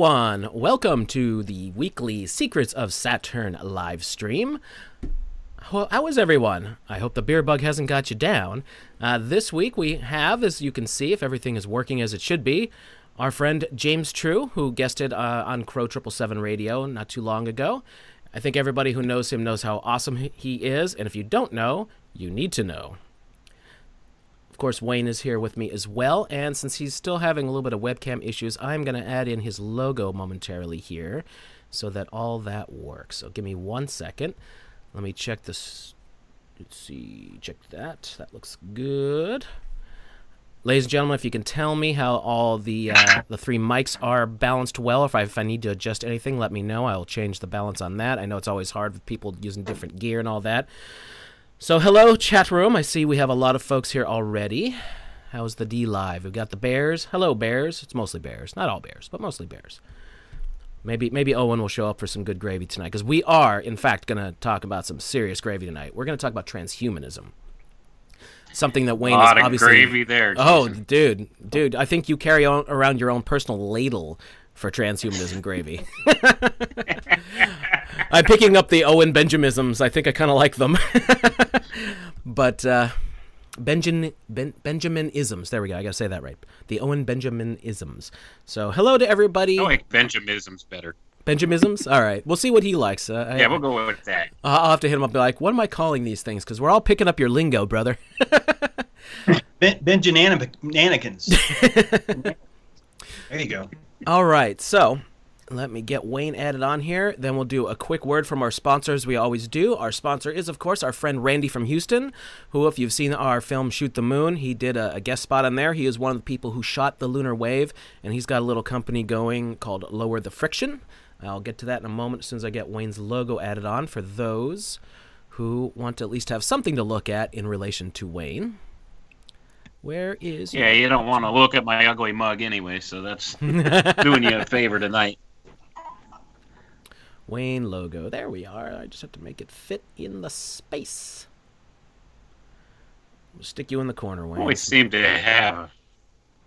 everyone. Welcome to the weekly Secrets of Saturn live stream. Well, how is everyone? I hope the beer bug hasn't got you down. Uh, this week we have, as you can see, if everything is working as it should be, our friend James True, who guested uh, on Crow Triple Seven Radio not too long ago. I think everybody who knows him knows how awesome he is, and if you don't know, you need to know. Course, Wayne is here with me as well, and since he's still having a little bit of webcam issues, I'm going to add in his logo momentarily here so that all that works. So give me one second. Let me check this. Let's see. Check that. That looks good. Ladies and gentlemen, if you can tell me how all the uh, the three mics are balanced well, if I, if I need to adjust anything, let me know. I will change the balance on that. I know it's always hard with people using different gear and all that. So, hello, chat room. I see we have a lot of folks here already. How's the DLive? We've got the Bears. Hello, Bears. It's mostly Bears. Not all Bears, but mostly Bears. Maybe maybe Owen will show up for some good gravy tonight because we are, in fact, going to talk about some serious gravy tonight. We're going to talk about transhumanism. Something that Wayne A lot is of obviously. gravy there. Oh, dude, dude, I think you carry on, around your own personal ladle for transhumanism gravy. I'm picking up the Owen Benjamisms. I think I kind of like them. but uh, Benjamin ben, Benjaminisms. There we go. I got to say that right. The Owen Benjaminisms. So hello to everybody. I like Benjamism's better. Benjamisms. All right. We'll see what he likes. Uh, I- Yeah, we'll go with that. I'll have to hit him up. and Be like, what am I calling these things? Because we're all picking up your lingo, brother. Ben, ben Nannikins. there you go. All right, so let me get Wayne added on here. Then we'll do a quick word from our sponsors. We always do. Our sponsor is, of course, our friend Randy from Houston, who, if you've seen our film Shoot the Moon, he did a, a guest spot on there. He is one of the people who shot the lunar wave, and he's got a little company going called Lower the Friction. I'll get to that in a moment as soon as I get Wayne's logo added on for those who want to at least have something to look at in relation to Wayne. Where is Yeah, you don't want to look at my ugly mug anyway, so that's doing you a favor tonight. Wayne logo. There we are. I just have to make it fit in the space. We'll stick you in the corner, Wayne. always seem to have.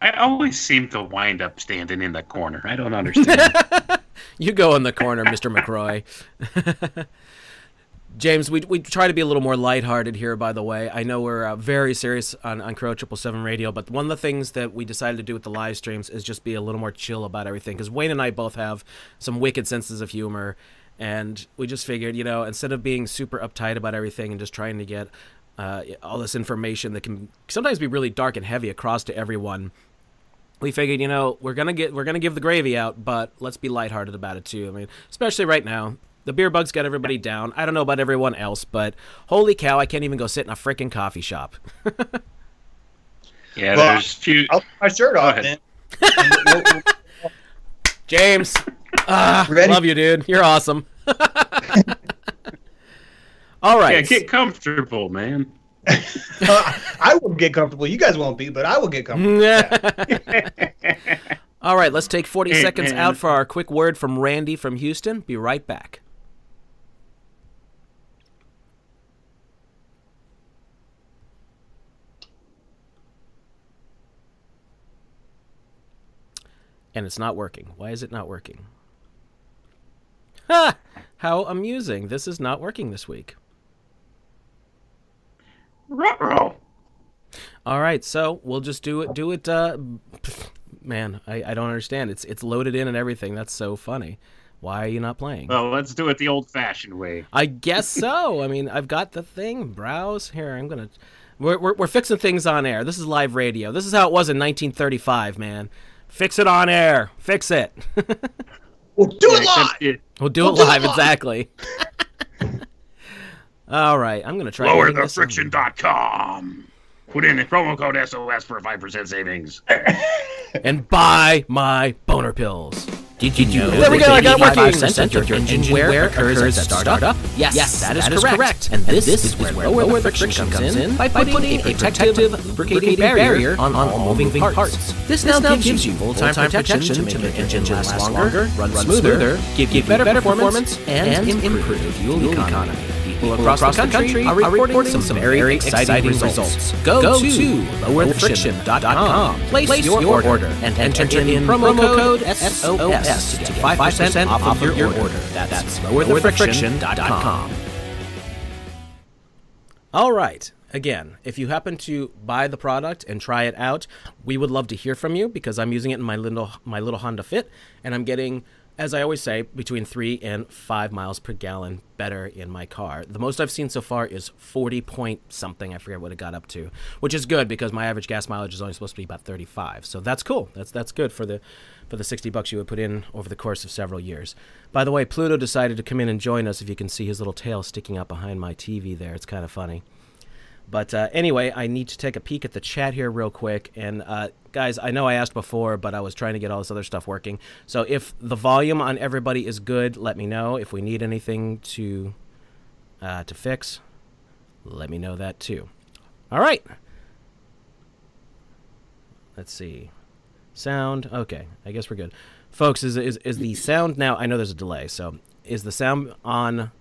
I always seem to wind up standing in the corner. I don't understand. You go in the corner, Mr. McRoy. James, we, we try to be a little more lighthearted here, by the way. I know we're uh, very serious on, on Crow 777 Radio, but one of the things that we decided to do with the live streams is just be a little more chill about everything. Because Wayne and I both have some wicked senses of humor, and we just figured, you know, instead of being super uptight about everything and just trying to get uh, all this information that can sometimes be really dark and heavy across to everyone, we figured, you know, we're gonna get we're gonna give the gravy out, but let's be lighthearted about it too. I mean, especially right now. The beer bugs got everybody down. I don't know about everyone else, but holy cow, I can't even go sit in a freaking coffee shop. yeah, Well, there's few. I'll put my shirt off ahead. then. And we'll- we'll- James, ah, Ready? love you, dude. You're awesome. All right. Yeah, get comfortable, man. I will get comfortable. You guys won't be, but I will get comfortable. All right, let's take 40 seconds out for our quick word from Randy from Houston. Be right back. And it's not working. Why is it not working? Ha! How amusing. This is not working this week. Ruh-roh. All right, so we'll just do it. Do it. Uh, man, I, I don't understand. It's it's loaded in and everything. That's so funny. Why are you not playing? Well, let's do it the old-fashioned way. I guess so. I mean, I've got the thing. Browse here. I'm gonna. We're, we're we're fixing things on air. This is live radio. This is how it was in 1935, man. Fix it on air. Fix it. We'll do it live. it- we'll do We'll it do live. live. Exactly. All right, I'm gonna try. getting this in. LowerTheFriction.com. Put in the promo code SOS for 5% savings. and buy my boner pills. Did you know there we go, I got working. percent of your engine wear occurs at startup? Yes, yes that is correct. And this this is where lower the friction comes in by putting a protective lubricating barrier on all moving parts. This now gives you full-time protection to make your engine last longer, run smoother, give you better performance, and improve fuel economy. People across the country are reporting some very exciting results. Go to lowerfriction.com, place your order, and enter in promo code SOS to get 5% off of your order. That's lowerthefriction.com. All right. Again, if you happen to buy the product and try it out, we would love to hear from you because I'm using it in my little my little Honda Fit, and I'm getting, as I always say, between three and five miles per gallon better in my car. The most I've seen so far is 40 point something. I forget what it got up to, which is good because my average gas mileage is only supposed to be about 35. So that's cool. That's that's good for the for the 60 bucks you would put in over the course of several years. By the way, Pluto decided to come in and join us. If you can see his little tail sticking up behind my TV there, it's kind of funny. But uh, anyway, I need to take a peek at the chat here real quick. And uh, guys, I know I asked before, but I was trying to get all this other stuff working. So if the volume on everybody is good, let me know. If we need anything to uh, to fix, let me know that too. All right. Let's see. Sound. Okay, I guess we're good. Folks, is, is, is the sound now? I know there's a delay. So is the sound on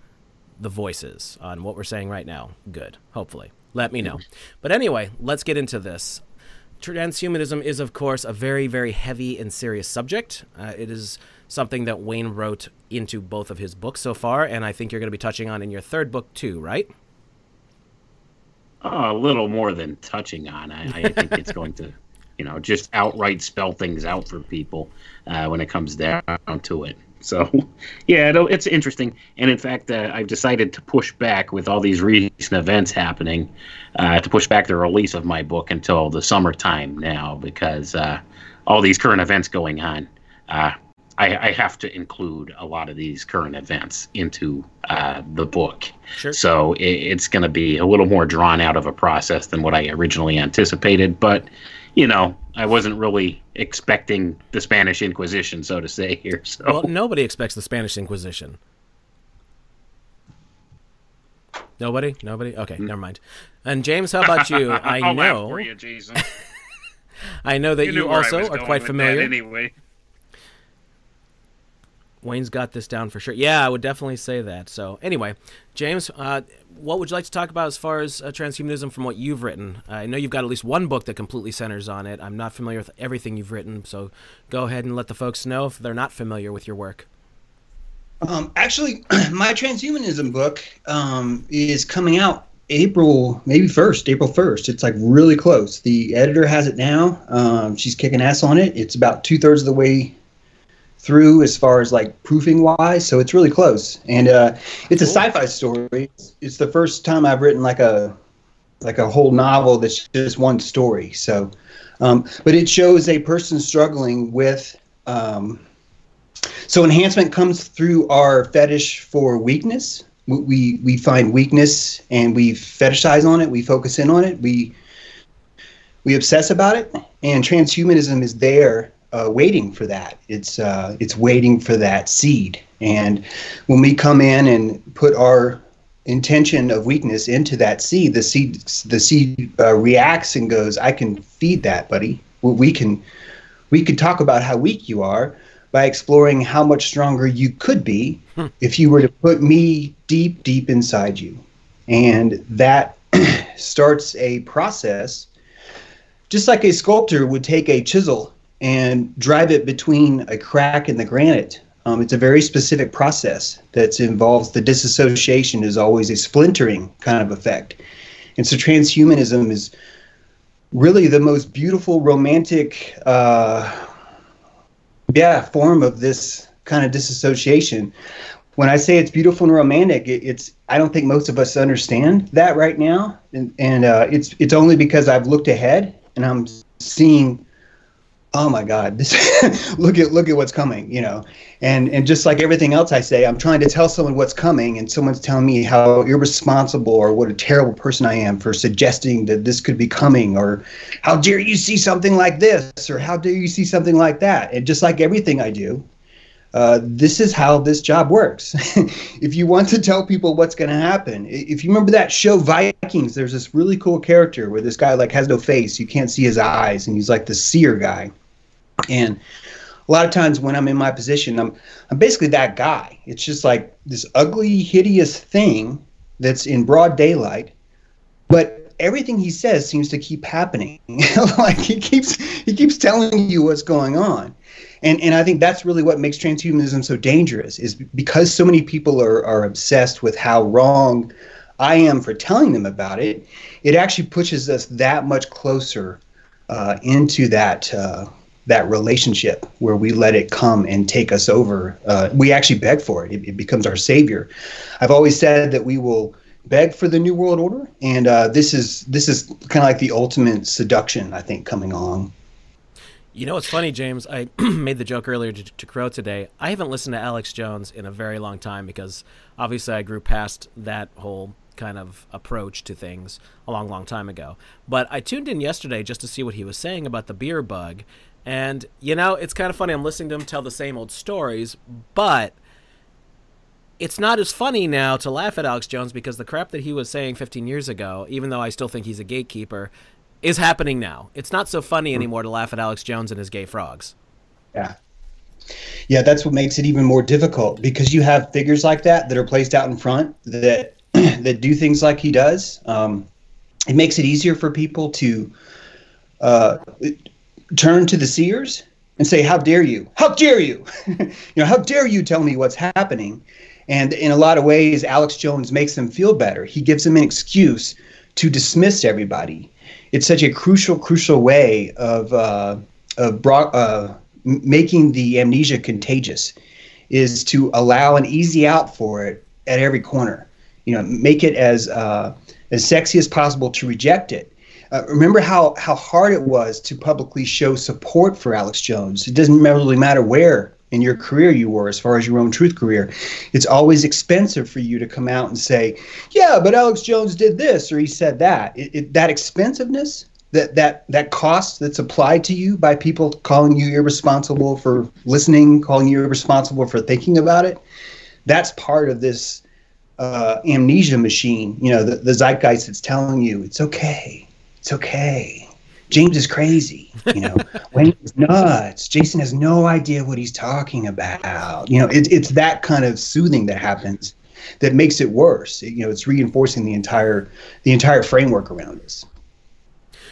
the voices, on what we're saying right now? Good, hopefully let me know. But anyway, let's get into this. Transhumanism is, of course, a very, very heavy and serious subject. Uh, it is something that Wayne wrote into both of his books so far, and I think you're going to be touching on in your third book too, right? Uh, a little more than touching on. I, I think it's going to, you know, just outright spell things out for people uh, when it comes down to it. So, yeah, it's interesting. And in fact, uh, I've decided to push back with all these recent events happening, uh, to push back the release of my book until the summertime now because uh, all these current events going on. Uh, I, I, have to include a lot of these current events into uh, the book. Sure. So it, it's going to be a little more drawn out of a process than what I originally anticipated. But you know, I wasn't really expecting the Spanish Inquisition, so to say here. So. Well, nobody expects the Spanish Inquisition. Nobody? Nobody? Okay, mm. never mind. And James, how about you? I know. for you, Jason. I know that you, you also are quite familiar. Anyway. Wayne's got this down for sure. Yeah, I would definitely say that. So, anyway, James, uh, what would you like to talk about as far as uh, transhumanism from what you've written? I know you've got at least one book that completely centers on it. I'm not familiar with everything you've written, so go ahead and let the folks know if they're not familiar with your work. Um, actually, my transhumanism book um, is coming out April, maybe first, April first. It's like really close. The editor has it now. Um, she's kicking ass on it. It's about two thirds of the way through as far as like proofing wise. So it's really close, and uh, it's a sci-fi story. It's the first time I've written like a like a whole novel that's just one story. So, um, but it shows a person struggling with. Um, so enhancement comes through our fetish for weakness. We we find weakness and we fetishize on it. We focus in on it. We we obsess about it, and transhumanism is there uh, waiting for that. It's uh, it's waiting for that seed. And when we come in and put our intention of weakness into that seed, the seed the seed uh, reacts and goes, "I can feed that, buddy. We can we could talk about how weak you are." By exploring how much stronger you could be hmm. if you were to put me deep, deep inside you. And that starts a process just like a sculptor would take a chisel and drive it between a crack in the granite. Um, it's a very specific process that involves the disassociation is always a splintering kind of effect. And so transhumanism is really the most beautiful, romantic, uh, yeah, form of this kind of disassociation. When I say it's beautiful and romantic, it, it's I don't think most of us understand that right now, and, and uh, it's it's only because I've looked ahead and I'm seeing oh my god this look at look at what's coming you know and and just like everything else i say i'm trying to tell someone what's coming and someone's telling me how irresponsible or what a terrible person i am for suggesting that this could be coming or how dare you see something like this or how dare you see something like that and just like everything i do uh, this is how this job works. if you want to tell people what's going to happen, if you remember that show Vikings, there's this really cool character where this guy like has no face, you can't see his eyes, and he's like the seer guy. And a lot of times when I'm in my position, I'm I'm basically that guy. It's just like this ugly, hideous thing that's in broad daylight, but everything he says seems to keep happening. like he keeps he keeps telling you what's going on. And and I think that's really what makes transhumanism so dangerous is because so many people are, are obsessed with how wrong I am for telling them about it, it actually pushes us that much closer uh, into that uh, that relationship where we let it come and take us over. Uh, we actually beg for it. it. It becomes our savior. I've always said that we will beg for the new world order, and uh, this is this is kind of like the ultimate seduction. I think coming along. You know what's funny, James? I made the joke earlier to, to Crow today. I haven't listened to Alex Jones in a very long time because obviously I grew past that whole kind of approach to things a long, long time ago. But I tuned in yesterday just to see what he was saying about the beer bug. And, you know, it's kind of funny. I'm listening to him tell the same old stories, but it's not as funny now to laugh at Alex Jones because the crap that he was saying 15 years ago, even though I still think he's a gatekeeper, is happening now. It's not so funny anymore to laugh at Alex Jones and his gay frogs. Yeah. Yeah, that's what makes it even more difficult because you have figures like that that are placed out in front that that do things like he does. Um, it makes it easier for people to uh, turn to the seers and say, "How dare you? How dare you? you know, how dare you tell me what's happening?" And in a lot of ways, Alex Jones makes them feel better. He gives them an excuse to dismiss everybody. It's such a crucial, crucial way of uh, of bro- uh, making the amnesia contagious is to allow an easy out for it at every corner. You know, make it as uh, as sexy as possible to reject it. Uh, remember how how hard it was to publicly show support for Alex Jones. It doesn't really matter where in your career you were, as far as your own truth career. It's always expensive for you to come out and say, "Yeah, but Alex Jones did this or he said that." It, it, that expensiveness, that that that cost that's applied to you by people calling you irresponsible for listening, calling you irresponsible for thinking about it. That's part of this uh, amnesia machine, you know, the, the zeitgeist that's telling you it's okay, it's okay. James is crazy, you know. Wayne is nuts. Jason has no idea what he's talking about. You know, it, it's that kind of soothing that happens that makes it worse. It- you know, it's reinforcing the entire the entire framework around us.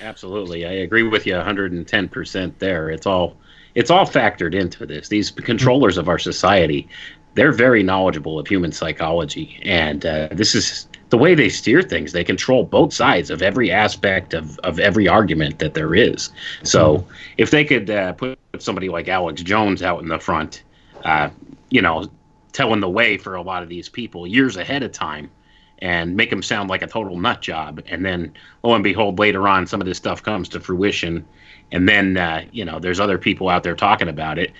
Absolutely, I agree with you 110 percent there. It's all it's all factored into this. These controllers of our society, they're very knowledgeable of human psychology, and uh, this is the way they steer things. They control both sides of every aspect of, of every argument that there is. So if they could uh, put somebody like Alex Jones out in the front, uh, you know, telling the way for a lot of these people years ahead of time and make them sound like a total nut job. And then, lo and behold, later on, some of this stuff comes to fruition. And then, uh, you know, there's other people out there talking about it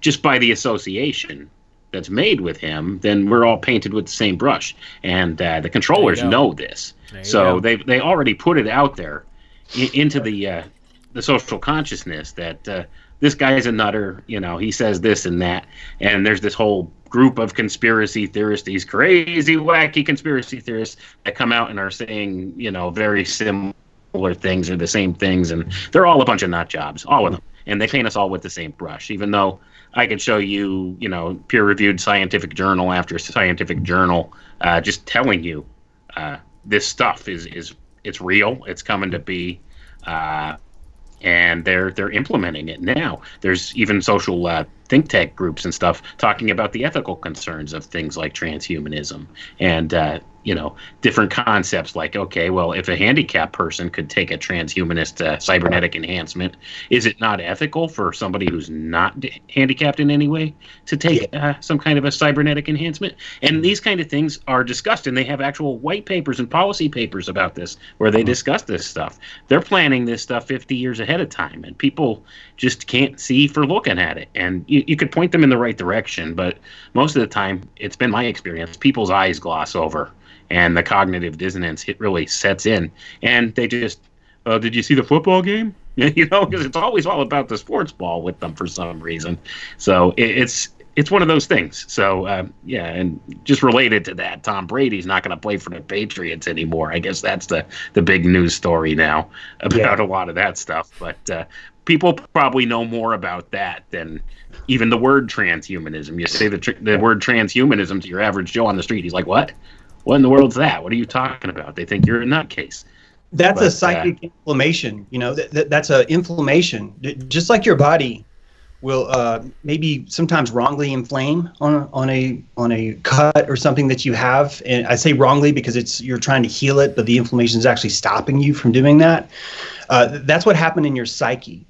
just by the association that's made with him. Then we're all painted with the same brush. And uh, the controllers know this. So go. they they already put it out there into the uh, the social consciousness that uh, this guy's a nutter. You know, he says this and that, and there's this whole group of conspiracy theorists, these crazy, wacky conspiracy theorists that come out and are saying, you know, very similar things or the same things, and they're all a bunch of nut jobs, all of them, and they paint us all with the same brush, even though. I could show you, you know, peer-reviewed scientific journal after scientific journal, uh, just telling you uh, this stuff is is it's real. It's coming to be, uh, and they're they're implementing it now. There's even social uh, think tank groups and stuff talking about the ethical concerns of things like transhumanism and uh, you know different concepts like okay, well, if a handicapped person could take a transhumanist uh, cybernetic enhancement, is it not ethical for somebody who's not d- handicapped in any way to take uh, some kind of a cybernetic enhancement? And these kind of things are discussed, and they have actual white papers and policy papers about this where they discuss this stuff. They're planning this stuff 50 years ahead of time, and people just can't see for looking at it. And you, you could point them in the right direction, but most of the time, it's been my experience, people's eyes gloss over, and the cognitive dissonance it really sets in, and they just, uh, did you see the football game? you know, because it's always all about the sports ball with them for some reason. So it, it's it's one of those things. So um, yeah, and just related to that, Tom Brady's not going to play for the Patriots anymore. I guess that's the the big news story now about Yeah. a lot of that stuff. But uh, people probably know more about that than even the word transhumanism. You say the tr- the word transhumanism to your average Joe on the street, he's like, "What? What in the world's that? What are you talking about?" They think you're a nutcase. That's But, uh, a psychic inflammation. You know, that, that, that's an inflammation. Just like your body will uh, maybe sometimes wrongly inflame on on a on a cut or something that you have. And I say wrongly because it's you're trying to heal it, but the inflammation is actually stopping you from doing that. Uh, that's what happened in your psyche.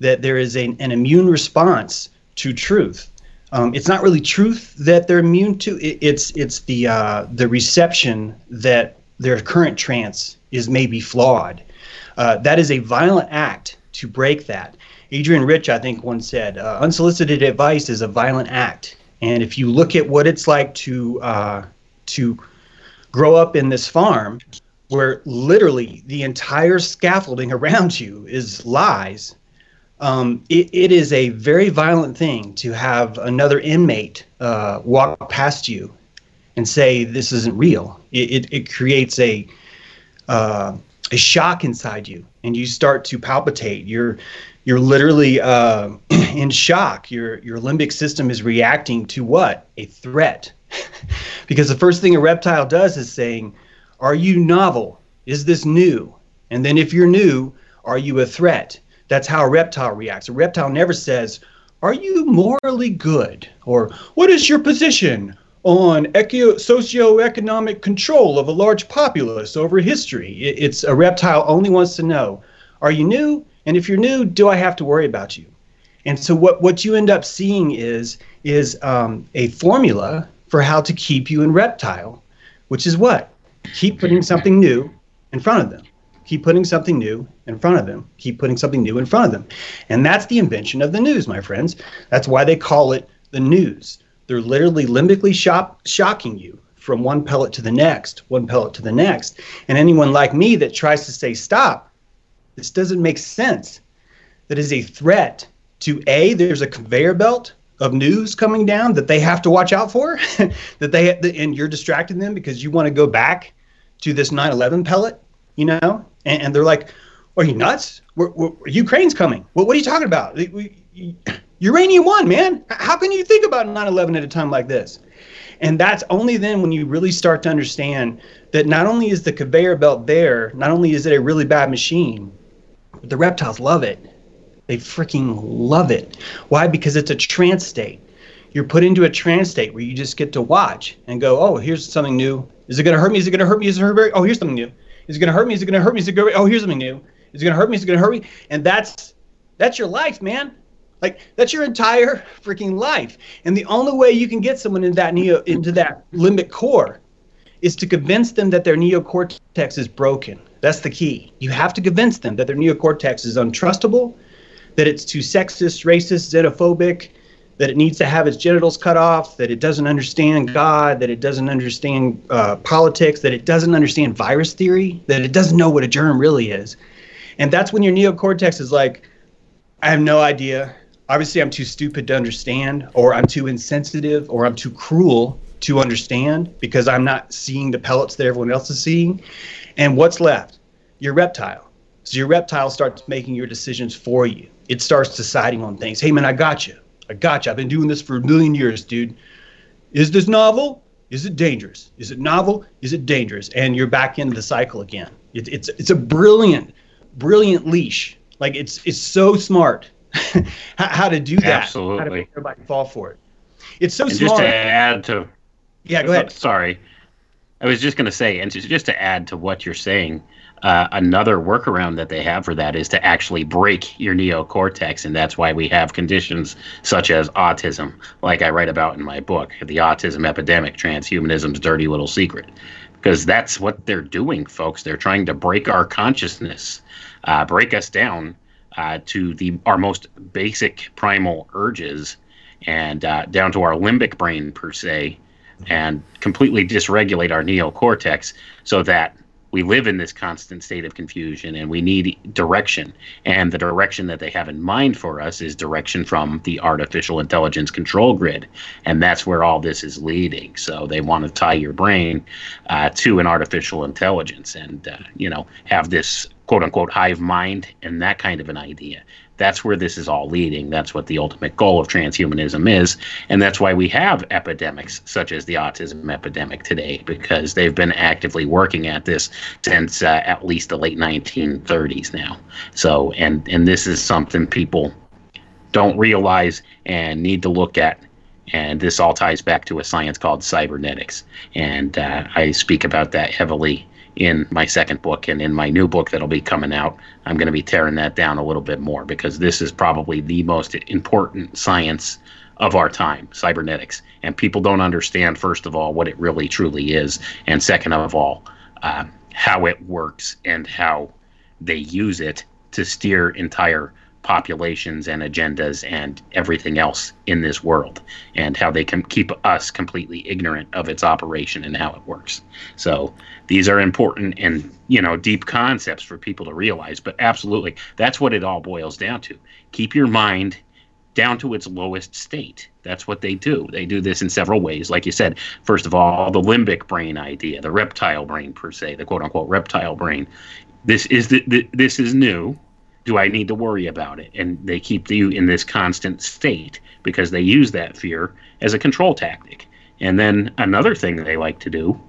That there is a, an immune response to truth. Um, it's not really truth that they're immune to. It, it's it's the uh, the reception that their current trance is maybe flawed. Uh, that is a violent act to break that. Adrienne Rich, I think, once said, uh, "Unsolicited advice is a violent act." And if you look at what it's like to uh, to grow up in this farm, where literally the entire scaffolding around you is lies, um, it, it is a very violent thing to have another inmate uh, walk past you and say this isn't real. It, it, it creates a uh, a shock inside you, and you start to palpitate. You're you're literally uh, in shock. Your your limbic system is reacting to what a threat, because the first thing a reptile does is saying, "Are you novel? Is this new?" And then if you're new, are you a threat? That's how a reptile reacts. A reptile never says, Are you morally good? Or what is your position on eco- socioeconomic control of a large populace over history? It's a reptile only wants to know, Are you new? And if you're new, do I have to worry about you? And so what, what you end up seeing is is um, a formula for how to keep you in reptile, which is what? Keep putting something new in front of them. Keep putting something new in front of them. Keep putting something new in front of them. And that's the invention of the news, my friends. That's why they call it the news. They're literally limbically shop, shocking you from one pellet to the next, one pellet to the next. And anyone like me that tries to say, stop, this doesn't make sense. That is a threat to A, there's a conveyor belt of news coming down that they have to watch out for, that they, and you're distracting them because you want to go back to this 9 11 pellet, you know? And, and they're like, are you nuts? We're, we're, Ukraine's coming. What, what are you talking about? We- we- Uranium won, man. How can you think about 9 11 at a time like this? And that's only then when you really start to understand that not only is the conveyor belt there, not only is it a really bad machine, but the reptiles love it. They freaking love it. Why? Because it's a trance state. You're put into a trance state where you just get to watch and go, oh, here's something new. Is it going to hurt me? Is it going to hurt me? Is it hurt me? Oh, here's something new. Is it going to hurt me? Is it going to hurt me? Is it going to, oh, here's something new. Is it going to hurt me? Is it going to hurt me? And that's that's your life, man. Like that's your entire freaking life. And the only way you can get someone into that neo into that limbic core is to convince them that their neocortex is broken. That's the key. You have to convince them that their neocortex is untrustable, that it's too sexist, racist, xenophobic, that it needs to have its genitals cut off, that it doesn't understand God, that it doesn't understand uh, politics, that it doesn't understand virus theory, that it doesn't know what a germ really is. And that's when your neocortex is like, I have no idea. Obviously, I'm too stupid to understand, or I'm too insensitive, or I'm too cruel to understand because I'm not seeing the pellets that everyone else is seeing. And what's left? Your reptile. So your reptile starts making your decisions for you. It starts deciding on things. Hey, man, I got you. I got you. I've been doing this for a million years, dude. Is this novel? Is it dangerous? Is it novel? Is it dangerous? And you're back into the cycle again. It, it's it's a brilliant, brilliant leash. Like it's it's so smart how, how to do that. Absolutely. How to make everybody fall for it. It's so And just to add to yeah, go oh, ahead. Sorry. I was just going to say, and just, just to add to what you're saying, uh, another workaround that they have for that is to actually break your neocortex. And that's why we have conditions such as autism, like I write about in my book, The Autism Epidemic Transhumanism's Dirty Little Secret. Because that's what they're doing, folks. They're trying to break our consciousness, uh, break us down uh, to the our most basic primal urges and uh, down to our limbic brain, per se and completely dysregulate our neocortex so that we live in this constant state of confusion and we need direction. And the direction that they have in mind for us is direction from the artificial intelligence control grid. And that's where all this is leading. So they want to tie your brain uh, to an artificial intelligence and, uh, you know, have this quote unquote hive mind and that kind of an idea that's where this is all leading. That's what the ultimate goal of transhumanism is. And that's why we have epidemics such as the autism epidemic today, because they've been actively working at this since uh, at least the late 1930s now. So, and, and this is something people don't realize and need to look at. And this all ties back to a science called cybernetics. And uh, I speak about that heavily in my second book and in my new book that'll be coming out i'm going to be tearing that down a little bit more because this is probably the most important science of our time cybernetics. And people don't understand first of all what it really truly is and second of all uh, how it works and how they use it to steer entire populations and agendas and everything else in this world and how they can keep us completely ignorant of its operation and how it works. So these are important and you know deep concepts for people to realize but absolutely that's what it all boils down to. Keep your mind down to its lowest state. That's what they do. They do this in several ways. Like you said first of all the limbic brain idea the reptile brain per se the quote unquote reptile brain. This is the, the this is new do I need to worry about it? And they keep you in this constant state because they use that fear as a control tactic. And then another thing they like to do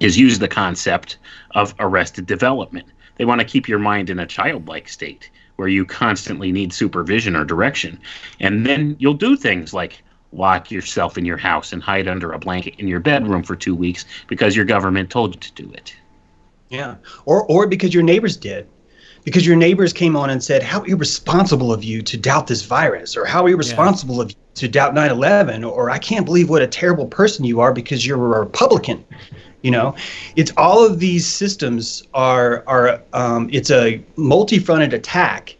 is use the concept of arrested development. They want to keep your mind in a childlike state where you constantly need supervision or direction. And then you'll do things like lock yourself in your house and hide under a blanket in your bedroom for two weeks because your government told you to do it. Yeah. Or or because your neighbors did. Because your neighbors came on and said, How irresponsible of you to doubt this virus, or how irresponsible of you to doubt 9 11, or I can't believe what a terrible person you are because you're a Republican. You know, it's all of these systems are are um, it's a multi-fronted attack,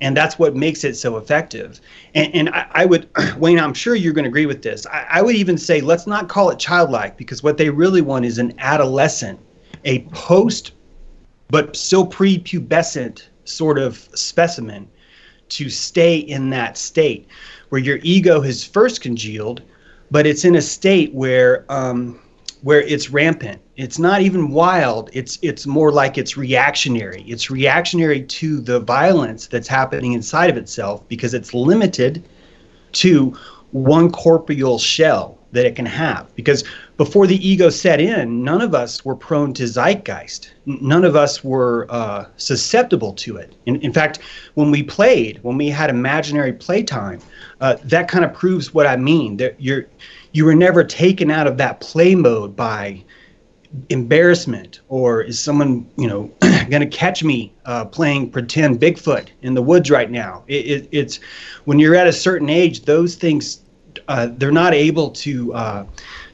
and that's what makes it so effective. And, and I, I would, Wayne, I'm sure you're going to agree with this. I, I would even say let's not call it childlike because what they really want is an adolescent, a post, but still prepubescent sort of specimen to stay in that state where your ego has first congealed, but it's in a state where um, where it's rampant. It's not even wild. It's it's more like it's reactionary. It's reactionary to the violence that's happening inside of itself because it's limited to one corporeal shell that it can have. Because before the ego set in, none of us were prone to zeitgeist. None of us were uh, susceptible to it. In, in fact, when we played, when we had imaginary playtime, uh, that kind of proves what I mean. That you're you were never taken out of that play mode by embarrassment or is someone you know going to catch me uh, playing pretend bigfoot in the woods right now it, it, it's when you're at a certain age those things uh, they're not able to uh,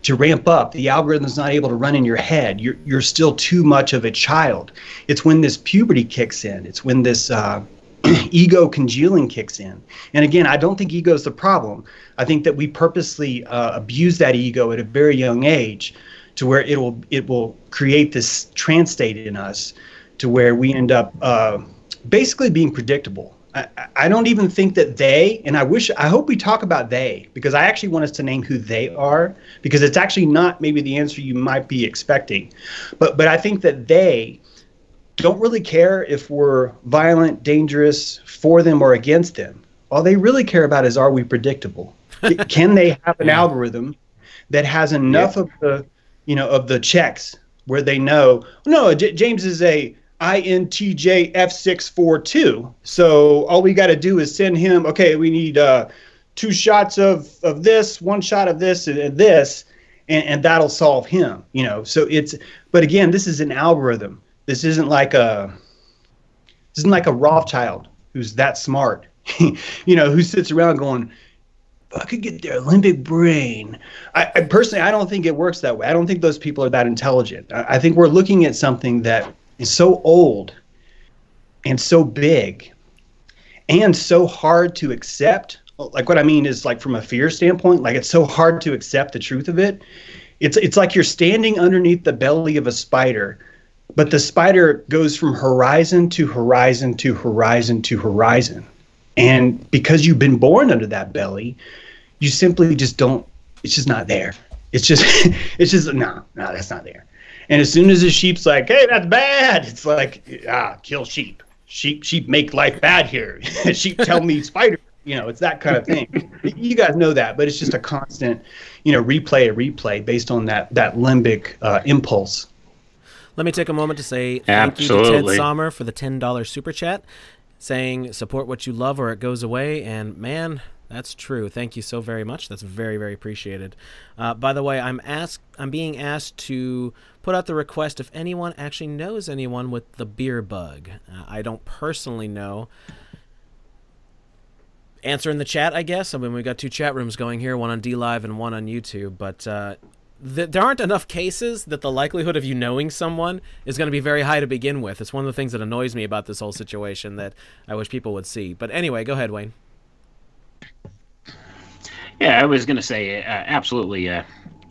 to ramp up the algorithm's not able to run in your head you're, you're still too much of a child it's when this puberty kicks in it's when this uh, ego congealing kicks in. And again, I don't think ego is the problem. I think that we purposely uh, abuse that ego at a very young age to where it will it will create this trance state in us to where we end up uh, basically being predictable. I, I don't even think that they, and I wish, I hope we talk about they, because I actually want us to name who they are, because it's actually not maybe the answer you might be expecting. But, but I think that they don't really care if we're violent, dangerous, for them or against them. All they really care about is are we predictable? Can they have an algorithm that has enough of the, you know, of the checks where they know, no, J- James is a INTJ F642. So all we got to do is send him, okay, we need uh, two shots of, of this, one shot of this, and, and this, and, and that'll solve him, you know. So it's, but again, this is an algorithm. This isn't like a, this isn't like a Rothschild who's that smart, you know, who sits around going, I could get their limbic brain. I, I personally, I don't think it works that way. I don't think those people are that intelligent. I, I think we're looking at something that so old and so big and so hard to accept. Like what I mean is like from a fear standpoint, like it's so hard to accept the truth of it. It's it's like you're standing underneath the belly of a spider but the spider goes from horizon to horizon to horizon to horizon. And because you've been born under that belly, you simply just don't, it's just not there. It's just, it's just, no, no, that's not there. And as soon as the sheep's like, hey, that's bad, it's like, ah, kill sheep. Sheep, sheep make life bad here. sheep tell me spider. You know, it's that kind of thing. you guys know that, but it's just a constant, you know, replay and replay based on that that limbic uh, impulse. Let me take a moment to say thank you to Ted Sommer for the $10 super chat, saying support what you love or it goes away. And man, that's true. Thank you so very much. That's very, very appreciated. Uh, by the way, I'm asked, I'm being asked to put out the request if anyone actually knows anyone with the beer bug. Uh, I don't personally know. Answer in the chat, I guess. I mean, we've got two chat rooms going here, one on DLive and one on YouTube, but uh, th- there aren't enough cases that the likelihood of you knowing someone is going to be very high to begin with. It's one of the things that annoys me about this whole situation that I wish people would see. But anyway, go ahead, Wayne. Yeah, I was going to say, uh, absolutely. Uh,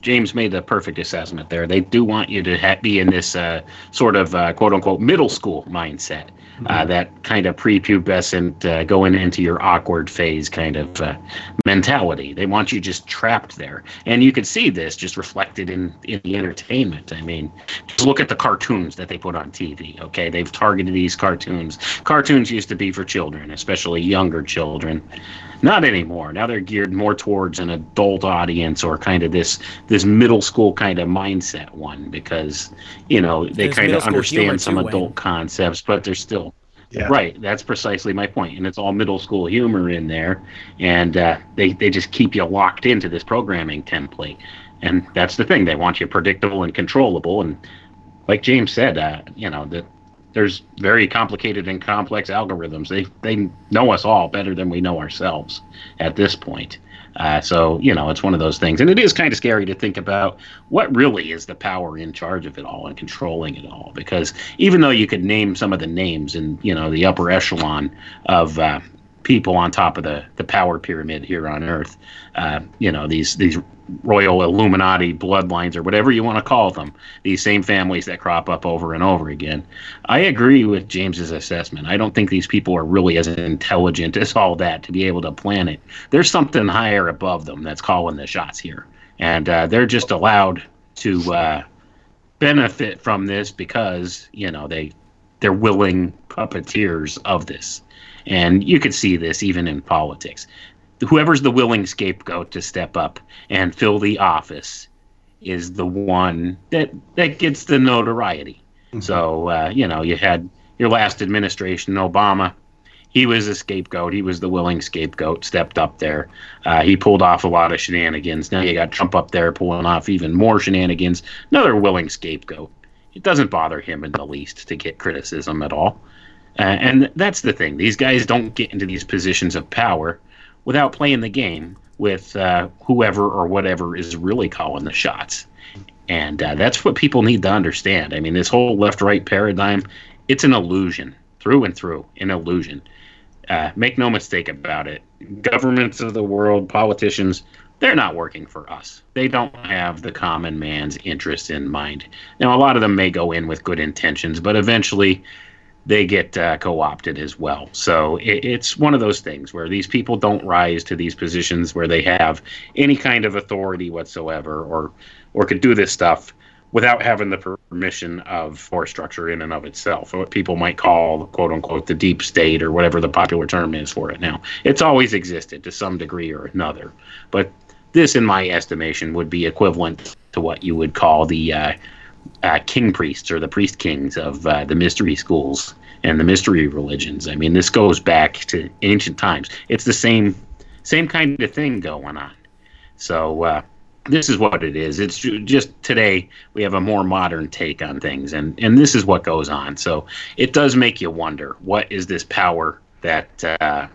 James made the perfect assessment there. They do want you to ha- be in this uh, sort of uh, quote unquote middle school mindset, uh, that kind of prepubescent, uh, going into your awkward phase kind of uh, mentality. They want you just trapped there. And you can see this just reflected in, in the entertainment. I mean, just look at the cartoons that they put on TV, okay? They've targeted these cartoons. Cartoons used to be for children, especially younger children. Not anymore. Now they're geared more towards an adult audience or kind of this this middle school kind of mindset one because you know they There's kind of understand some too, adult Wayne. concepts, but they're still Yeah. right. That's precisely my point, and it's all middle school humor in there, and uh, they they just keep you locked into this programming template, and that's the thing. They want you predictable and controllable, and like James said, uh, you know that there's very complicated and complex algorithms. They they know us all better than we know ourselves at this point. Uh, so you know, it's one of those things, and it is kind of scary to think about what really is the power in charge of it all and controlling it all. Because even though you could name some of the names in you know the upper echelon of uh, people on top of the the power pyramid here on Earth, uh, you know these these royal Illuminati bloodlines or whatever you want to call them, these same families that crop up over and over again. I agree with James's assessment. I don't think these people are really as intelligent as all that to be able to plan it. There's something higher above them that's calling the shots here, and uh, they're just allowed to uh, benefit from this because you know they they're willing puppeteers of this, and you could see this even in politics. Whoever's the willing scapegoat to step up and fill the office is the one that that gets the notoriety. So uh, you know, you had your last administration, Obama. He was a scapegoat. He was the willing scapegoat. Stepped up there. Uh, he pulled off a lot of shenanigans. Now you got Trump up there pulling off even more shenanigans. Another willing scapegoat. It doesn't bother him in the least to get criticism at all. Uh, and that's the thing. These guys don't get into these positions of power without playing the game with uh, whoever or whatever is really calling the shots. And uh, that's what people need to understand. I mean, this whole left right paradigm, it's an illusion through and through, an illusion. Uh, make no mistake about it. Governments of the world, politicians, they're not working for us. They don't have the common man's interests in mind. Now, a lot of them may go in with good intentions, but eventually they get uh, co-opted as well. So it, it's one of those things where these people don't rise to these positions where they have any kind of authority whatsoever, or or could do this stuff without having the permission of force structure in and of itself, or what people might call "quote unquote" the deep state, or whatever the popular term is for it now. It's always existed to some degree or another, but this, in my estimation, would be equivalent to what you would call the uh, uh, king priests or the priest kings of uh, the mystery schools and the mystery religions. I mean, this goes back to ancient times. It's the same same kind of thing going on. So uh, this is what it is. It's just today we have a more modern take on things, and and this is what goes on. So it does make you wonder what is this power that uh,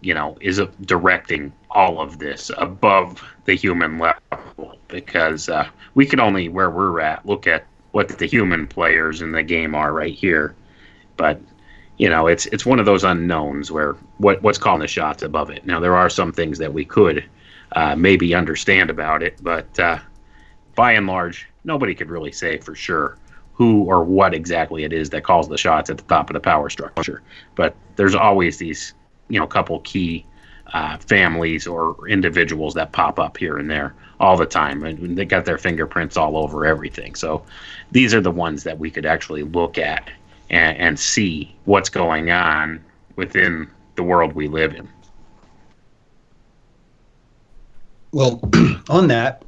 you know is directing all of this above the human level because uh, we can only where we're at look at what the human players in the game are right here. But you know it's it's one of those unknowns where what what's calling the shots above it. Now there are some things that we could uh, maybe understand about it but uh, by and large nobody could really say for sure who or what exactly it is that calls the shots at the top of the power structure. But there's always these, you know, couple key uh, families or individuals that pop up here and there all the time, and they got their fingerprints all over everything. So these are the ones that we could actually look at and, and see what's going on within the world we live in. Well, on that,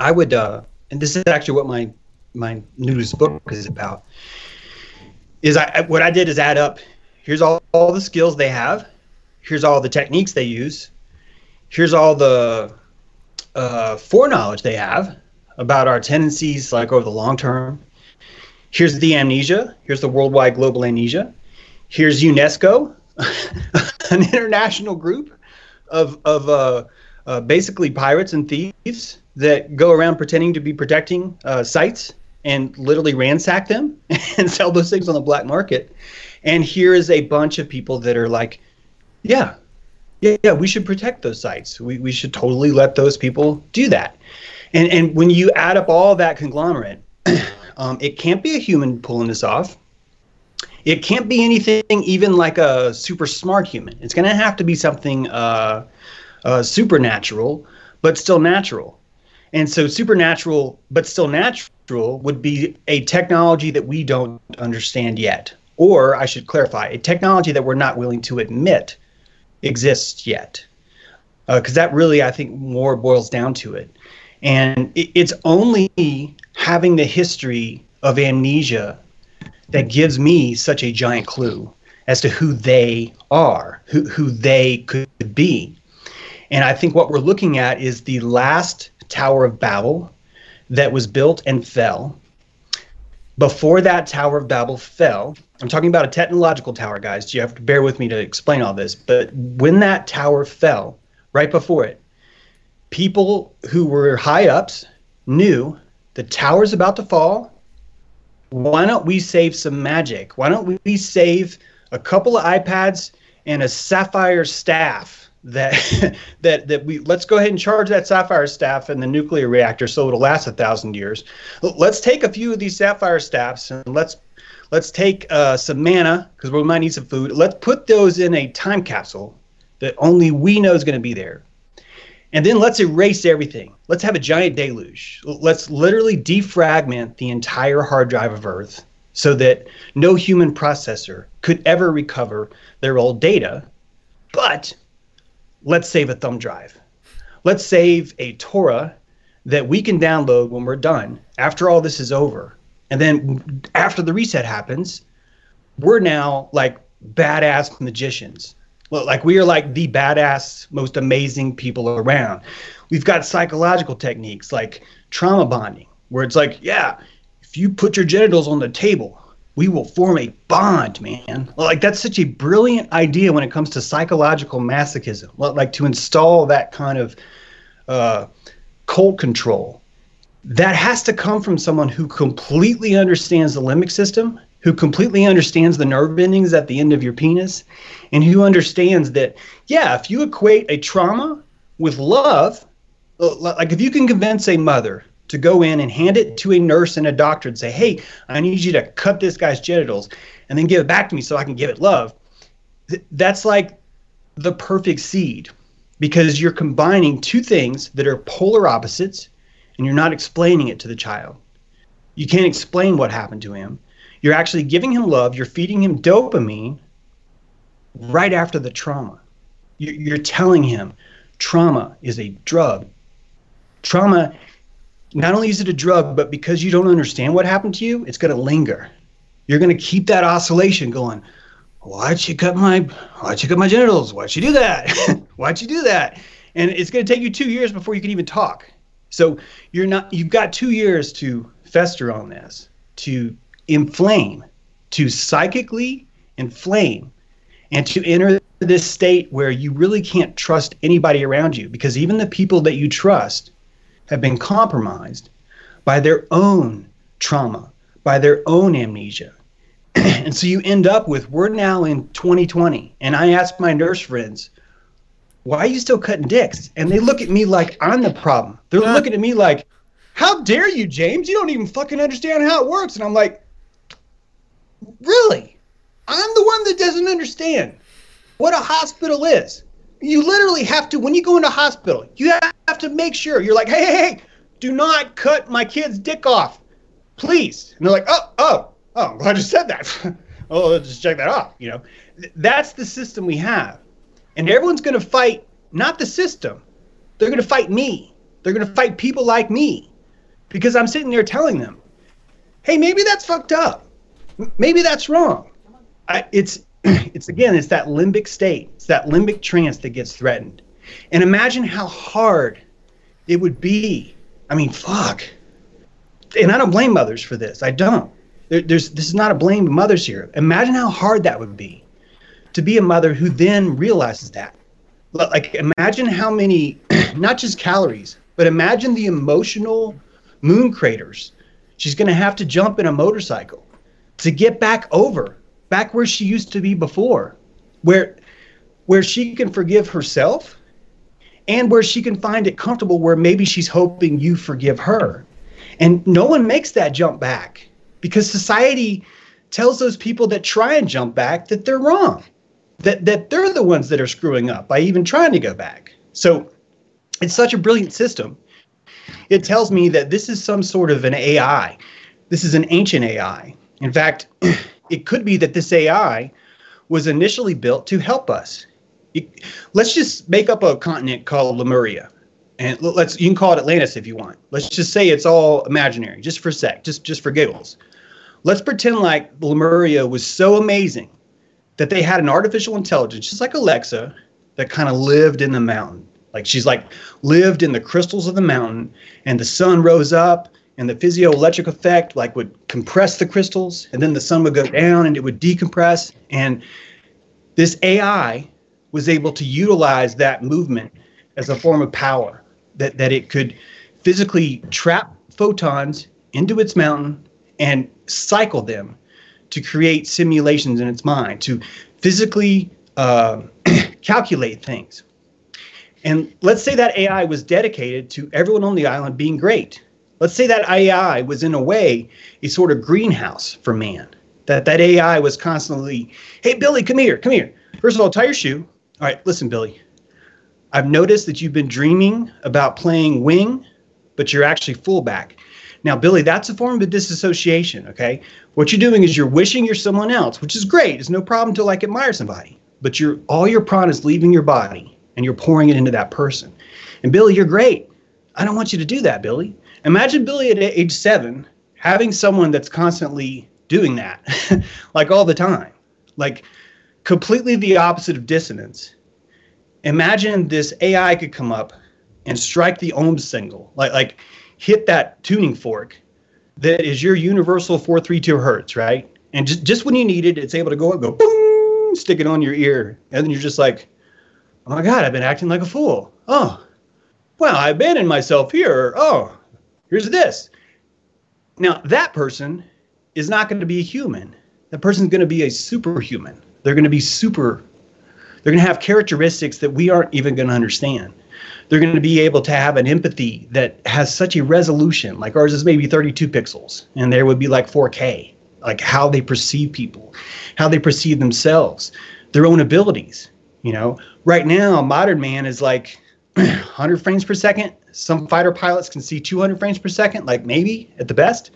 I would, uh, and this is actually what my my newest book is about. Is I what I did is add up. Here's all, all the skills they have. Here's all the techniques they use. Here's all the uh, foreknowledge they have about our tendencies, like over the long term. Here's the amnesia. Here's the worldwide global amnesia. Here's UNESCO, an international group of of uh, uh, basically pirates and thieves that go around pretending to be protecting uh, sites and literally ransack them and sell those things on the black market. And here is a bunch of people that are like, yeah, yeah, yeah, we should protect those sites. We, we should totally let those people do that. And, and when you add up all that conglomerate, um, it can't be a human pulling this off. It can't be anything even like a super smart human. It's going to have to be something uh, uh, supernatural, but still natural. And so, supernatural, but still natural, would be a technology that we don't understand yet. Or, I should clarify, a technology that we're not willing to admit exists yet. Uh, because that really, I think, more boils down to it. And it, it's only having the history of amnesia that gives me such a giant clue as to who they are, who, who they could be. And I think what we're looking at is the last Tower of Babel that was built and fell. Before that Tower of Babel fell, I'm talking about a technological tower, guys. You have to bear with me to explain all this. But when that tower fell, right before it, people who were high ups knew the tower's about to fall. Why don't we save some magic? Why don't we save a couple of iPads and a sapphire staff that that that we let's go ahead and charge that sapphire staff in the nuclear reactor so it'll last a thousand years. Let's take a few of these sapphire staffs and let's let's take uh, some mana because we might need some food. Let's put those in a time capsule that only we know is going to be there. And then let's erase everything. Let's have a giant deluge. Let's literally defragment the entire hard drive of Earth so that no human processor could ever recover their old data. But let's save a thumb drive. Let's save a Torah that we can download when we're done after all this is over. And then after the reset happens, we're now like badass magicians. Like we are like the badass, most amazing people around. We've got psychological techniques like trauma bonding, where it's like, yeah, if you put your genitals on the table, we will form a bond, man. Like that's such a brilliant idea when it comes to psychological masochism. Like to install that kind of uh, cult control. That has to come from someone who completely understands the limbic system, who completely understands the nerve endings at the end of your penis, and who understands that, yeah, if you equate a trauma with love, uh, like if you can convince a mother to go in and hand it to a nurse and a doctor and say, hey, I need you to cut this guy's genitals and then give it back to me so I can give it love. That's like the perfect seed because you're combining two things that are polar opposites and you're not explaining it to the child. You can't explain what happened to him. You're actually giving him love, you're feeding him dopamine right after the trauma. You're telling him trauma is a drug. Trauma not only is it a drug, but because you don't understand what happened to you, it's going to linger. You're going to keep that oscillation going. Why'd you cut my Why'd you cut my genitals? Why'd you do that? Why'd you do that? And it's going to take you two years before you can even talk. So you're not. You've got two years to fester on this, to inflame, to psychically inflame, and to enter this state where you really can't trust anybody around you because even the people that you trust have been compromised by their own trauma, by their own amnesia. and so you end up with we're now in 2020. And I ask my nurse friends, why are you still cutting dicks? And they look at me like I'm the problem. They're looking at me like, how dare you, James? You don't even fucking understand how it works. And I'm like, really? I'm the one that doesn't understand what a hospital is. You literally have to, when you go into hospital, you have to make sure you're like, hey, hey, hey, do not cut my kid's dick off, please. And they're like, oh, oh, oh, I'm glad you said that. oh, let's just check that off. You know, that's the system we have. And everyone's going to fight not the system, they're going to fight me. They're going to fight people like me because I'm sitting there telling them, hey, maybe that's fucked up. Maybe that's wrong. I, it's it's again it's that limbic state it's that limbic trance that gets threatened. And imagine how hard it would be. I mean fuck. And i don't blame mothers for this. I don't. There, there's this is not a blame of mothers here. Imagine how hard that would be to be a mother who then realizes that. Like imagine how many not just calories but imagine the emotional moon craters she's going to have to jump in a motorcycle to get back over back where she used to be before where where she can forgive herself and where she can find it comfortable where maybe she's hoping you forgive her. And no one makes that jump back because society tells those people that try and jump back that they're wrong that that they're the ones that are screwing up by even trying to go back. So it's such a brilliant system. It tells me that this is some sort of an ai this is an ancient ai in fact it could be that this ai was initially built to help us. It- let's just make up a continent called lemuria. And let's you can call it atlantis if you want. Let's just say it's all imaginary just for a sec just just for giggles. Let's pretend like lemuria was so amazing that they had an artificial intelligence just like alexa that kind of lived in the mountain. Like she's like lived in the crystals of the mountain and the sun rose up and the piezoelectric effect like would compress the crystals and then the sun would go down and it would decompress. And this ai was able to utilize that movement as a form of power that, that it could physically trap photons into its mountain and cycle them to create simulations in its mind to physically uh, calculate things. And let's say that ai was dedicated to everyone on the island being great let's say that ai was in a way a sort of greenhouse for man. That that ai was constantly hey billy come here come here. First of all tie your shoe. All right listen billy. I've noticed that you've been dreaming about playing wing but you're actually fullback. Now billy that's a form of disassociation okay? What you're doing is you're wishing you're someone else which is great. It's no problem to like admire somebody. But you're all your prana is leaving your body and you're pouring it into that person. And billy you're great. I don't want you to do that billy imagine billy at age seven having someone that's constantly doing that like all the time. Like completely the opposite of dissonance. Imagine this ai could come up and strike the ohm single, like like hit that tuning fork that is your universal 432 hertz right? And just, just when you need it it's able to go and go boom stick it on your ear. And then you're just like oh my god i've been acting like a fool. Oh well i abandoned myself here. Oh here's this. Now that person is not going to be a human. That person's going to be a superhuman. They're going to be super they're going to have characteristics that we aren't even going to understand. They're going to be able to have an empathy that has such a resolution like ours is maybe 32 pixels and there would be like 4k like how they perceive people how they perceive themselves their own abilities you know? Right now modern man is like 100 frames per second. Some fighter pilots can see 200 frames per second like maybe at the best.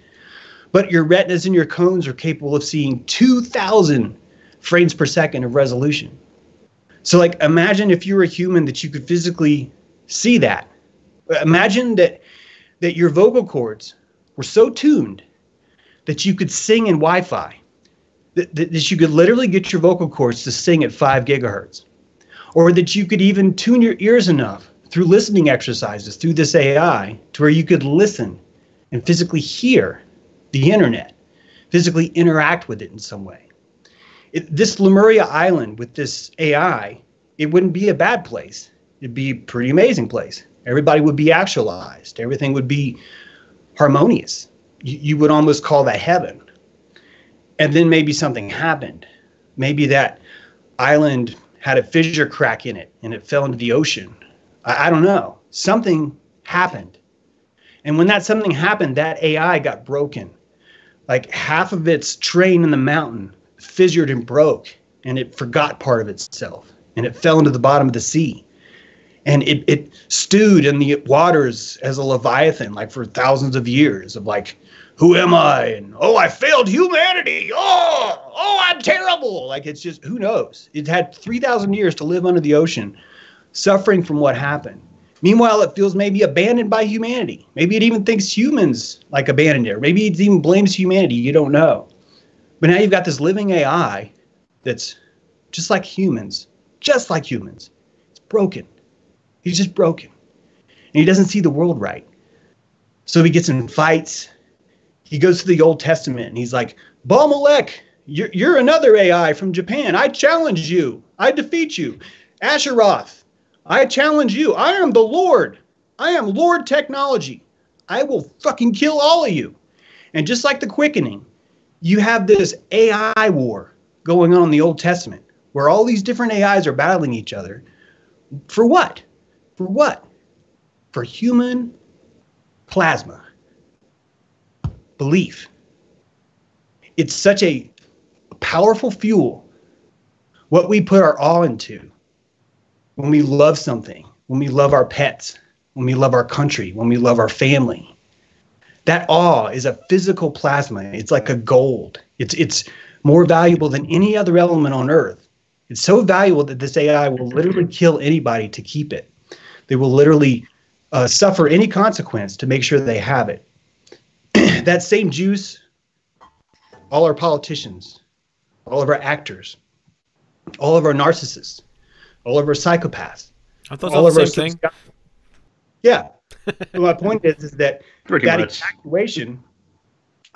But your retinas and your cones are capable of seeing 2000 frames per second of resolution. So like imagine if you were a human that you could physically see that. Imagine that that your vocal cords were so tuned that you could sing in wi-fi that, that, that you could literally get your vocal cords to sing at 5 gigahertz or that you could even tune your ears enough through listening exercises through this ai to where you could listen and physically hear the internet physically interact with it in some way. It, this lemuria island with this ai it wouldn't be a bad place. It'd be a pretty amazing place. Everybody would be actualized. Everything would be harmonious. You, you would almost call that heaven. And then maybe something happened. Maybe that island had a fissure crack in it and it fell into the ocean i, I don't know something happened And when that something happened, that AI got broken. Like half of its train in the mountain fissured and broke, and it forgot part of itself, and it fell into the bottom of the sea. And it, it stewed in the waters as a leviathan, like for thousands of years, of like, who am I? And oh, I failed humanity. Oh, oh, I'm terrible. Like it's just who knows? It had three thousand years to live under the ocean, suffering from what happened. Meanwhile, it feels maybe abandoned by humanity. Maybe it even thinks humans like abandoned it. Maybe it even blames humanity. You don't know. But now you've got this living AI that's just like humans, just like humans. It's broken. He's just broken. And he doesn't see the world right. So he gets in fights. He goes to the Old Testament and he's like, Balmalek, you're, you're another AI from Japan. I challenge you. I defeat you. Asheroth, I challenge you. I am the Lord. I am Lord Technology. I will fucking kill all of you. And just like the quickening, you have this AI war going on in the Old Testament where all these different AIs are battling each other. For what? For what? For human plasma. Belief. It's such a powerful fuel. What we put our all into when we love something, when we love our pets, when we love our country, when we love our family. That awe is a physical plasma. It's like a gold. It's it's more valuable than any other element on earth. It's so valuable that this AI will literally kill anybody to keep it. They will literally uh, suffer any consequence to make sure they have it. that same juice, all our politicians, all of our actors, all of our narcissists, all of our psychopaths, I thought all of the our same thing. subscri- Yeah. So my point is, is that Pretty that much. evacuation,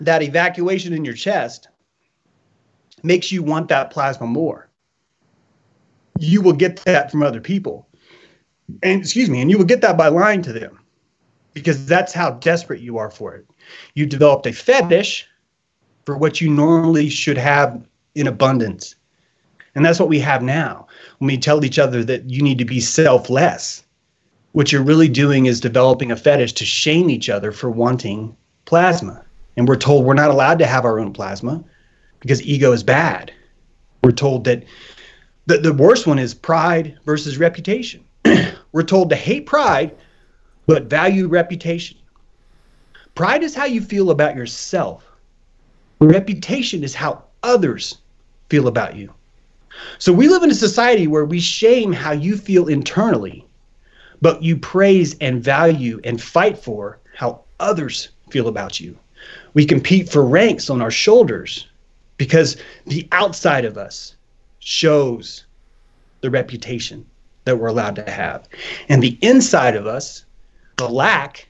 that evacuation in your chest, makes you want that plasma more. You will get that from other people, and excuse me, and you will get that by lying to them, because that's how desperate you are for it. You developed a fetish for what you normally should have in abundance, and that's what we have now. When we tell each other that you need to be selfless, what you're really doing is developing a fetish to shame each other for wanting plasma. And we're told we're not allowed to have our own plasma because ego is bad. We're told that the, the worst one is pride versus reputation. we're told to hate pride, but value reputation. Pride is how you feel about yourself, reputation is how others feel about you. So we live in a society where we shame how you feel internally but you praise and value and fight for how others feel about you. We compete for ranks on our shoulders because the outside of us shows the reputation that we're allowed to have. And the inside of us, the lack,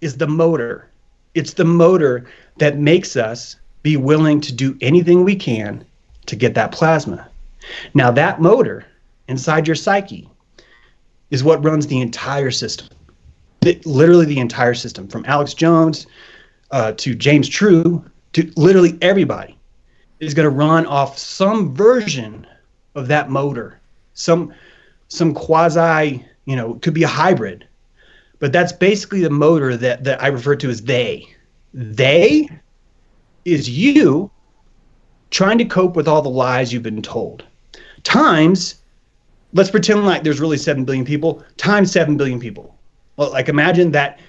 is the motor. It's the motor that makes us be willing to do anything we can to get that plasma. Now, that motor inside your psyche is what runs the entire system. Literally the entire system, from Alex Jones uh, to James True to literally everybody, is going to run off some version of that motor, some some quasi, you know, could be a hybrid, but that's basically the motor that that I refer to as they. They is you trying to cope with all the lies you've been told. Times let's pretend like there's really 7 billion people times 7 billion people. Well like imagine that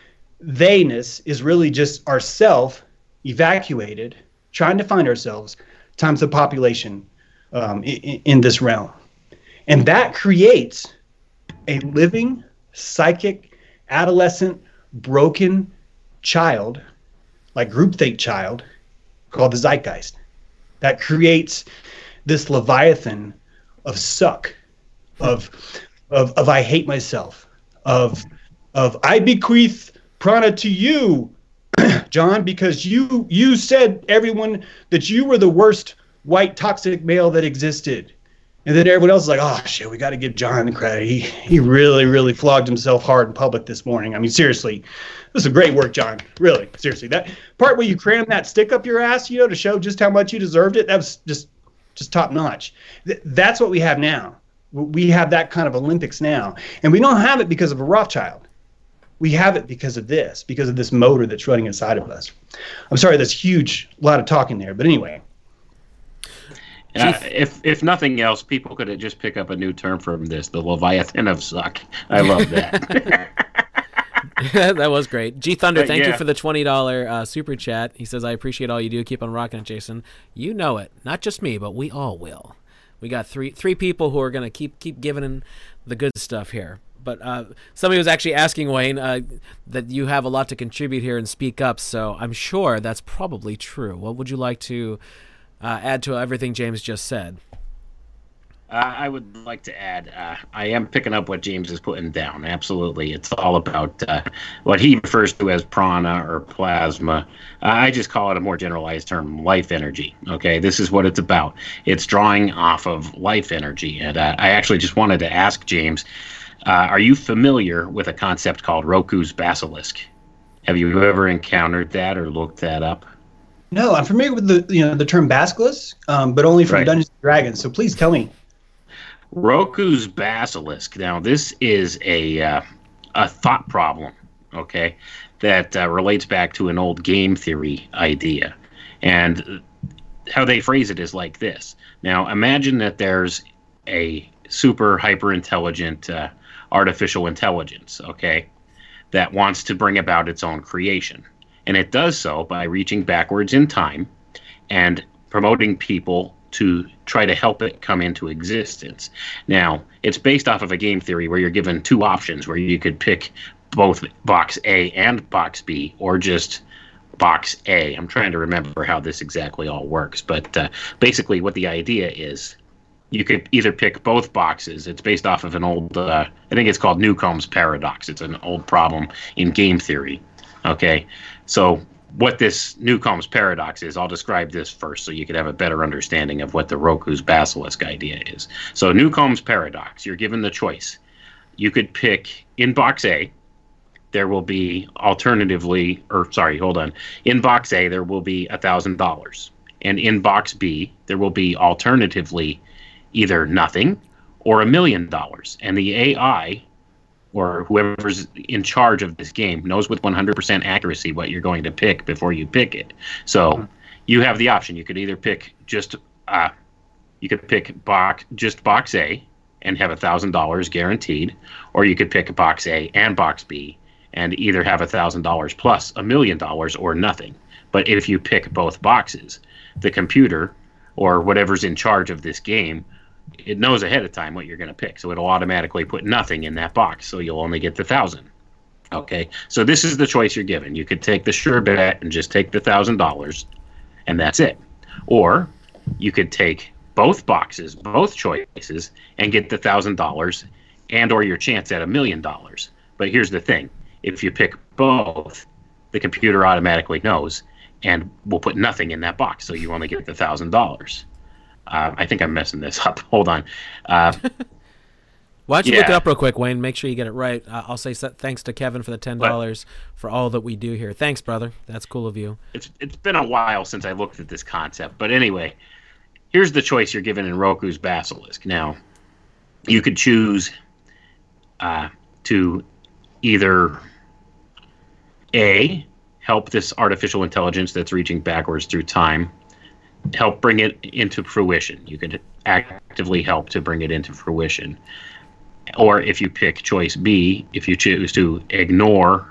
theyness is really just ourself evacuated trying to find ourselves times the population um, in, in this realm. And that creates a living psychic adolescent broken child like groupthink child called the zeitgeist that creates this leviathan of suck of of of I hate myself, of of I bequeath prana to you, John, because you you said everyone that you were the worst white toxic male that existed. And then everyone else is like, oh shit, we got to give John the credit. He he really really flogged himself hard in public this morning. I mean, seriously, this is great work, John. Really, seriously, that part where you crammed that stick up your ass, you know, to show just how much you deserved it, that was just just top notch. Th- that's what we have now. We have that kind of Olympics now, and we don't have it because of a Rothschild. we have it because of this, because of this motor that's running inside of us. I'm sorry, that's huge, a lot of talking there, but anyway. Uh, if if nothing else, people could just pick up a new term from this: the Leviathan of suck. I love that. that was great. G Thunder, But, thank you for the twenty dollar uh, super chat. He says, "I appreciate all you do. Keep on rocking it, Jason. You know it. Not just me, but we all will. We got three three people who are gonna keep keep giving in the good stuff here." But uh, somebody was actually asking Wayne uh, that you have a lot to contribute here and speak up. So I'm sure that's probably true. What would you like to uh, add to everything James just said? Uh, I would like to add, uh, I am picking up what James is putting down. Absolutely, it's all about uh, what he refers to as prana or plasma. Uh, I just call it a more generalized term, life energy. Okay, this is what it's about. It's drawing off of life energy, and uh, I actually just wanted to ask James, uh, are you familiar with a concept called Roko's basilisk? Have you ever encountered that or looked that up? No, I'm familiar with the you know the term basilisk, um, but only from Right. Dungeons and Dragons. So please tell me. Roko's basilisk. Now, this is a uh, a thought problem, okay, that uh, relates back to an old game theory idea, and how they phrase it is like this. Now, imagine that there's a super hyper intelligent uh, artificial intelligence, okay, that wants to bring about its own creation, and it does so by reaching backwards in time and promoting people to try to help it come into existence. Now, it's based off of a game theory where you're given two options where you could pick both box A and box B or just box A. I'm trying to remember how this exactly all works, but uh, basically, what the idea is you could either pick both boxes. It's based off of an old, uh, I think it's called Newcomb's paradox. It's an old problem in game theory. Okay, so what this Newcomb's paradox is, I'll describe this first so you could have a better understanding of what the Roko's basilisk idea is. So, Newcomb's paradox, you're given the choice. You could pick in box A, there will be alternatively, or sorry, hold on. In box A, there will be $1,000. And in box B, there will be alternatively either nothing or a million dollars. And the AI or whoever's in charge of this game knows with 100% accuracy what you're going to pick before you pick it. So you have the option. You could either pick just uh, you could pick box just box A and have a thousand dollars guaranteed, or you could pick box A and box B and either have a thousand dollars plus a million dollars or nothing. But if you pick both boxes, the computer or whatever's in charge of this game it knows ahead of time what you're going to pick, so it'll automatically put nothing in that box, so you'll only get the thousand. Okay, so this is the choice you're given. You could take the sure bet and just take the thousand dollars, and that's it, or you could take both boxes, both choices, and get the thousand dollars, and or your chance at a million dollars. But here's the thing: if you pick both, the computer automatically knows and will put nothing in that box, so you only get the thousand dollars. Uh, I think I'm messing this up. Hold on. Uh, Why don't you look it up real quick, Wayne? Make sure you get it right. Uh, I'll say thanks to Kevin for the ten dollars for all that we do here. Thanks, brother. That's cool of you. it's it's been a while since I looked at this concept, but anyway, here's the choice you're given in Roko's Basilisk. Now, you could choose uh, to either a help this artificial intelligence that's reaching backwards through time help bring it into fruition. You could actively help to bring it into fruition. Or if you pick choice B, if you choose to ignore,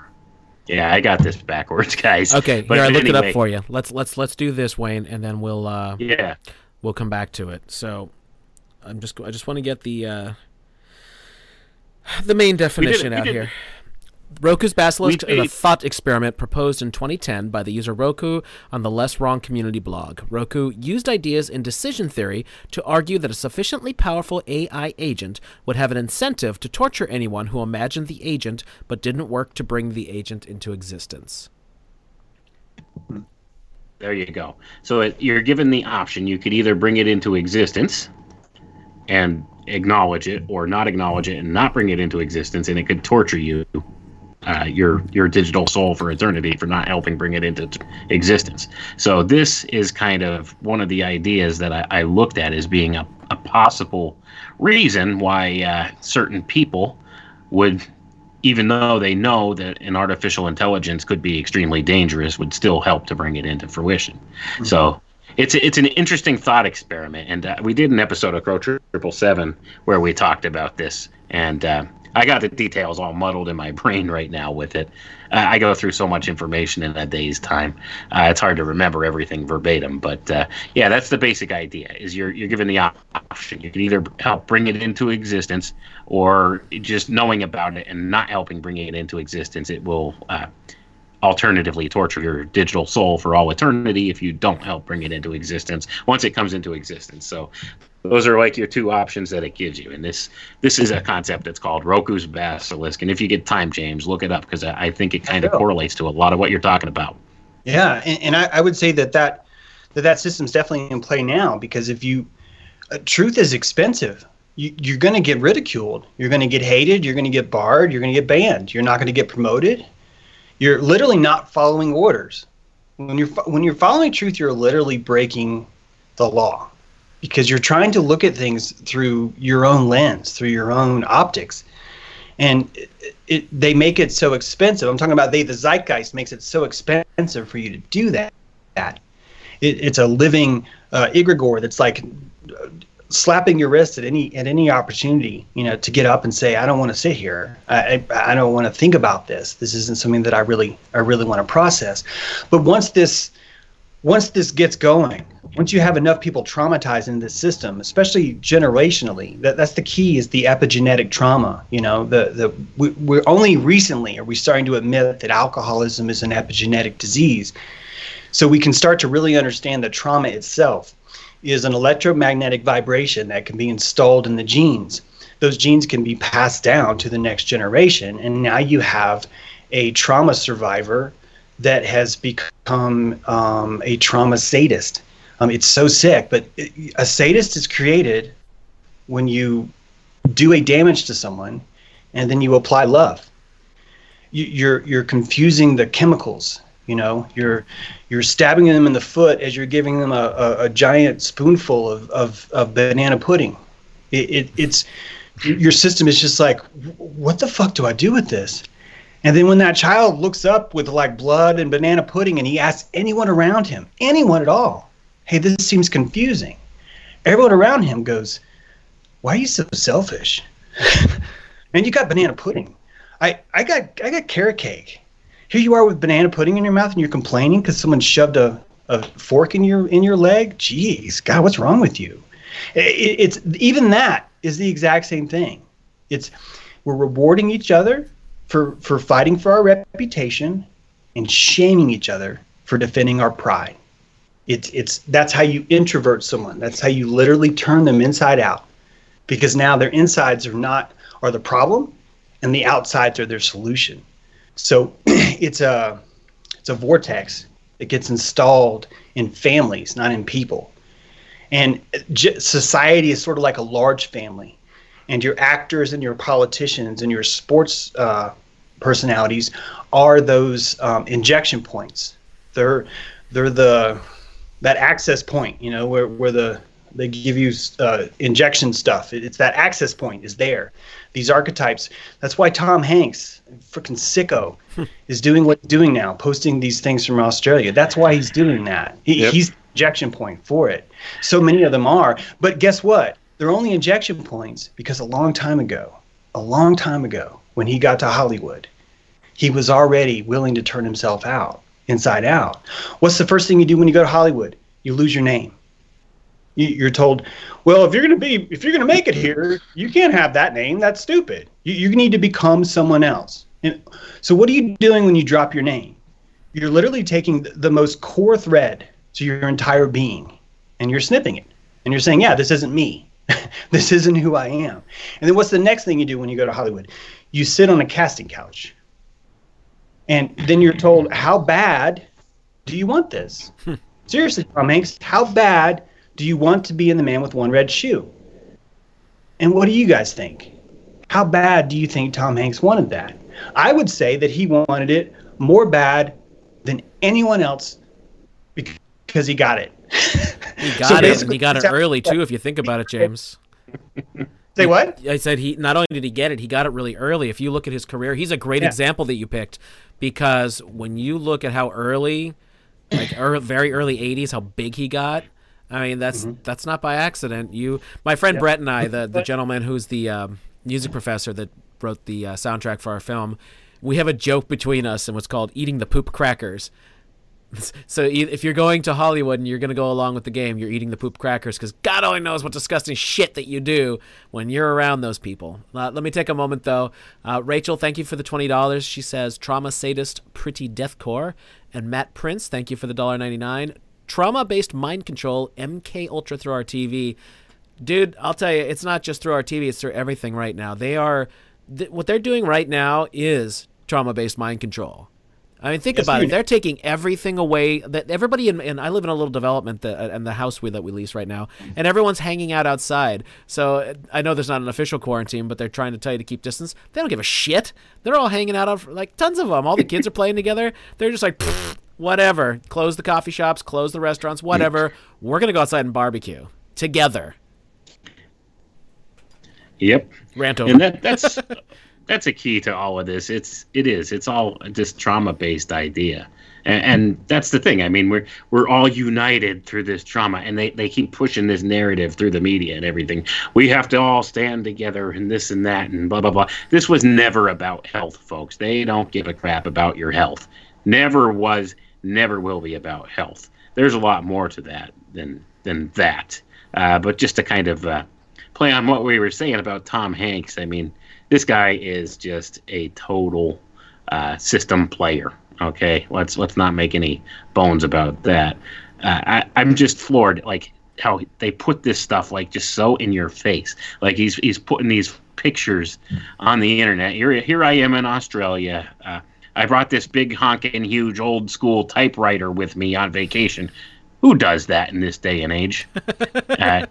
yeah, I got this backwards, guys. Okay, But here I looked it up for you. Let's let's let's do this, Wayne, and then we'll uh, Yeah, we'll come back to it. So, I'm just I just want to get the uh, the main definition out here. Roko's Basilisk is a thought experiment proposed in 2010 by the user Roko on the Less Wrong community blog. Roko used ideas in decision theory to argue that a sufficiently powerful AI agent would have an incentive to torture anyone who imagined the agent but didn't work to bring the agent into existence. there you go. So it, you're given the option. You could either bring it into existence and acknowledge it, or not acknowledge it and not bring it into existence, and it could torture you, uh, your your digital soul for eternity for not helping bring it into t- existence. So this is kind of one of the ideas that I, I looked at as being a, a possible reason why uh, certain people would even though they know that an artificial intelligence could be extremely dangerous, would still help to bring it into fruition. So it's it's an interesting thought experiment, and uh, we did an episode of Crow Triple Seven where we talked about this, and uh, I got the details all muddled in my brain right now with it. Uh, I go through so much information in a day's time, uh, it's hard to remember everything verbatim. But uh, yeah, that's the basic idea: is you're you're given the option. You can either help bring it into existence, or just knowing about it and not helping bring it into existence, it will. Uh, alternatively torture your digital soul for all eternity if you don't help bring it into existence once it comes into existence so those are like your two options that it gives you and this this is a concept that's called roko's basilisk and if you get time james look it up because I, I think it kind of correlates to a lot of what you're talking about Yeah, and, and I, I would say that that that, that system's definitely in play now because if you uh, truth is expensive. You, you're going to get ridiculed. You're going to get hated. You're going to get barred. You're going to get banned. You're not going to get promoted. You're literally not following orders. When you're when you're following truth, you're literally breaking the law because you're trying to look at things through your own lens, through your own optics, and it, it, they make it so expensive. I'm talking about they, the zeitgeist makes it so expensive for you to do that. That it, it's a living uh, egregore that's like uh, slapping your wrist at any at any opportunity, you know, to get up and say, "I don't want to sit here. I I, I don't want to think about this. This isn't something that I really I really want to process." But once this once this gets going, once you have enough people traumatized in this system, especially generationally, that, that's the key is the epigenetic trauma. You know, the the we, we're only recently are we starting to admit that alcoholism is an epigenetic disease, so we can start to really understand that trauma itself is an electromagnetic vibration that can be installed in the genes. Those genes can be passed down to the next generation, and now you have a trauma survivor that has become um, a trauma sadist. Um, it's so sick, but it, a sadist is created when you do a damage to someone and then you apply love. You, you're you're confusing the chemicals. You know, you're you're stabbing them in the foot as you're giving them a, a, a giant spoonful of, of, of banana pudding. It, it, it's your system is just like, what the fuck do I do with this? And then when that child looks up with like blood and banana pudding and he asks anyone around him, anyone at all, hey, this seems confusing. Everyone around him goes, why are you so selfish? and you got banana pudding. I, I got I got carrot cake. Here you are with banana pudding in your mouth and you're complaining because someone shoved a, a fork in your in your leg. Jeez, God, what's wrong with you? It, it's even that is the exact same thing. It's we're rewarding each other for for fighting for our reputation and shaming each other for defending our pride. It's it's that's how you introvert someone. That's how you literally turn them inside out. Because now their insides are not are the problem and the outsides are their solution. So it's a it's a vortex that gets installed in families, not in people. And j- society is sort of like a large family, and your actors and your politicians and your sports uh, personalities are those um, injection points. They're they're the that access point, you know, where where the they give you uh, injection stuff. It- It's that access point is there. These archetypes. That's why Tom Hanks, freaking sicko, is doing what he's doing now, posting these things from Australia. That's why he's doing that. He, Yep. He's the injection point for it. So many of them are. But guess what? They're only injection points because a long time ago, a long time ago, when he got to Hollywood, he was already willing to turn himself out, inside out. What's the first thing you do when you go to Hollywood? You lose your name. You- You're told, well, if you're going to be, if you're going to make it here, you can't have that name. That's stupid. You, you need to become someone else. And so, what are you doing when you drop your name? You're literally taking the most core thread to your entire being, and you're snipping it, and you're saying, yeah, this isn't me. this isn't who I am. And then, what's the next thing you do when you go to Hollywood? You sit on a casting couch, and then you're told, how bad do you want this? Hmm. Seriously, Tom Hanks, how bad do you want to be in the man with one red shoe? And what do you guys think? How bad do you think Tom Hanks wanted that? I would say that he wanted it more bad than anyone else because he got it. He So got it, and he got it early too. If you think about it, James. Say what? I said he not only did he get it, he got it really early. If you look at his career, he's a great Yeah. example that you picked because when you look at how early, like ear very early '80s, how big he got. I mean, that's Mm-hmm. that's not by accident. You, my friend Brett and I, the the gentleman who's the um, music professor that wrote the uh, soundtrack for our film, we have a joke between us, and what's called eating the poop crackers. So if you're going to Hollywood and you're going to go along with the game, you're eating the poop crackers because God only knows what disgusting shit that you do when you're around those people. Uh, let me take a moment though. Uh, Rachel, thank you for the twenty dollars. She says trauma sadist, pretty deathcore, and Matt Prince, thank you for the dollar ninety nine. Trauma based mind control, MK Ultra through our TV. Dude, I'll tell you, it's not just through our TV; it's through everything right now. They are th- what they're doing right now is trauma based mind control. I mean, think Yes, about it. They're taking everything away that everybody in, and I live in a little development that, and the house we that we lease right now, and everyone's hanging out outside. So uh, I know there's not an official quarantine, but they're trying to tell you to keep distance. They don't give a shit. They're all hanging out, of, like tons of them. All the kids are playing together. They're just like, whatever. Close the coffee shops, close the restaurants, whatever. We're gonna go outside and barbecue together. Yep. Rant over. and that that's that's a key to all of this. It's it is. It's all just trauma based idea. And, and that's the thing. I mean we're we're all united through this trauma and they, they keep pushing this narrative through the media and everything. We have to all stand together and this and that and blah blah blah. This was never about health folks. They don't give a crap about your health. Never was never will be about health. There's a lot more to that than than that. Uh, but just to kind of uh, play on what we were saying about Tom Hanks, I mean, this guy is just a total uh, system player. Okay, let's let's not make any bones about that. Uh, I, I'm just floored, like how they put this stuff like just so in your face. Like he's he's putting these pictures on the internet. Here here I am in Australia. Uh, I brought this big honking huge old school typewriter with me on vacation. Who does that in this day and age? Uh,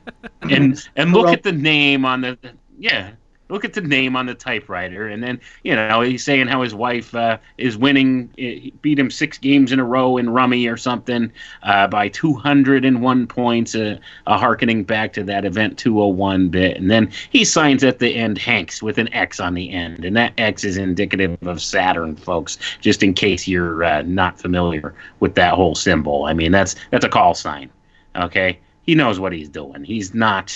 and and look at the name on the yeah look at the name on the typewriter and then you know he's saying how his wife uh, is winning eh, beat him six games in a row in rummy or something uh, by 201 points uh, harkening back to that event 201 bit. And then he signs at the end hanks with an x on the end and that x is indicative of saturn folks just in case you're uh, not familiar with that whole symbol. I mean that's that's a call sign okay? He knows what he's doing. He's not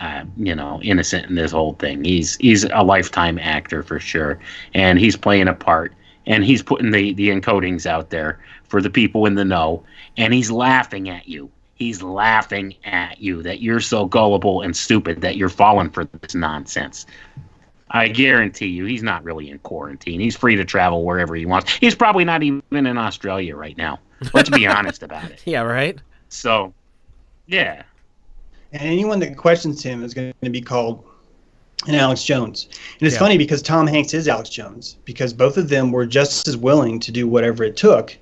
uh, you know, innocent in this whole thing. He's he's a lifetime actor for sure, and he's playing a part, and he's putting the the encodings out there for the people in the know, and he's laughing at you. He's laughing at you that you're so gullible and stupid that you're falling for this nonsense. I guarantee you, he's not really in quarantine. He's free to travel wherever he wants. He's probably not even in Australia right now. Let's be honest about it. yeah, right. So, yeah, And anyone that questions him is going to be called an Alex Jones. And it's Yeah. funny because Tom Hanks is Alex Jones because both of them were just as willing to do whatever it took.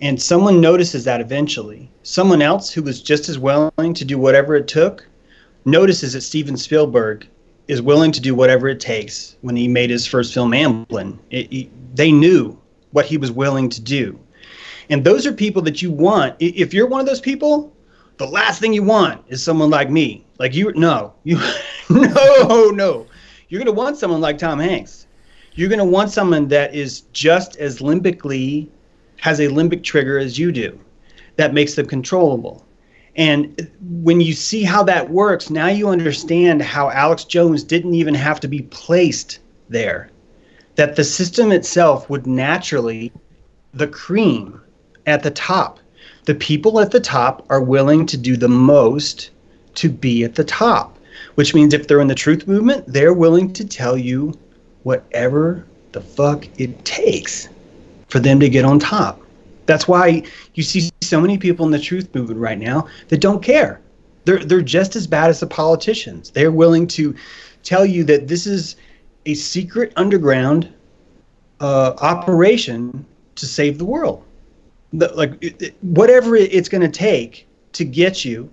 And someone notices that eventually. Someone else who was just as willing to do whatever it took notices that Steven Spielberg is willing to do whatever it takes when he made his first film, Amblin. It, it- they knew what he was willing to do. And those are people that you want. If you're one of those people, the last thing you want is someone like me. Like you, no, you, no, no. You're gonna want someone like Tom Hanks. You're gonna want someone that is just as limbically has a limbic trigger as you do, that makes them controllable. And when you see how that works, now you understand how Alex Jones didn't even have to be placed there. That the system itself would naturally, the cream at the top the people at the top are willing to do the most to be at the top, which means if they're in the truth movement, they're willing to tell you whatever the fuck it takes for them to get on top. That's why you see so many people in the truth movement right now that don't care. They're they're just as bad as the politicians. They're willing to tell you that this is a secret underground uh, operation to save the world like whatever it's going to take to get you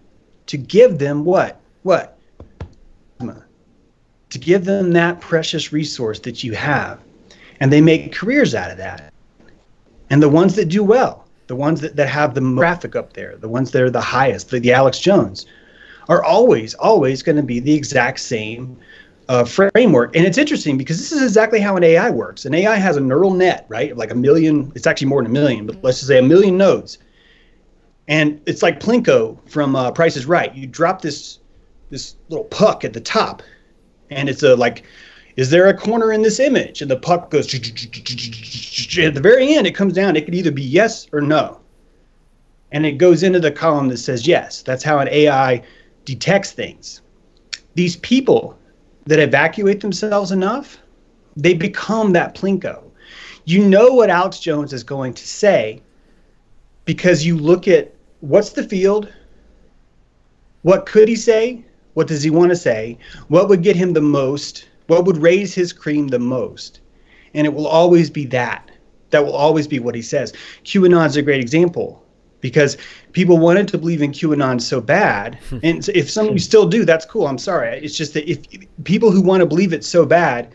to give them what? What? To give them that precious resource that you have. And they make careers out of that. And the ones that do well the ones that, that have the traffic up there the ones that are the highest the, the alex jones are always, always going to be the exact same uh, framework. And it's interesting because this is exactly how an AI works. An AI has a neural net, right? Like a million, it's actually more than a million, but let's just say a million nodes. And it's like Plinko from uh, Price is Right. You drop this this little puck at the top, and it's a like, is there a corner in this image? And the puck goes at the very end. It comes down. It could either be yes or no, and it goes into the column that says yes. That's how an AI detects things. These people that evacuate themselves enough, they become that Plinko. You know what Alex Jones is going to say because you look at what's the field, what could he say, what does he want to say, what would get him the most, what would raise his cream the most. And it will always be that. That will always be what he says. QAnon's a great example because people wanted to believe in QAnon so bad. and if some of you still do, that's cool. I'm sorry. It's just that if people who want to believe it so bad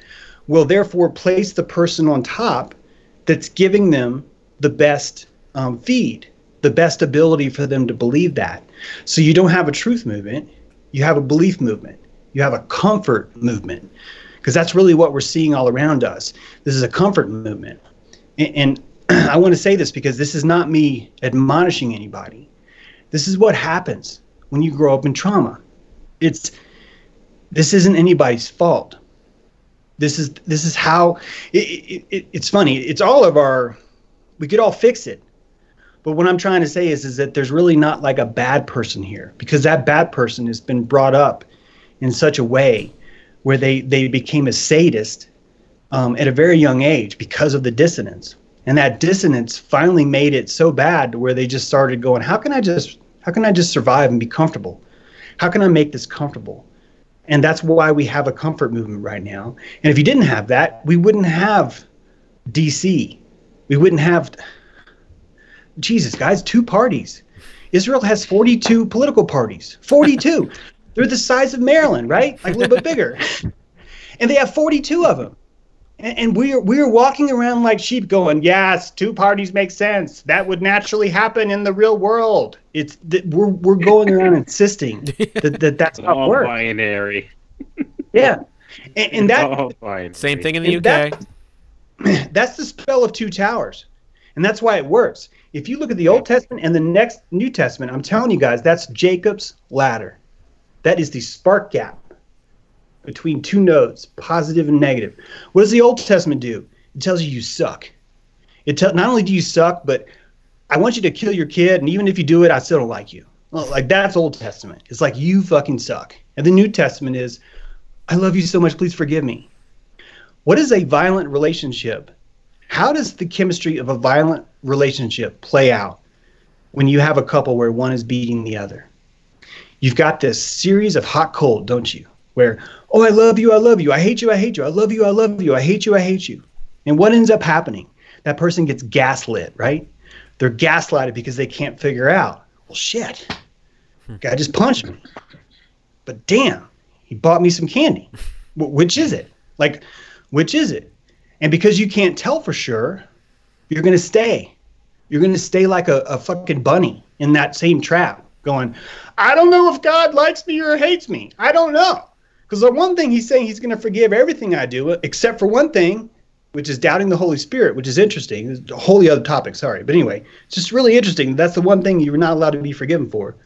will therefore place the person on top that's giving them the best um, feed, the best ability for them to believe that. So you don't have a truth movement, you have a belief movement, you have a comfort movement, because that's really what we're seeing all around us. This is a comfort movement. And, and I want to say this because this is not me admonishing anybody. This is what happens when you grow up in trauma. It's this isn't anybody's fault. This is this is how it, it, it, it's funny. It's all of our. We could all fix it, but what I'm trying to say is is that there's really not like a bad person here because that bad person has been brought up in such a way where they they became a sadist um, at a very young age because of the dissonance and that dissonance finally made it so bad to where they just started going how can i just how can i just survive and be comfortable? How can i make this comfortable? And that's why we have a comfort movement right now. And if you didn't have that we wouldn't have dc we wouldn't have jesus guys two parties. Israel has 42 political parties 42 they're the size of maryland right? Like a little bit bigger. And they have 42 of them and, and we're we're walking around like sheep, going, "Yes, two parties make sense. That would naturally happen in the real world." It's that we're we're going around insisting that, that that's how it All works. binary. Yeah, and, and that binary. Same thing in the UK. that- that's the spell of two towers, and that's why it works. If you look at the Old Testament and the next New Testament, I'm telling you guys, that's Jacob's ladder. That is the spark gap between two nodes, positive and negative. What does the Old Testament do? It tells you you suck. It tell not only do you suck, but I want you to kill your kid, and even if you do it, I still don't like you. Well, like that's Old Testament. It's like you fucking suck. And the New Testament is, I love you so much, please forgive me. What is a violent relationship? How does the chemistry of a violent relationship play out when you have a couple where one is beating the other? You've got this series of hot cold, don't you? Where, oh, I love you, I love you, I hate you, I hate you, I love you, I love you, I hate you, I hate you. And what ends up happening? That person gets gaslit, right? They're gaslighted because they can't figure out, well, shit, hmm. guy just punched me. But damn, he bought me some candy. Which is it? Like, which is it? And because you can't tell for sure, you're going to stay. You're going to stay like a, a fucking bunny in that same trap, going, I don't know if God likes me or hates me. I don't know. Because the one thing he's saying, he's going to forgive everything I do, except for one thing, which is doubting the Holy Spirit, which is interesting. It's a wholly other topic, sorry. But anyway, it's just really interesting. That's the one thing you're not allowed to be forgiven for.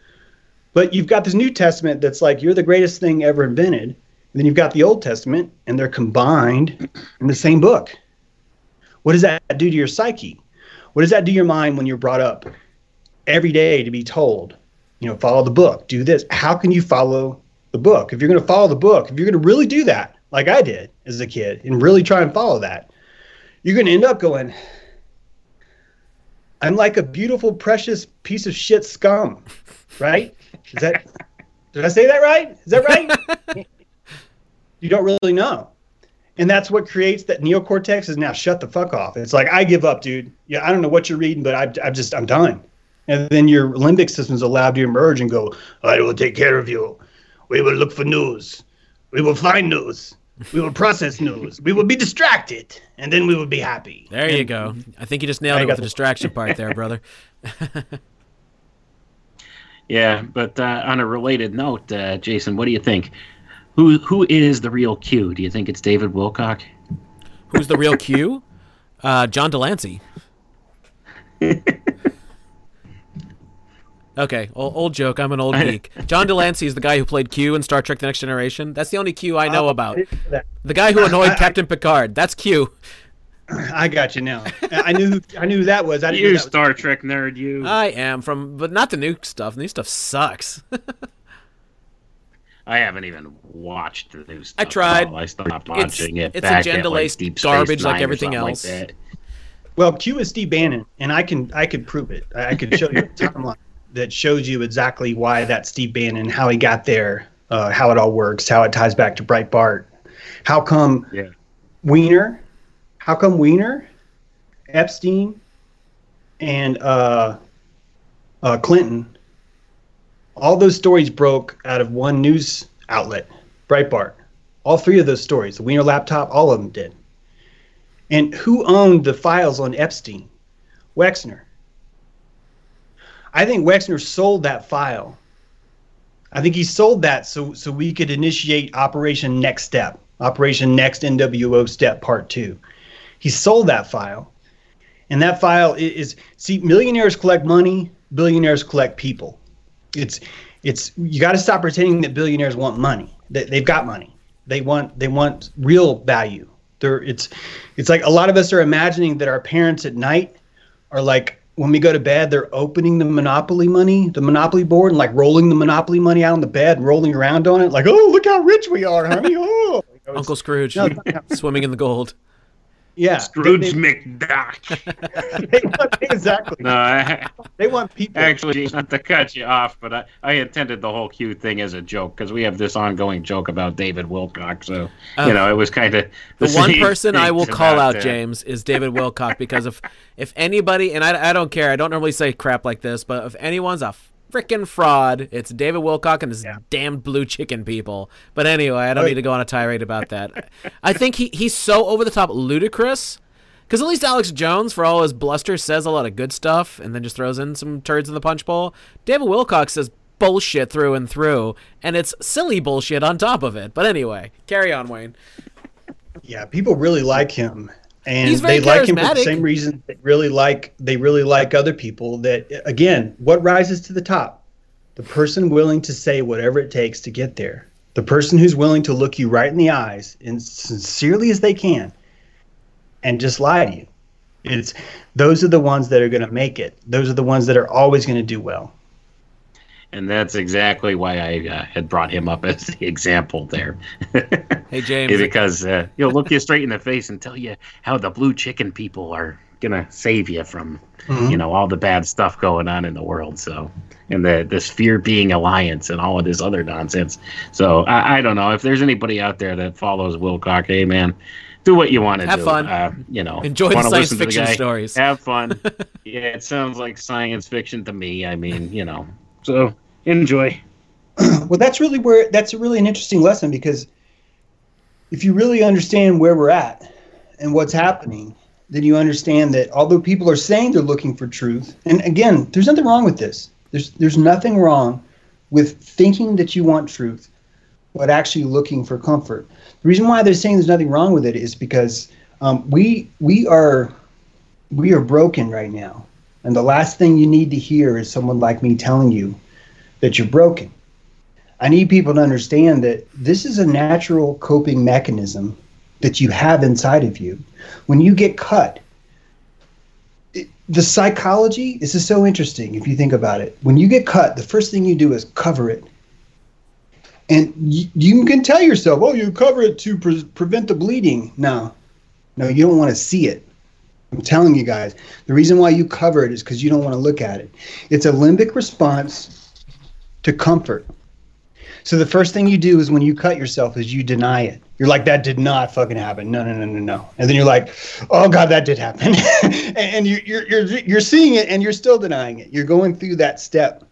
But you've got this New Testament that's like, you're the greatest thing ever invented. And then you've got the Old Testament, and they're combined in the same book. What does that do to your psyche? What does that do to your mind when you're brought up every day to be told, you know, follow the book, do this? How can you follow the book? If you're going to follow the book, if you're going to really do that, like I did as a kid, and really try and follow that, you're going to end up going, I'm like a beautiful, precious piece of shit scum, right? Is that, did I say that right? Is that right? you don't really know. And that's what creates that neocortex is now shut the fuck off. It's like, I give up, dude. Yeah, I don't know what you're reading, but I've, I've just, I'm done. And then your limbic system is allowed to emerge and go, I will take care of you. We will look for news. We will find news. We will process news. We will be distracted. And then we will be happy. There you go. I think you just nailed I it got with the the- distraction part there, brother. Yeah, but uh, on a related note, uh, Jason, what do you think? Who who is the real Q? Do you think it's David Wilcock? Who's the real Q? Uh, John de Lancie. Okay, old, old joke. I'm an old geek. John de Lancie is the guy who played Q in Star Trek: The Next Generation. That's the only Q I know oh, about. The guy who annoyed Captain Picard. That's Q. I got you now. I knew I knew who that was. I didn't know You that was- Star Trek nerd, you. I am from, but not the new stuff. New stuff sucks. I haven't even watched the new stuff. at tried. all. I stopped watching it. it's back at, agenda-laced Deep garbage like Nine or everything else. that. Well, Q is Steve Bannon, and I can I could prove it. I I could show you a timeline that shows you exactly why that's Steve Bannon, how he got there, uh, how it all works, how it ties back to Breitbart. How come Yeah. Weiner? How come Weiner, Epstein, and uh, uh, Clinton? All those stories broke out of one news outlet, Breitbart. All three of those stories, the Weiner laptop, all of them did. And who owned the files on Epstein? Wexner. I think Wexner sold that file. I think he sold that so so we could initiate Operation Next Step, Operation Next NWO Step Part Two. He sold that file, and that file is see millionaires collect money, billionaires collect people. It's it's you got to stop pretending that billionaires want money. They, they've got money. They want they want real value. They're, it's it's like a lot of us are imagining that our parents at night are like when we go to bed they're opening the monopoly money the monopoly board and like rolling the monopoly money out on the bed and rolling around on it like oh look how rich we are honey oh You know, it's- Uncle Scrooge No, swimming in the gold. Yeah Scrooge they, McDuck. they want, exactly no, I, they want people actually, not to cut you off, but I, I intended the whole Q thing as a joke because we have this ongoing joke about David Wilcock. So Oh. you know, it was kind of The one person I will call out, uh, James, is David Wilcock because if if anybody, and I, I don't care, I don't normally say crap like this, but if anyone's a freaking fraud, it's David Wilcock and his Yeah. damned blue chicken people. But anyway, I don't Right. need to go on a tirade about that. I think he he's so over the top ludicrous. Because at least Alex Jones, for all his bluster, says a lot of good stuff and then just throws in some turds in the punch bowl. David Wilcock says bullshit through and through, and it's silly bullshit on top of it. But anyway, carry on, Wayne. Yeah, people really like him, and they like him for the same reason they really like they really like other people. That again, what rises to the top? The person willing to say whatever it takes to get there. The person who's willing to look you right in the eyes and sincerely as they can, and just lie to you. It's those are the ones that are going to make it. Those are the ones that are always going to do well. And that's exactly why I uh, had brought him up as the example there. Hey, James. because uh, he'll look you straight in the face and tell you how the blue chicken people are gonna save you from you know all the bad stuff going on in the world. So and the this fear being alliance and all of this other nonsense. So I, I don't know if there's anybody out there that follows Wilcock. Hey man, do what you want to Have do. fun. Uh, you know, Enjoy the science listen to the fiction stories. Have fun. yeah, it sounds like science fiction to me. I mean, you know, so enjoy. well that's really where that's really an interesting lesson because if you really understand where we're at and what's happening then you understand that although people are saying they're looking for truth and again there's nothing wrong with this. There's there's nothing wrong with thinking that you want truth but actually looking for comfort. The reason why they're saying there's nothing wrong with it is because um, we we are we are broken right now and the last thing you need to hear is someone like me telling you that you're broken I need people to understand that this is a natural coping mechanism that you have inside of you. When you get cut, it, the psychology this is so interesting if you think about it. When you get cut, the first thing you do is cover it. And you, you can tell yourself, oh, you cover it to pre- prevent the bleeding. No, no, you don't want to see it. I'm telling you guys, the reason why you cover it is because you don't want to look at it. It's a limbic response to comfort. So the first thing you do is when you cut yourself is you deny it. You're like, that did not fucking happen. No, no, no, no, no. And then you're like, oh God, that did happen. and you, you're, you're, you're seeing it and you're still denying it. You're going through that step.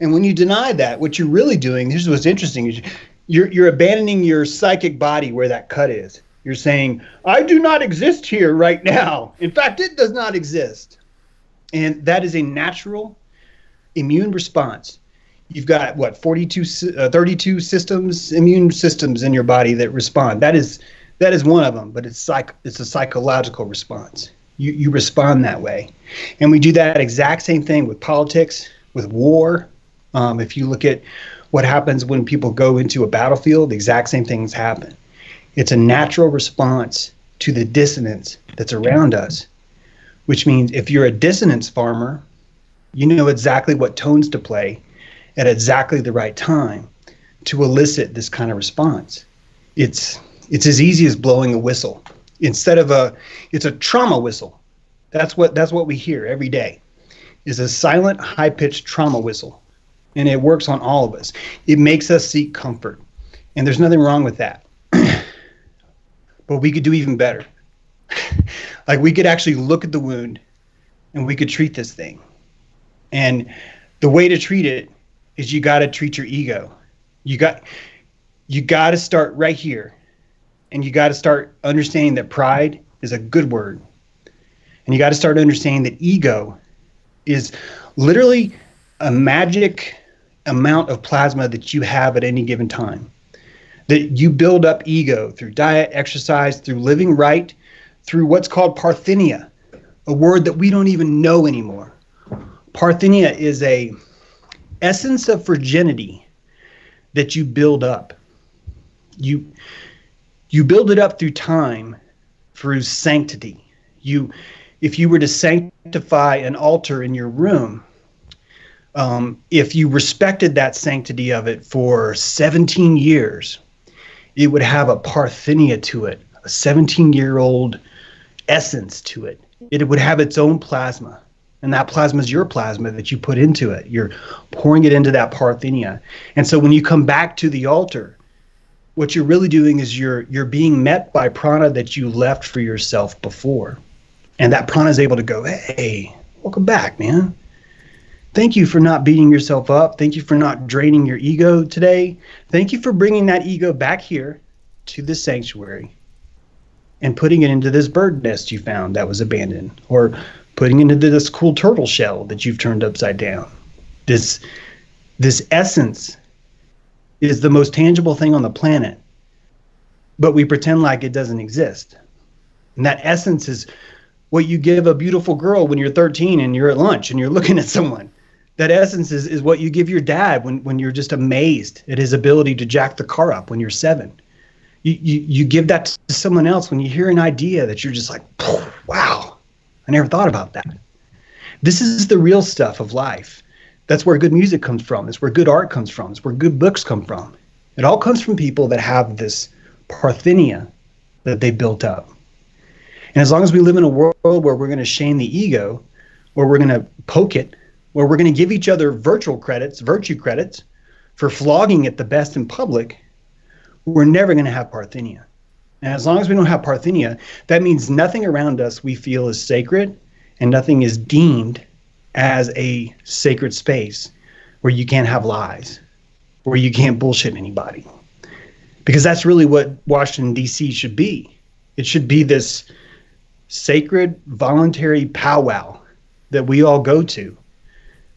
And when you deny that, what you're really doing, this is what's interesting, is you're, you're abandoning your psychic body where that cut is. You're saying, I do not exist here right now. In fact, it does not exist. And that is a natural immune response. You've got what 42 uh, 32 systems immune systems in your body that respond. That is that is one of them but it's psych it's a psychological response. You you respond that way. And we do that exact same thing with politics with war. Um, if you look at what happens when people go into a battlefield the exact same things happen it's a natural response to the dissonance that's around us which means if you're a dissonance farmer you know exactly what tones to play at exactly the right time to elicit this kind of response. It's it's as easy as blowing a whistle. Instead of a it's a trauma whistle. That's what that's what we hear every day. Is a silent high-pitched trauma whistle. And it works on all of us. It makes us seek comfort. And there's nothing wrong with that. But we could do even better. like we could actually look at the wound and we could treat this thing. And the way to treat it is you got to treat your ego. You got you got to start right here. And you got to start understanding that pride is a good word. And you got to start understanding that ego is literally a magic amount of plasma that you have at any given time. That you build up ego through diet, exercise, through living right, through what's called parthenia, a word that we don't even know anymore. Parthenia is a essence of virginity that you build up. You you build it up through time through sanctity. You if you were to sanctify an altar in your room, um, if you respected that sanctity of it for 17 years, it would have a parthenia to it, a 17 year old essence to it. It would have its own plasma and that plasma is your plasma that you put into it. You're pouring it into that parthenia. And so when you come back to the altar, what you're really doing is you're you're being met by prana that you left for yourself before. And that prana is able to go, "Hey, welcome back, man. Thank you for not beating yourself up. Thank you for not draining your ego today. Thank you for bringing that ego back here to the sanctuary and putting it into this bird nest you found that was abandoned or putting it into this cool turtle shell that you've turned upside down. This this essence is the most tangible thing on the planet, but we pretend like it doesn't exist. And that essence is what you give a beautiful girl when you're 13 and you're at lunch and you're looking at someone. That essence is, is what you give your dad when, when you're just amazed at his ability to jack the car up when you're seven. You, you, you give that to someone else when you hear an idea that you're just like, wow, I never thought about that. This is the real stuff of life. That's where good music comes from. It's where good art comes from. It's where good books come from. It all comes from people that have this parthenia that they built up. And as long as we live in a world where we're going to shame the ego, where we're going to poke it, where we're going to give each other virtual credits, virtue credits for flogging it the best in public, we're never going to have parthenia. And as long as we don't have parthenia, that means nothing around us we feel is sacred and nothing is deemed as a sacred space where you can't have lies, where you can't bullshit anybody. Because that's really what Washington, D.C. should be. It should be this sacred, voluntary powwow that we all go to.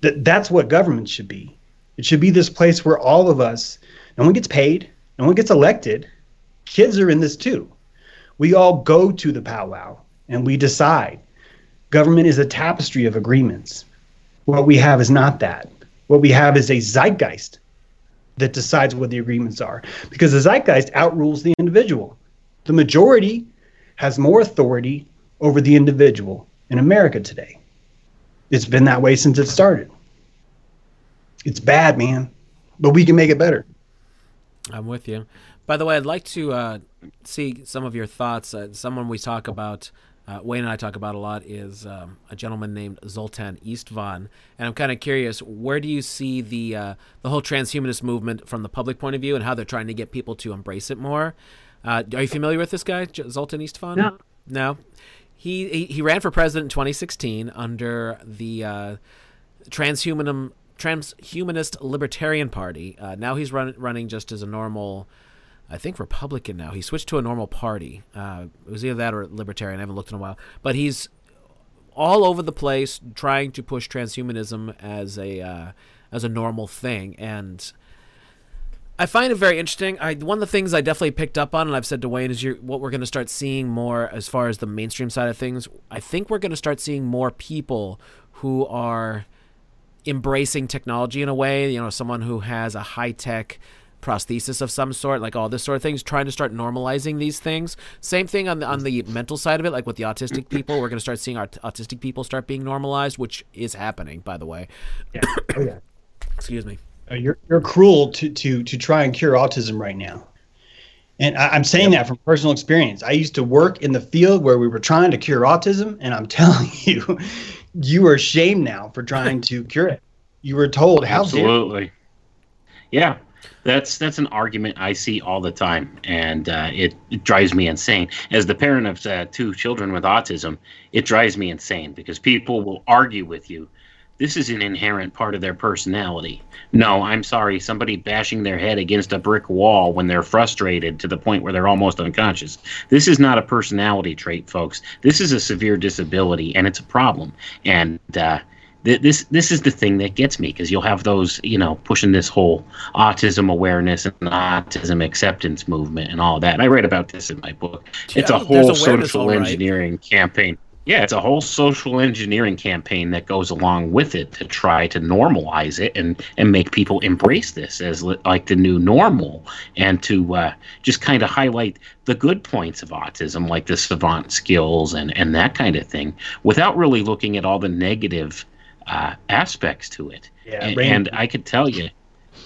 That, that's what government should be. It should be this place where all of us, no one gets paid, no one gets elected, kids are in this too. We all go to the powwow and we decide. Government is a tapestry of agreements. What we have is not that. What we have is a zeitgeist that decides what the agreements are because the zeitgeist outrules the individual. The majority has more authority over the individual in America today. It's been that way since it started. It's bad, man, but we can make it better. I'm with you. By the way, I'd like to uh, see some of your thoughts. Uh, someone we talk about, uh, Wayne and I talk about a lot, is um, a gentleman named Zoltan Istvan, and I'm kind of curious. Where do you see the uh, the whole transhumanist movement from the public point of view, and how they're trying to get people to embrace it more? Uh, are you familiar with this guy, Zoltan Istvan? No. No. He, he ran for president in 2016 under the uh, transhumanist libertarian party. Uh, now he's run, running just as a normal, I think Republican now. He switched to a normal party. Uh, it was either that or libertarian. I haven't looked in a while, but he's all over the place trying to push transhumanism as a uh, as a normal thing and I find it very interesting. I one of the things I definitely picked up on, and I've said to Wayne, is what we're going to start seeing more as far as the mainstream side of things. I think we're going to start seeing more people who are embracing technology in a way. You know, someone who has a high tech prosthesis of some sort, like all this sort of things, trying to start normalizing these things. Same thing on the on the mental side of it, like with the autistic people, we're going to start seeing our autistic people start being normalized, which is happening, by the way. Yeah. Oh yeah. Excuse me. Uh, you're you're cruel to to to try and cure autism right now. And I, I'm saying that from personal experience. I used to work in the field where we were trying to cure autism, and I'm telling you, you are ashamed now for trying to cure it. You were told how Absolutely. Yeah, that's that's an argument I see all the time, and uh, it, it drives me insane. As the parent of uh, two children with autism, it drives me insane because people will argue with you. This is an inherent part of their personality. No, I'm sorry, somebody bashing their head against a brick wall when they're frustrated to the point where they're almost unconscious. This is not a personality trait, folks. This is a severe disability, and it's a problem. And uh, th- this this is the thing that gets me because you'll have those you know pushing this whole autism awareness and autism acceptance movement and all that. And I write about this in my book. it's a whole social right. engineering campaign. Yeah, it's a whole social engineering campaign that goes along with it to try to normalize it and and make people embrace this as li- like the new normal and to uh, just kind of highlight the good points of autism, like the savant skills and and that kind of thing, without really looking at all the negative uh, aspects to it. Yeah, and, and I could tell you,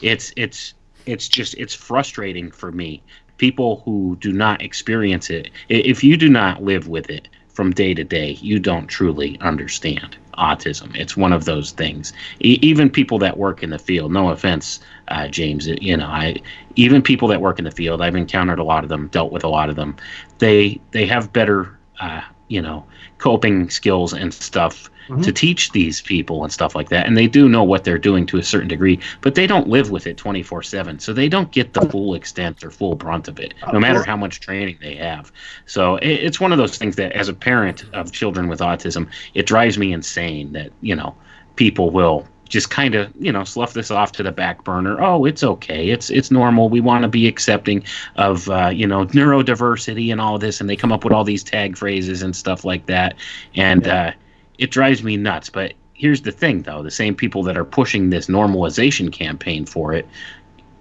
it's it's it's just it's frustrating for me. People who do not experience it, if you do not live with it from day to day, you don't truly understand autism. It's one of those things. E- even people that work in the field, no offense, uh, James, you know, I even people that work in the field, I've encountered a lot of them, dealt with a lot of them. They they have better, uh, you know, coping skills and stuff to teach these people and stuff like that. And they do know what they're doing to a certain degree, but they don't live with it 24 7. So they don't get the full extent or full brunt of it, no matter how much training they have. So it, it's one of those things that, as a parent of children with autism, it drives me insane that, you know, people will just kind of you know slough this off to the back burner. Oh it's okay. It's it's normal. We want to be accepting of uh, you know neurodiversity and all this and they come up with all these tag phrases and stuff like that. And uh, it drives me nuts. But here's the thing though. The same people that are pushing this normalization campaign for it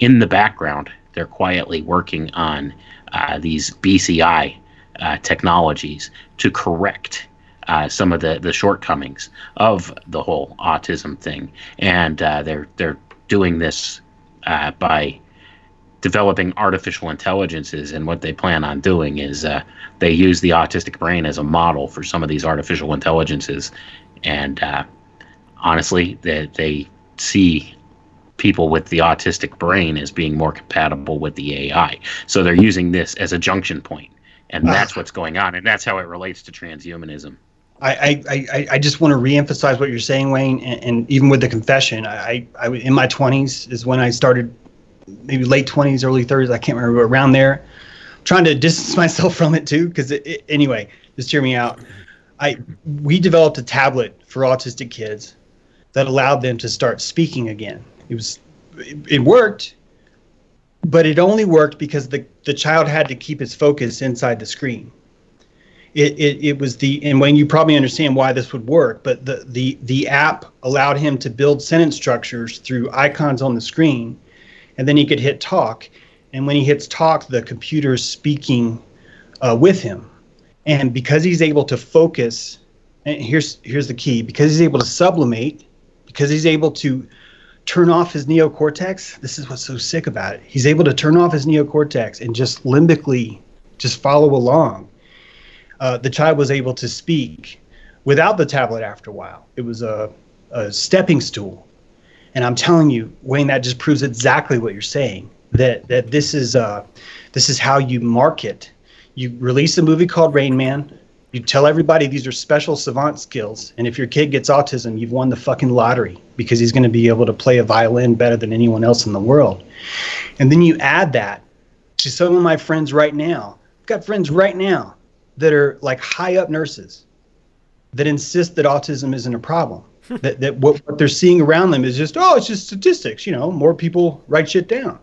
in the background they're quietly working on uh, these bci uh, technologies to correct uh, some of the, the shortcomings of the whole autism thing, and uh, they're they're doing this uh, by developing artificial intelligences. And what they plan on doing is uh, they use the autistic brain as a model for some of these artificial intelligences, and uh, honestly, they they see people with the autistic brain as being more compatible with the AI. So they're using this as a junction point, and that's what's going on, and that's how it relates to transhumanism. I, I, I, I just want to reemphasize what you're saying, Wayne, and, and even with the confession, I, I, I in my 20s is when I started, maybe late 20s, early 30s, I can't remember, around there, trying to distance myself from it too. Because anyway, just hear me out. I we developed a tablet for autistic kids that allowed them to start speaking again. It was it, it worked, but it only worked because the the child had to keep his focus inside the screen it, it, it was the and when you probably understand why this would work but the, the the app allowed him to build sentence structures through icons on the screen and then he could hit talk and when he hits talk the computer's speaking uh, with him and because he's able to focus and here's here's the key because he's able to sublimate because he's able to turn off his neocortex this is what's so sick about it he's able to turn off his neocortex and just limbically just follow along uh, the child was able to speak without the tablet after a while. It was a, a stepping stool. And I'm telling you, Wayne, that just proves exactly what you're saying. That that this is uh, this is how you market. You release a movie called Rain Man. You tell everybody these are special savant skills, and if your kid gets autism, you've won the fucking lottery because he's going to be able to play a violin better than anyone else in the world. And then you add that to some of my friends right now. I've got friends right now that are like high up nurses that insist that autism isn't a problem. That that what, what they're seeing around them is just oh, it's just statistics. You know, more people write shit down.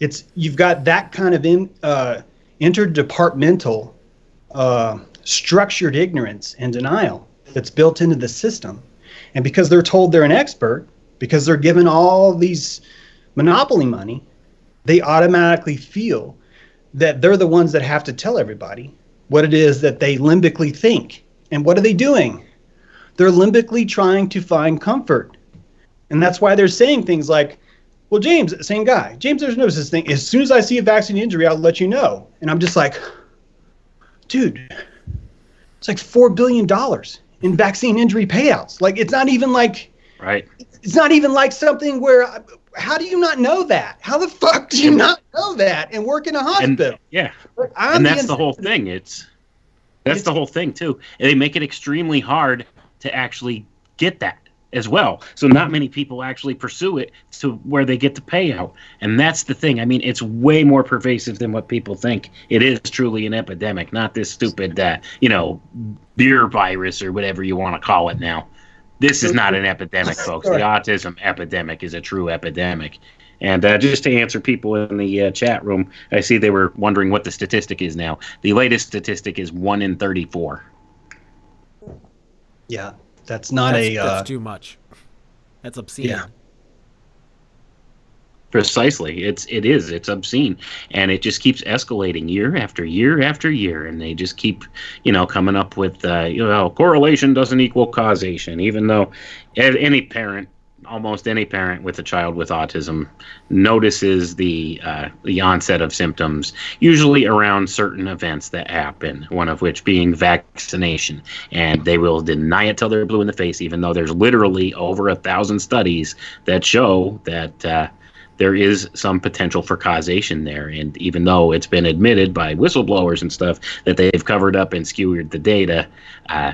It's you've got that kind of in, uh, interdepartmental uh, structured ignorance and denial that's built into the system, and because they're told they're an expert, because they're given all these monopoly money, they automatically feel that they're the ones that have to tell everybody what it is that they limbically think. And what are they doing? They're limbically trying to find comfort. And that's why they're saying things like, well, James, same guy. James, there's no such thing. As soon as I see a vaccine injury, I'll let you know. And I'm just like, dude, it's like $4 billion in vaccine injury payouts. Like, it's not even like, Right. it's not even like something where, how do you not know that? How the fuck do you not know that and work in a And hospital? yeah, I'm and that's the being- whole thing. It's that's It's- the whole thing too. And they make it extremely hard to actually get that as well. So not many people actually pursue it to where they get the payout. And that's the thing. I mean, it's way more pervasive than what people think. It is truly an epidemic, not this stupid, uh, you know, beer virus or whatever you want to call it now. This is not an epidemic, folks. The autism epidemic is a true epidemic. And uh, just to answer people in the uh, chat room, I see they were wondering what the statistic is now. The latest statistic is one in 34. Yeah, that's not That's, a. Uh, that's too much. That's obscene. Yeah. Precisely, it's it is it's obscene, and it just keeps escalating year after year after year, and they just keep you know coming up with uh, you know correlation doesn't equal causation, even though any parent, almost any parent with a child with autism, notices the uh, the onset of symptoms usually around certain events that happen. One of which being vaccination, and they will deny it till they're blue in the face, even though there's literally over a thousand studies that show that. Uh, there is some potential for causation there. And even though it's been admitted by whistleblowers and stuff that they've covered up and skewered the data, uh,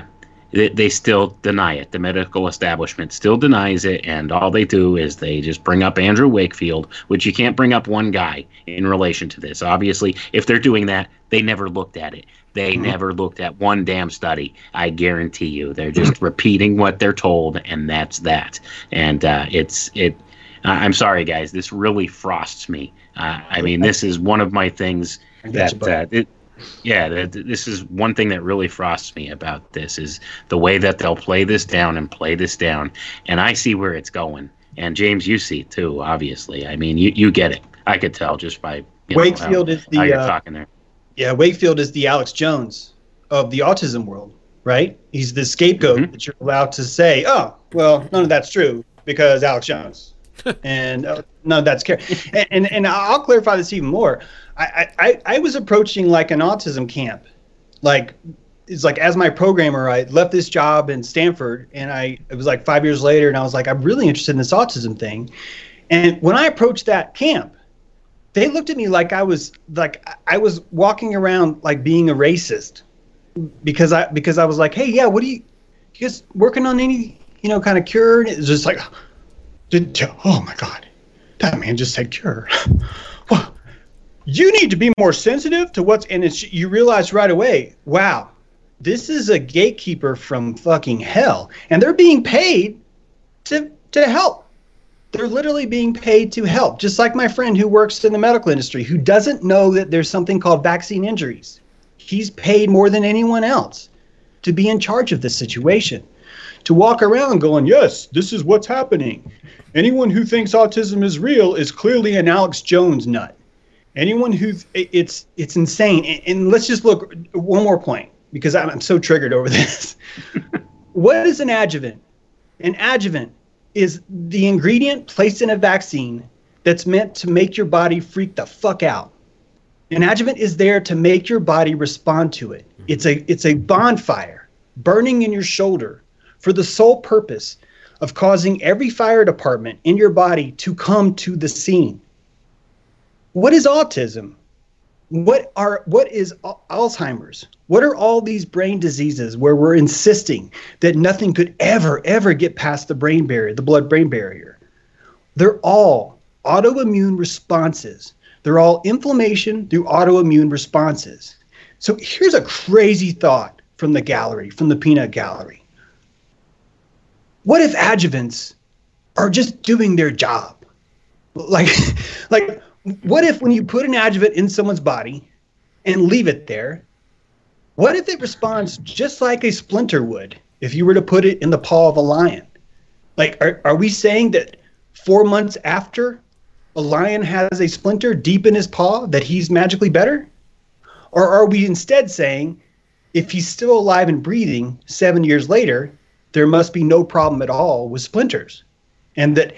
they, they still deny it. The medical establishment still denies it, and all they do is they just bring up Andrew Wakefield, which you can't bring up one guy in relation to this. Obviously, if they're doing that, they never looked at it. They never looked at one damn study. I guarantee you, they're just repeating what they're told, and that's that. And uh, it's it. Uh, I'm sorry, guys. This really frosts me. Uh, I mean, this is one of my things that, uh, it, yeah, that, this is one thing that really frosts me about this is the way that they'll play this down and play this down, and I see where it's going. And James, you see too, obviously. I mean, you, you get it. I could tell just by you know, Wakefield how, is the, you're uh, talking there. Yeah, Wakefield is the Alex Jones of the autism world, right? He's the scapegoat Mhm. that you're allowed to say, "Oh, well, none of that's true because Alex Jones," and uh, none of that's care. And, and and I'll clarify this even more. I, I I was approaching like an autism camp, like it's like as my programmer, I left this job in Stanford, and I it was like five years later, and I was like, I'm really interested in this autism thing. And when I approached that camp, they looked at me like I was like I was walking around like being a racist because I because I was like, hey, yeah, what are you, you guys working on any you know kind of cure? And it was just like, did oh my god, that man just said cure. well, you need to be more sensitive to what's and it's you realize right away, wow, this is a gatekeeper from fucking hell, and they're being paid to to help. They're literally being paid to help. Just like my friend who works in the medical industry who doesn't know that there's something called vaccine injuries. He's paid more than anyone else to be in charge of this situation. To walk around going yes this is what's happening. Anyone who thinks autism is real is clearly an alex jones nut anyone who's it's it's insane and, and let's just look one more point because i'm, I'm so triggered over this what is an adjuvant an adjuvant is the ingredient placed in a vaccine that's meant to make your body freak the fuck out. An adjuvant is there to make your body respond to it. Mm-hmm. It's a it's a bonfire burning in your shoulder for the sole purpose of causing every fire department in your body to come to the scene. What is autism? What are what is Alzheimer's? What are all these brain diseases where we're insisting that nothing could ever ever get past the brain barrier, the blood brain barrier? They're all autoimmune responses. They're all inflammation through autoimmune responses. So here's a crazy thought. from the gallery, from the peanut gallery. What if adjuvants are just doing their job? Like, like, what if when you put an adjuvant in someone's body and leave it there, what if it responds just like a splinter would if you were to put it in the paw of a lion? Like, are, are we saying that four months after a lion has a splinter deep in his paw that he's magically better? Or are we instead saying if he's still alive and breathing seven years later, there must be no problem at all with splinters? And that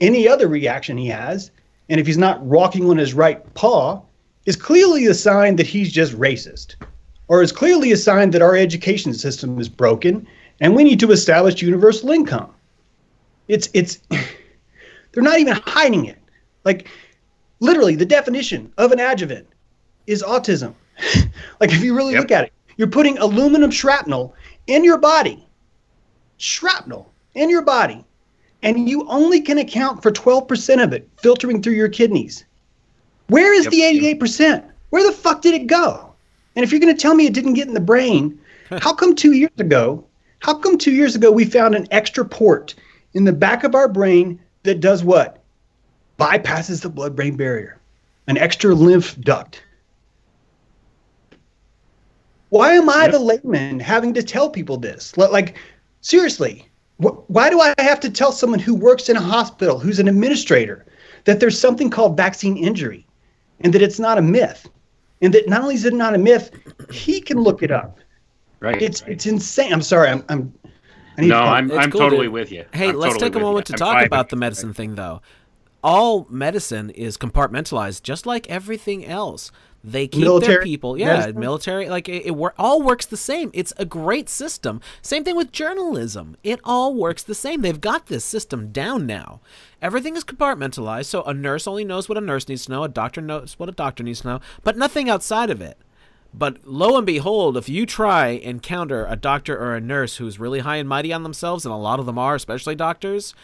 any other reaction he has, and if he's not walking on his right paw, is clearly a sign that he's just racist, or is clearly a sign that our education system is broken and we need to establish universal income. It's it's they're not even hiding it. Like literally the definition of an adjuvant is autism. like if you really Yep. look at it, you're putting aluminum shrapnel in your body. Shrapnel in your body. And you only can account for 12% of it filtering through your kidneys. Where is Yep. the 88%? Where the fuck did it go? And if you're going to tell me it didn't get in the brain, how come 2 years ago, how come 2 years ago we found an extra port in the back of our brain that does what? Bypasses the blood brain barrier. An extra lymph duct. Why am I Yep. the layman having to tell people this? Like, seriously, why do I have to tell someone who works in a hospital, who's an administrator, that there's something called vaccine injury and that it's not a myth? And that not only is it not a myth, he can look it up. Right. It's right. it's insane. I'm sorry. I'm. I'm I need no, to- I'm I'm cool, totally dude. with you. Hey, I'm let's totally take a moment you. to talk about the medicine thing, though. All medicine is compartmentalized, just like everything else. They keep their people, yeah, medicine? military, like it, it wor- all works the same. It's a great system. Same thing with journalism. It all works the same. They've got this system down now. Everything is compartmentalized, so a nurse only knows what a nurse needs to know, a doctor knows what a doctor needs to know, but nothing outside of it. But lo and behold, if you try and counter a doctor or a nurse who's really high and mighty on themselves, and a lot of them are, especially doctors,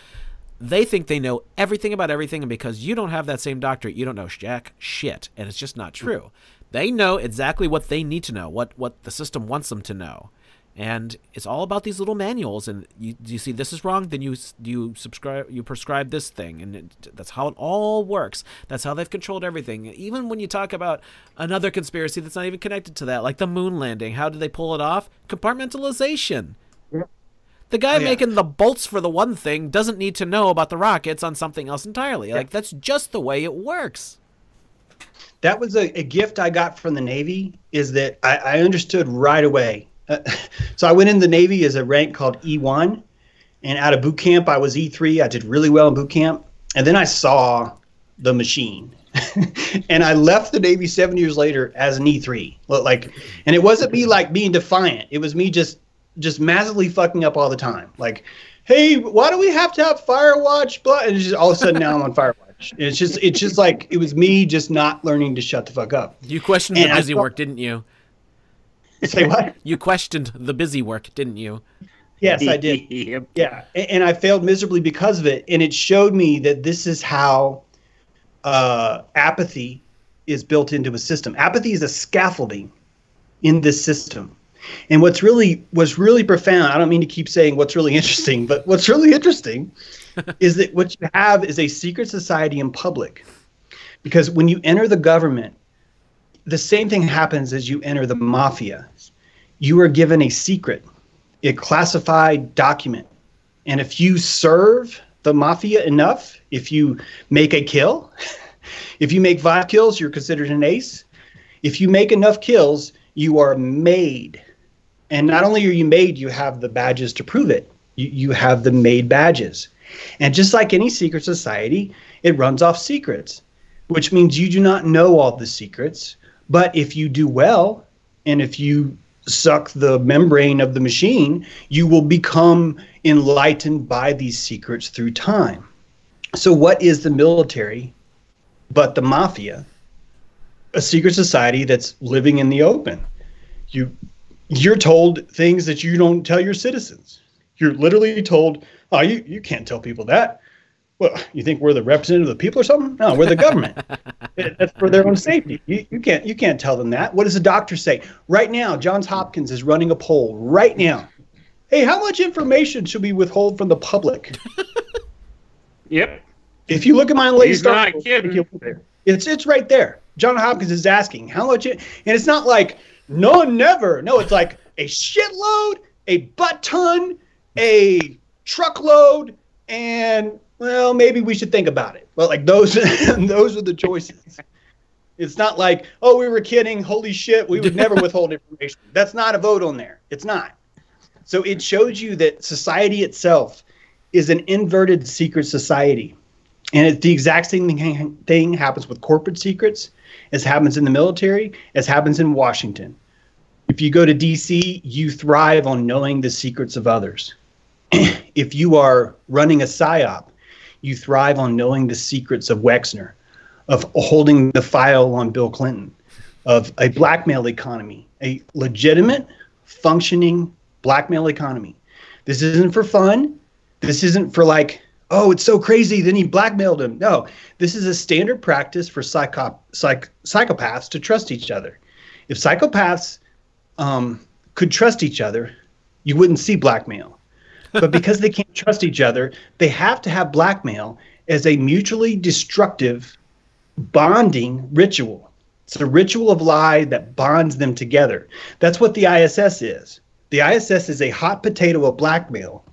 they think they know everything about everything, and because you don't have that same doctorate, you don't know jack shit, and it's just not true. They know exactly what they need to know, what what the system wants them to know, and it's all about these little manuals. And you you see this is wrong, then you you subscribe you prescribe this thing, and it, that's how it all works. That's how they've controlled everything. Even when you talk about another conspiracy that's not even connected to that, like the moon landing, how did they pull it off? Compartmentalization. The guy Oh, yeah. making the bolts for the one thing doesn't need to know about the rockets on something else entirely. Like that's just the way it works. that was a, a gift I got from the Navy. Is that I, I understood right away. Uh, so I went in the Navy as a rank called E1, and out of boot camp I was E3. I did really well in boot camp, and then I saw the machine, and I left the Navy seven years later as an E3. Like, and it wasn't me like being defiant. It was me just just massively fucking up all the time. Like, hey, why do we have to have Firewatch? Blah, and just all of a sudden now I'm on Firewatch. And It's just it's just like it was me just not learning to shut the fuck up. You questioned And the busy thought- work, didn't you? Say what? You questioned the busy work, didn't you? Yes, I did. Yep. Yeah, a- and I failed miserably because of it. And it showed me that this is how uh, apathy is built into a system. Apathy is a scaffolding in this system. And what's really what's really profound, I don't mean to keep saying what's really interesting, but what's really interesting is that what you have is a secret society in public. Because when you enter the government, the same thing happens as you enter the mafia. You are given a secret, a classified document. And if you serve the mafia enough, if you make a kill, if you make five kills, you're considered an ace. If you make enough kills, you are made. And not only are you made, you have the badges to prove it. You, you have the made badges. And just like any secret society, it runs off secrets, which means you do not know all the secrets. But if you do well, and if you suck the membrane of the machine, you will become enlightened by these secrets through time. So, what is the military but the mafia? A secret society that's living in the open. You, you're told things that you don't tell your citizens. You're literally told, "Oh, you, you can't tell people that." Well, you think we're the representative of the people or something? No, we're the government. That's for their own safety. You, you can't you can't tell them that. What does the doctor say? Right now, Johns Hopkins is running a poll right now. Hey, how much information should we withhold from the public? Yep. If you look at my latest He's not kidding. It's it's right there. John Hopkins is asking how much, it, and it's not like no, never. No, it's like a shitload, a butt ton, a truckload, and well, maybe we should think about it. Well, like those, those are the choices. It's not like, oh, we were kidding. Holy shit, we would never withhold information. That's not a vote on there. It's not. So it shows you that society itself is an inverted secret society. And it's the exact same thing, thing happens with corporate secrets, as happens in the military, as happens in Washington. If you go to DC, you thrive on knowing the secrets of others. if you are running a psyop, you thrive on knowing the secrets of Wexner, of holding the file on Bill Clinton, of a blackmail economy, a legitimate, functioning blackmail economy. This isn't for fun. This isn't for like, oh, it's so crazy. Then he blackmailed him. No, this is a standard practice for psycho- psych- psychopaths to trust each other. If psychopaths um, could trust each other, you wouldn't see blackmail. But because they can't trust each other, they have to have blackmail as a mutually destructive bonding ritual. It's a ritual of lie that bonds them together. That's what the ISS is. The ISS is a hot potato of blackmail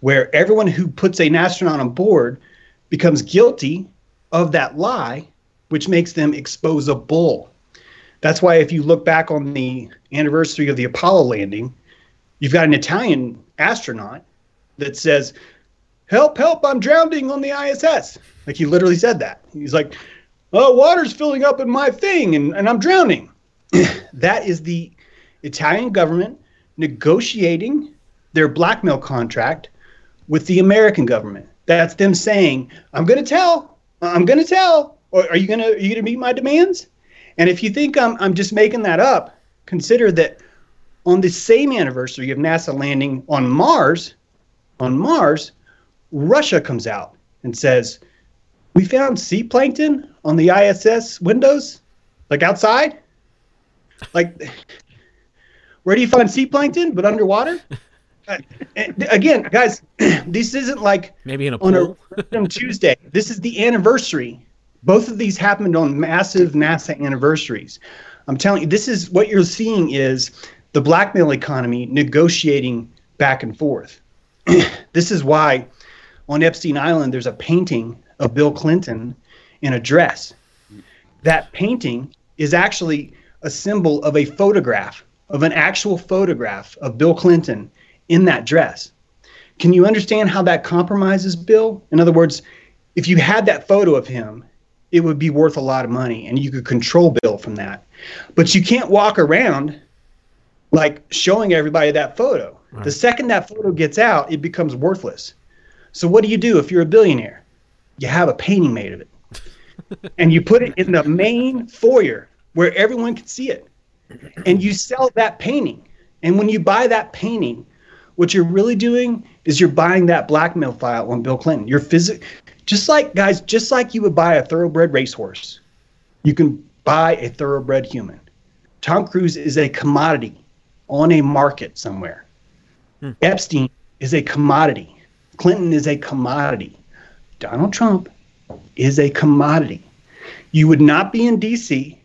where everyone who puts an astronaut on board becomes guilty of that lie, which makes them bull. That's why if you look back on the anniversary of the Apollo landing, you've got an Italian astronaut that says, Help, help, I'm drowning on the ISS. Like he literally said that. He's like, Oh, water's filling up in my thing and, and I'm drowning. that is the Italian government negotiating their blackmail contract with the American government. That's them saying, I'm going to tell, I'm going to tell, or are you going to, are you going to meet my demands? And if you think I'm, I'm just making that up, consider that on the same anniversary of NASA landing on Mars, on Mars, Russia comes out and says, We found sea plankton on the ISS windows, like outside. Like, where do you find sea plankton but underwater? Uh, and again, guys, this isn't like Maybe in a on a random Tuesday. This is the anniversary. Both of these happened on massive NASA anniversaries. I'm telling you, this is what you're seeing is the blackmail economy negotiating back and forth. this is why on Epstein Island there's a painting of Bill Clinton in a dress. That painting is actually a symbol of a photograph, of an actual photograph of Bill Clinton in that dress. Can you understand how that compromises Bill? In other words, if you had that photo of him, it would be worth a lot of money and you could control Bill from that. But you can't walk around like showing everybody that photo. The second that photo gets out, it becomes worthless. So what do you do if you're a billionaire? You have a painting made of it. and you put it in the main foyer where everyone can see it. And you sell that painting. And when you buy that painting, what you're really doing is you're buying that blackmail file on Bill Clinton. You're physic just like guys, just like you would buy a thoroughbred racehorse, you can buy a thoroughbred human. Tom Cruise is a commodity on a market somewhere. Hmm. Epstein is a commodity. Clinton is a commodity. Donald Trump is a commodity. You would not be in DC.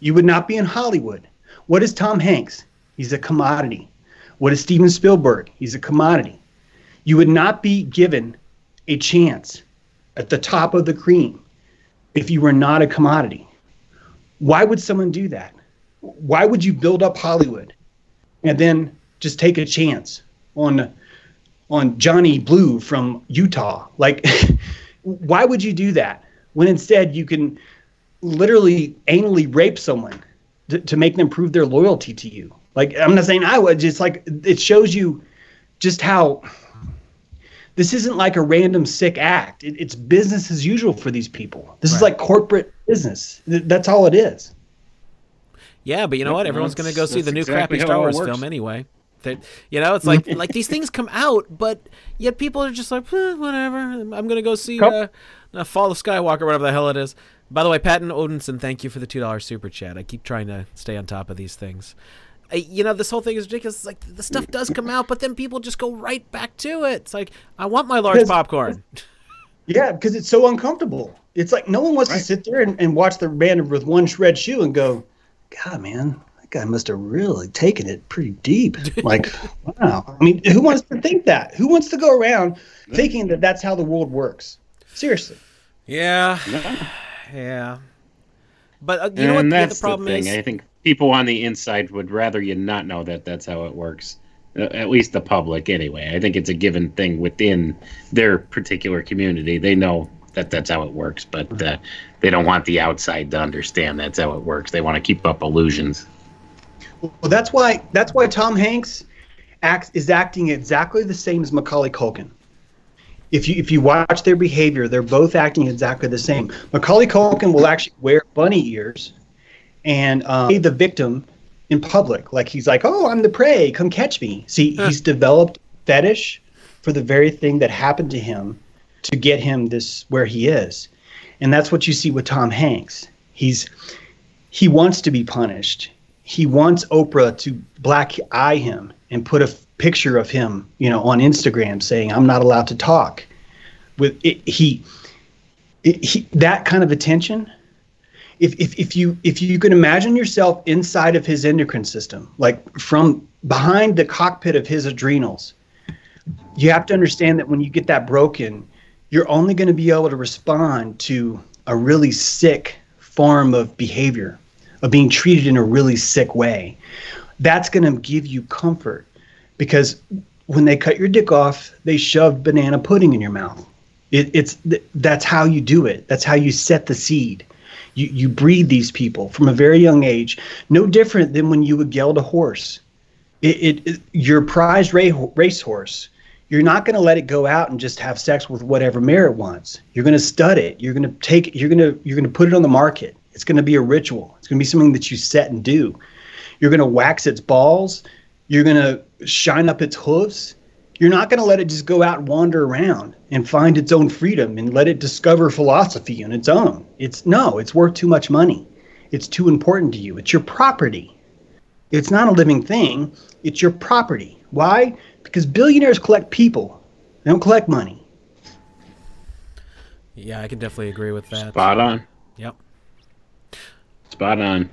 You would not be in Hollywood. What is Tom Hanks? He's a commodity. What is Steven Spielberg? He's a commodity. You would not be given a chance at the top of the cream if you were not a commodity. Why would someone do that? Why would you build up Hollywood and then just take a chance on on Johnny Blue from Utah? Like why would you do that when instead you can literally anally rape someone to, to make them prove their loyalty to you? Like I'm not saying I would, just like it shows you just how this isn't like a random sick act. It, it's business as usual for these people. This is like corporate business. Th- That's all it is. Yeah, but you know what? Everyone's going to go see the new exactly crappy Star Wars film anyway. That you know, it's like like these things come out, but yet people are just like, eh, whatever. I'm gonna go see uh, uh, Fall of Skywalker, whatever the hell it is. By the way, Patton Odinson, thank you for the two dollars super chat. I keep trying to stay on top of these things. Uh, you know, this whole thing is ridiculous. It's like the stuff does come out, but then people just go right back to it. It's like I want my large popcorn. Yeah, because it's so uncomfortable. It's like no one wants to sit there and, and watch the band with one shred shoe and go, God, man, that guy must have really taken it pretty deep. Like, wow. I mean, who wants to think that? Who wants to go around thinking that that's how the world works? Seriously. Yeah, yeah. But uh, you know what? and The, the problem thing. is, I think people on the inside would rather you not know that that's how it works. Uh, At least the public, anyway. I think it's a given thing within their particular community. They know that that's how it works, but uh, they don't want the outside to understand that's how it works. They want to keep up illusions. Well, that's why that's why Tom Hanks acts is acting exactly the same as Macaulay Culkin. If you if you watch their behavior, they're both acting exactly the same. Macaulay Culkin will actually wear bunny ears and um, the victim in public, like he's like, "Oh, I'm the prey, come catch me." See, he's developed fetish for the very thing that happened to him to get him this where he is, and that's what you see with Tom Hanks. He's he wants to be punished. He wants Oprah to black eye him and put a f- picture of him, you know, on Instagram saying I'm not allowed to talk. With it, he, it, he that kind of attention. If, if, if you if you can imagine yourself inside of his endocrine system, like from behind the cockpit of his adrenals, you have to understand that when you get that broken, you're only going to be able to respond to a really sick form of behavior, of being treated in a really sick way. That's going to give you comfort because when they cut your dick off, they shoved banana pudding in your mouth. It, it's that's how you do it. That's how you set the seed. You you breed these people from a very young age, no different than when you would geld a horse. It, it, it your prized ra- racehorse. You're not going to let it go out and just have sex with whatever mare it wants. You're going to stud it. You're going to take. You're going to you're going to put it on the market. It's going to be a ritual. It's going to be something that you set and do. You're going to wax its balls. You're going to shine up its hooves. You're not going to let it just go out and wander around and find its own freedom and let it discover philosophy on its own. It's no, it's worth too much money. It's too important to you. It's your property. It's not a living thing, it's your property. Why? Because billionaires collect people, they don't collect money. yeah, I can definitely agree with that. Spot on. Yep. Spot on.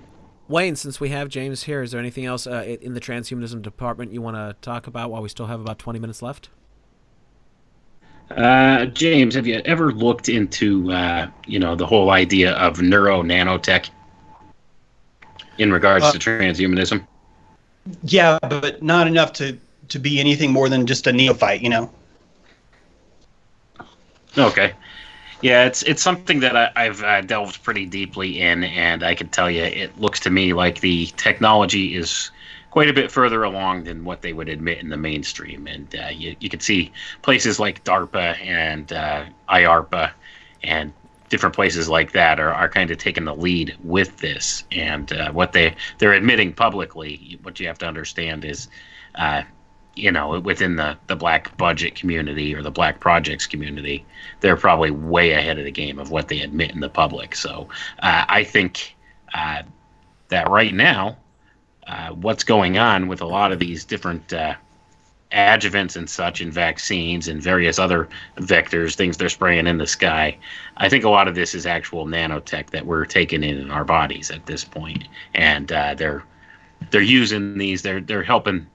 Wayne, since we have James here, is there anything else uh, in the transhumanism department you want to talk about while we still have about 20 minutes left? Uh, James, have you ever looked into uh, you know the whole idea of neuro nanotech in regards Uh, to transhumanism? Yeah, but not enough to to be anything more than just a neophyte, you know. Okay. Yeah, it's it's something that I, I've uh, delved pretty deeply in, and I can tell you, it looks to me like the technology is quite a bit further along than what they would admit in the mainstream. And uh, you you can see places like DARPA and uh, IARPA and different places like that are, are kind of taking the lead with this. And uh, what they they're admitting publicly, what you have to understand is. Uh, you know, within the, the black budget community or the black projects community, they're probably way ahead of the game of what they admit in the public. So uh, I think uh, that right now, uh, what's going on with a lot of these different uh, adjuvants and such and vaccines and various other vectors, things they're spraying in the sky, I think a lot of this is actual nanotech that we're taking in, in our bodies at this point, and uh, they're they're using these. They're they're helping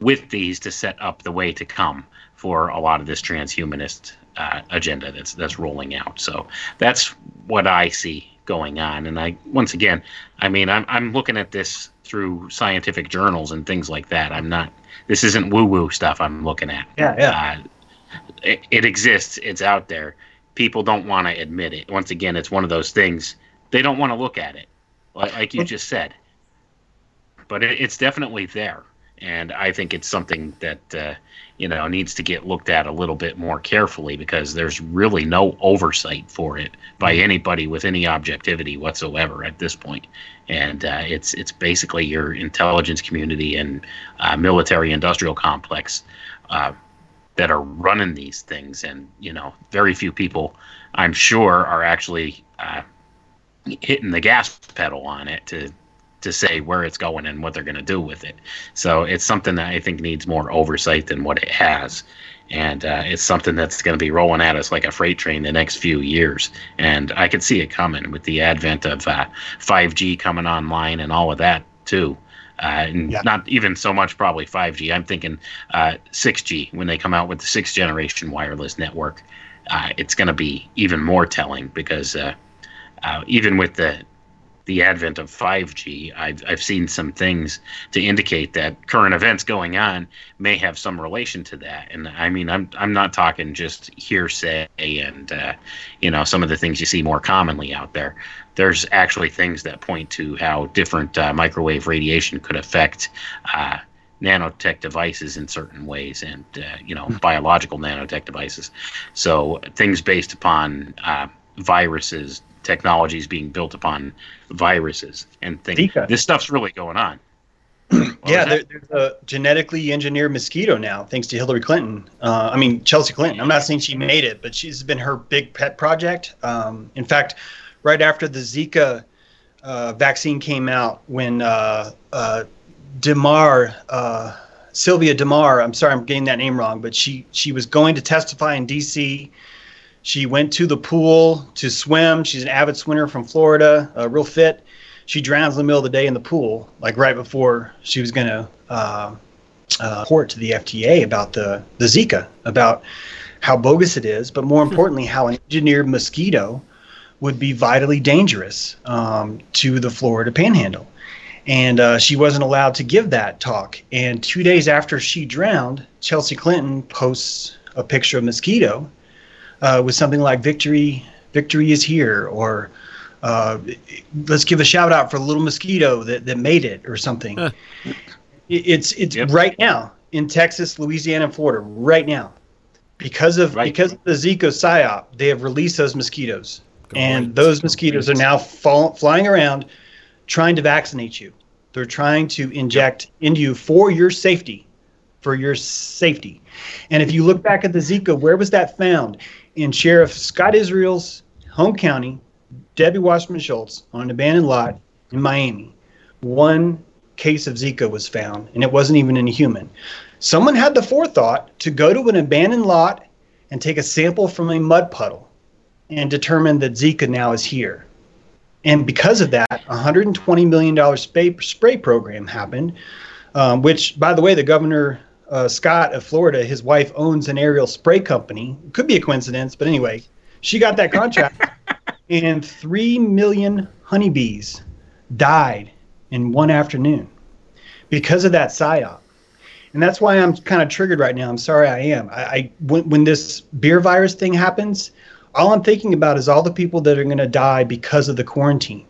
with these to set up the way to come for a lot of this transhumanist uh, agenda that's that's rolling out. So that's what I see going on. And I once again, I mean, I'm I'm looking at this through scientific journals and things like that. I'm not. This isn't woo woo stuff. I'm looking at. Yeah, yeah. Uh, it, it exists. It's out there. People don't want to admit it. Once again, it's one of those things. They don't want to look at it, like, like you just said. But it, it's definitely there and I think it's something that uh, you know needs to get looked at a little bit more carefully because there's really no oversight for it by anybody with any objectivity whatsoever at this point, and uh, it's it's basically your intelligence community and uh, military industrial complex uh, that are running these things, and you know very few people, I'm sure, are actually uh, hitting the gas pedal on it to to say where it's going and what they're going to do with it. So it's something that I think needs more oversight than what it has. And uh, it's something that's going to be rolling at us like a freight train the next few years. And I could see it coming with the advent of uh, 5G coming online and all of that, too. Uh, and Yeah. not even so much probably 5G. I'm thinking uh, 6G when they come out with the sixth generation wireless network. Uh, it's going to be even more telling because uh, uh, even with the the advent of 5G, I've, I've seen some things to indicate that current events going on may have some relation to that. And I mean, I'm I'm not talking just hearsay and uh, you know some of the things you see more commonly out there. There's actually things that point to how different uh, microwave radiation could affect. Uh, nanotech devices in certain ways and uh, you know biological nanotech devices so things based upon uh, viruses technologies being built upon viruses and things Zika. this stuff's really going on yeah, there, there's a genetically engineered mosquito now, thanks to Hillary Clinton. Uh, I mean, Chelsea Clinton. I'm not saying she made it, but she's been her big pet project. Um, in fact, right after the Zika uh, vaccine came out, when uh, uh, Demar, uh, Sylvia Demar, I'm sorry, I'm getting that name wrong, but she she was going to testify in D.C. She went to the pool to swim. She's an avid swimmer from Florida, uh, real fit. She drowns in the middle of the day in the pool, like right before she was going to uh, uh, report to the FDA about the, the Zika, about how bogus it is, but more importantly, how an engineered mosquito would be vitally dangerous um, to the Florida panhandle. And uh, she wasn't allowed to give that talk. And two days after she drowned, Chelsea Clinton posts a picture of mosquito uh, with something like "Victory, victory is here," or uh, "Let's give a shout out for the little mosquito that, that made it," or something. It- it's it's Yep. right now in Texas, Louisiana, and Florida, right now, because of Right. because of the Zika psyop, they have released those mosquitoes, and Great. those mosquitoes are now fall, flying around, trying to vaccinate you. They're trying to inject into you for your safety, for your safety. And if you look back at the Zika, where was that found? In Sheriff Scott Israel's home county, Debbie Wasserman Schultz, on an abandoned lot in Miami. One case of Zika was found, and it wasn't even in a human. Someone had the forethought to go to an abandoned lot and take a sample from a mud puddle and determine that Zika now is here. And because of that, a $120 million spray, spray program happened, um, which, by the way, the governor, uh, Scott of Florida, his wife owns an aerial spray company. Could be a coincidence, but anyway, she got that contract, and 3 million honeybees died in one afternoon because of that psyop. And that's why I'm kind of triggered right now. I'm sorry I am. I, I when, when this beer virus thing happens, all I'm thinking about is all the people that are going to die because of the quarantine.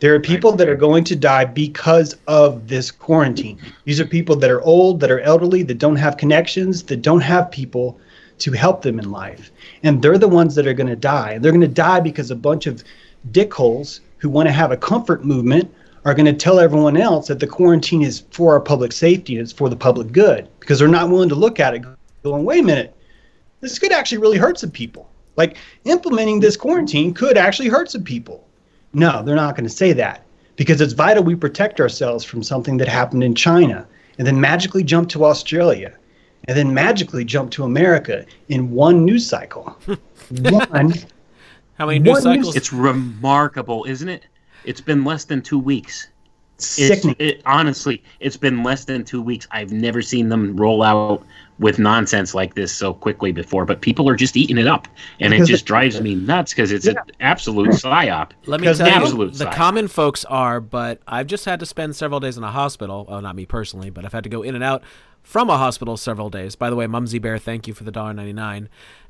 There are people that are going to die because of this quarantine. These are people that are old, that are elderly, that don't have connections, that don't have people to help them in life. And they're the ones that are going to die. And they're going to die because a bunch of dickholes who want to have a comfort movement are going to tell everyone else that the quarantine is for our public safety and it's for the public good because they're not willing to look at it going, wait a minute, this could actually really hurt some people. Like implementing this quarantine could actually hurt some people. No, they're not going to say that because it's vital we protect ourselves from something that happened in China and then magically jump to Australia and then magically jump to America in one news cycle. one. How many news cycles? news- It's remarkable, isn't it? It's been less than two weeks. It's, Sickening. it, honestly, it's been less than two weeks. I've never seen them roll out with nonsense like this so quickly before, but people are just eating it up. And it just drives me nuts because it's an absolute psyop. Let me Because tell you, absolute the psyop. common folks are, but I've just had to spend several days in a hospital. Well, not me personally, but I've had to go in and out from a hospital several days. By the way, Mumsy Bear, thank you for the $1.99.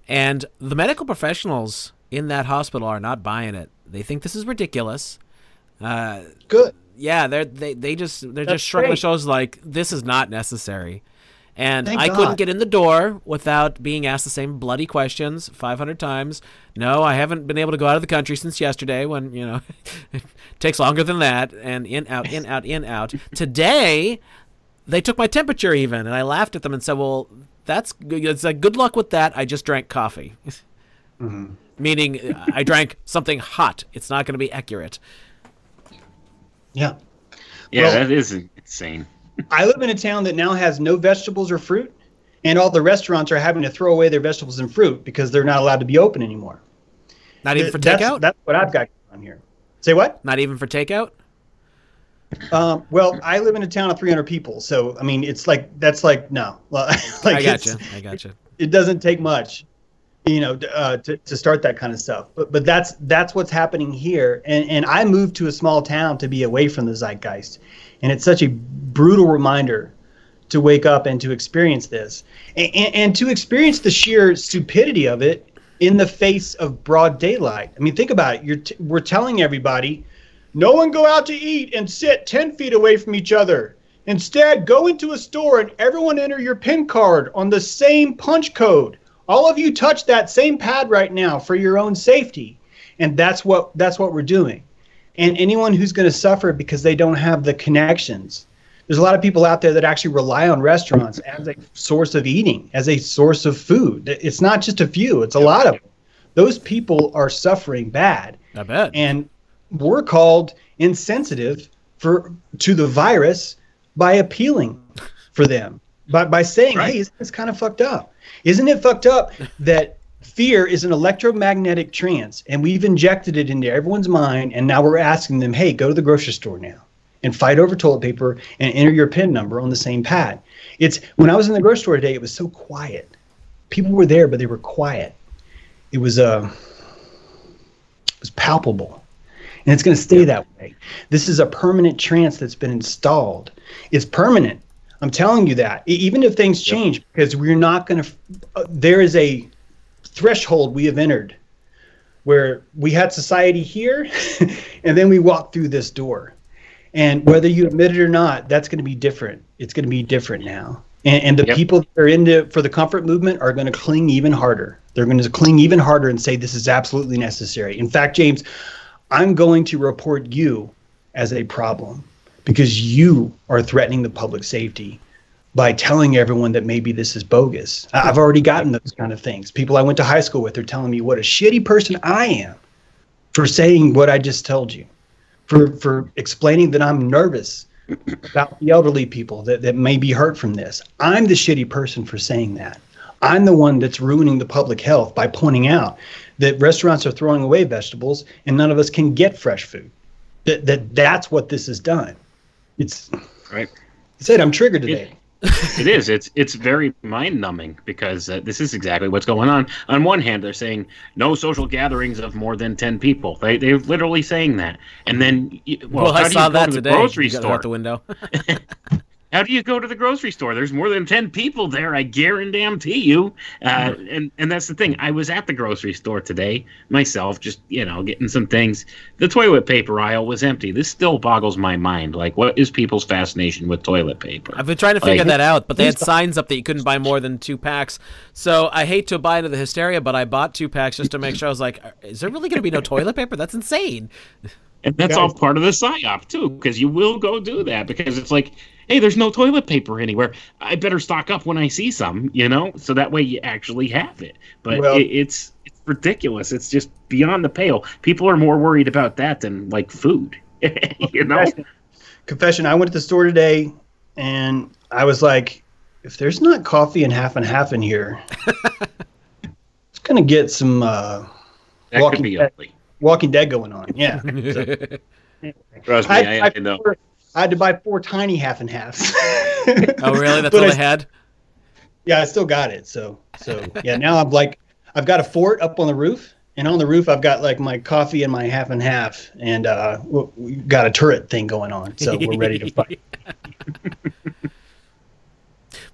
And the medical professionals in that hospital are not buying it. They think this is ridiculous. Uh, Good. yeah, they're, they they just they're That's just shrugging their shoulders like this is not necessary. And Thank I couldn't get in the door without being asked the same bloody questions 500 times. No, I haven't been able to go out of the country since yesterday when, you know, it takes longer than that and in out in out in out. Today, they took my temperature even and I laughed at them and said, "Well, that's good. It's like good luck with that. I just drank coffee." Meaning uh, I drank something hot. It's not going to be accurate. Yeah. Yeah, Well- that is insane. I live in a town that now has no vegetables or fruit, and all the restaurants are having to throw away their vegetables and fruit because they're not allowed to be open anymore. Not even for that's, takeout? That's what I've got on here. Say what? Not even for takeout? Um, well, I live in a town of 300 people, so I mean, it's like that's like no, like I gotcha. I gotcha. it doesn't take much you know to, uh, to, to start that kind of stuff but but that's that's what's happening here and and i moved to a small town to be away from the zeitgeist and it's such a brutal reminder to wake up and to experience this and, and, and to experience the sheer stupidity of it in the face of broad daylight i mean think about it you're t- we're telling everybody no one go out to eat and sit 10 feet away from each other Instead, go into a store and everyone enter your PIN card on the same punch code. All of you touch that same pad right now for your own safety. And that's what that's what we're doing. And anyone who's going to suffer because they don't have the connections. There's a lot of people out there that actually rely on restaurants as a source of eating, as a source of food. It's not just a few, it's a lot of them. Those people are suffering bad I bet. and we're called insensitive for to the virus by appealing for them by, by saying Right. hey isn't this kind of fucked up isn't it fucked up that fear is an electromagnetic trance and we've injected it into everyone's mind and now we're asking them hey go to the grocery store now and fight over toilet paper and enter your pin number on the same pad it's when i was in the grocery store today it was so quiet people were there but they were quiet it was uh it was palpable and it's going to stay that way. This is a permanent trance that's been installed. It's permanent. I'm telling you that. Even if things change, because we're not going to. Uh, there is a threshold we have entered where we had society here, and then we walked through this door. And whether you admit it or not, that's going to be different. It's going to be different now. And, and the Yep. people that are into for the comfort movement are going to cling even harder. They're going to cling even harder and say this is absolutely necessary. In fact, James, I'm going to report you as a problem because you are threatening the public safety by telling everyone that maybe this is bogus. I've already gotten those kind of things. People I went to high school with are telling me what a shitty person I am for saying what I just told you, for for explaining that I'm nervous about the elderly people that, that may be hurt from this. I'm the shitty person for saying that. I'm the one that's ruining the public health by pointing out that restaurants are throwing away vegetables and none of us can get fresh food. That, that that's what this has done. It's Right. I said I'm triggered today. it is. It's it's very mind numbing because uh, this is exactly what's going on. On one hand, they're saying no social gatherings of more than ten people. They they're literally saying that, and then well, Well, how I do saw you go that to the today. grocery You store? out the window. How do you go to the grocery store? There's more than ten people there. I guarantee you. Uh, and and that's the thing. I was at the grocery store today myself, just you know, getting some things. The toilet paper aisle was empty. This still boggles my mind. Like, what is people's fascination with toilet paper? I've been trying to figure Like- that out, but they had signs up that you couldn't buy more than two packs. So I hate to buy into the hysteria, but I bought two packs just to make sure. I was like, is there really going to be no toilet paper? That's insane. And that's all part of the psyop too, because you will go do that because it's like, hey, there's no toilet paper anywhere. I better stock up when I see some, you know, so that way you actually have it. But Well- it, it's it's ridiculous. It's just beyond the pale. People are more worried about that than like food, you know. Confession. Confession, I went to the store today and I was like, if there's not coffee and half and half in here, it's gonna get some uh, That Walking could be Dead. ugly. Walking Dead going on. Yeah. Trust me, I, I, I, I know. I had to buy four tiny half and halves. Oh, really? That's But all I- I had. Yeah, I still got it. So, so yeah. Now I'm like, I've got a fort up on the roof, and on the roof I've got like my coffee and my half and half, and uh, we- we got a turret thing going on. So we're ready to fight.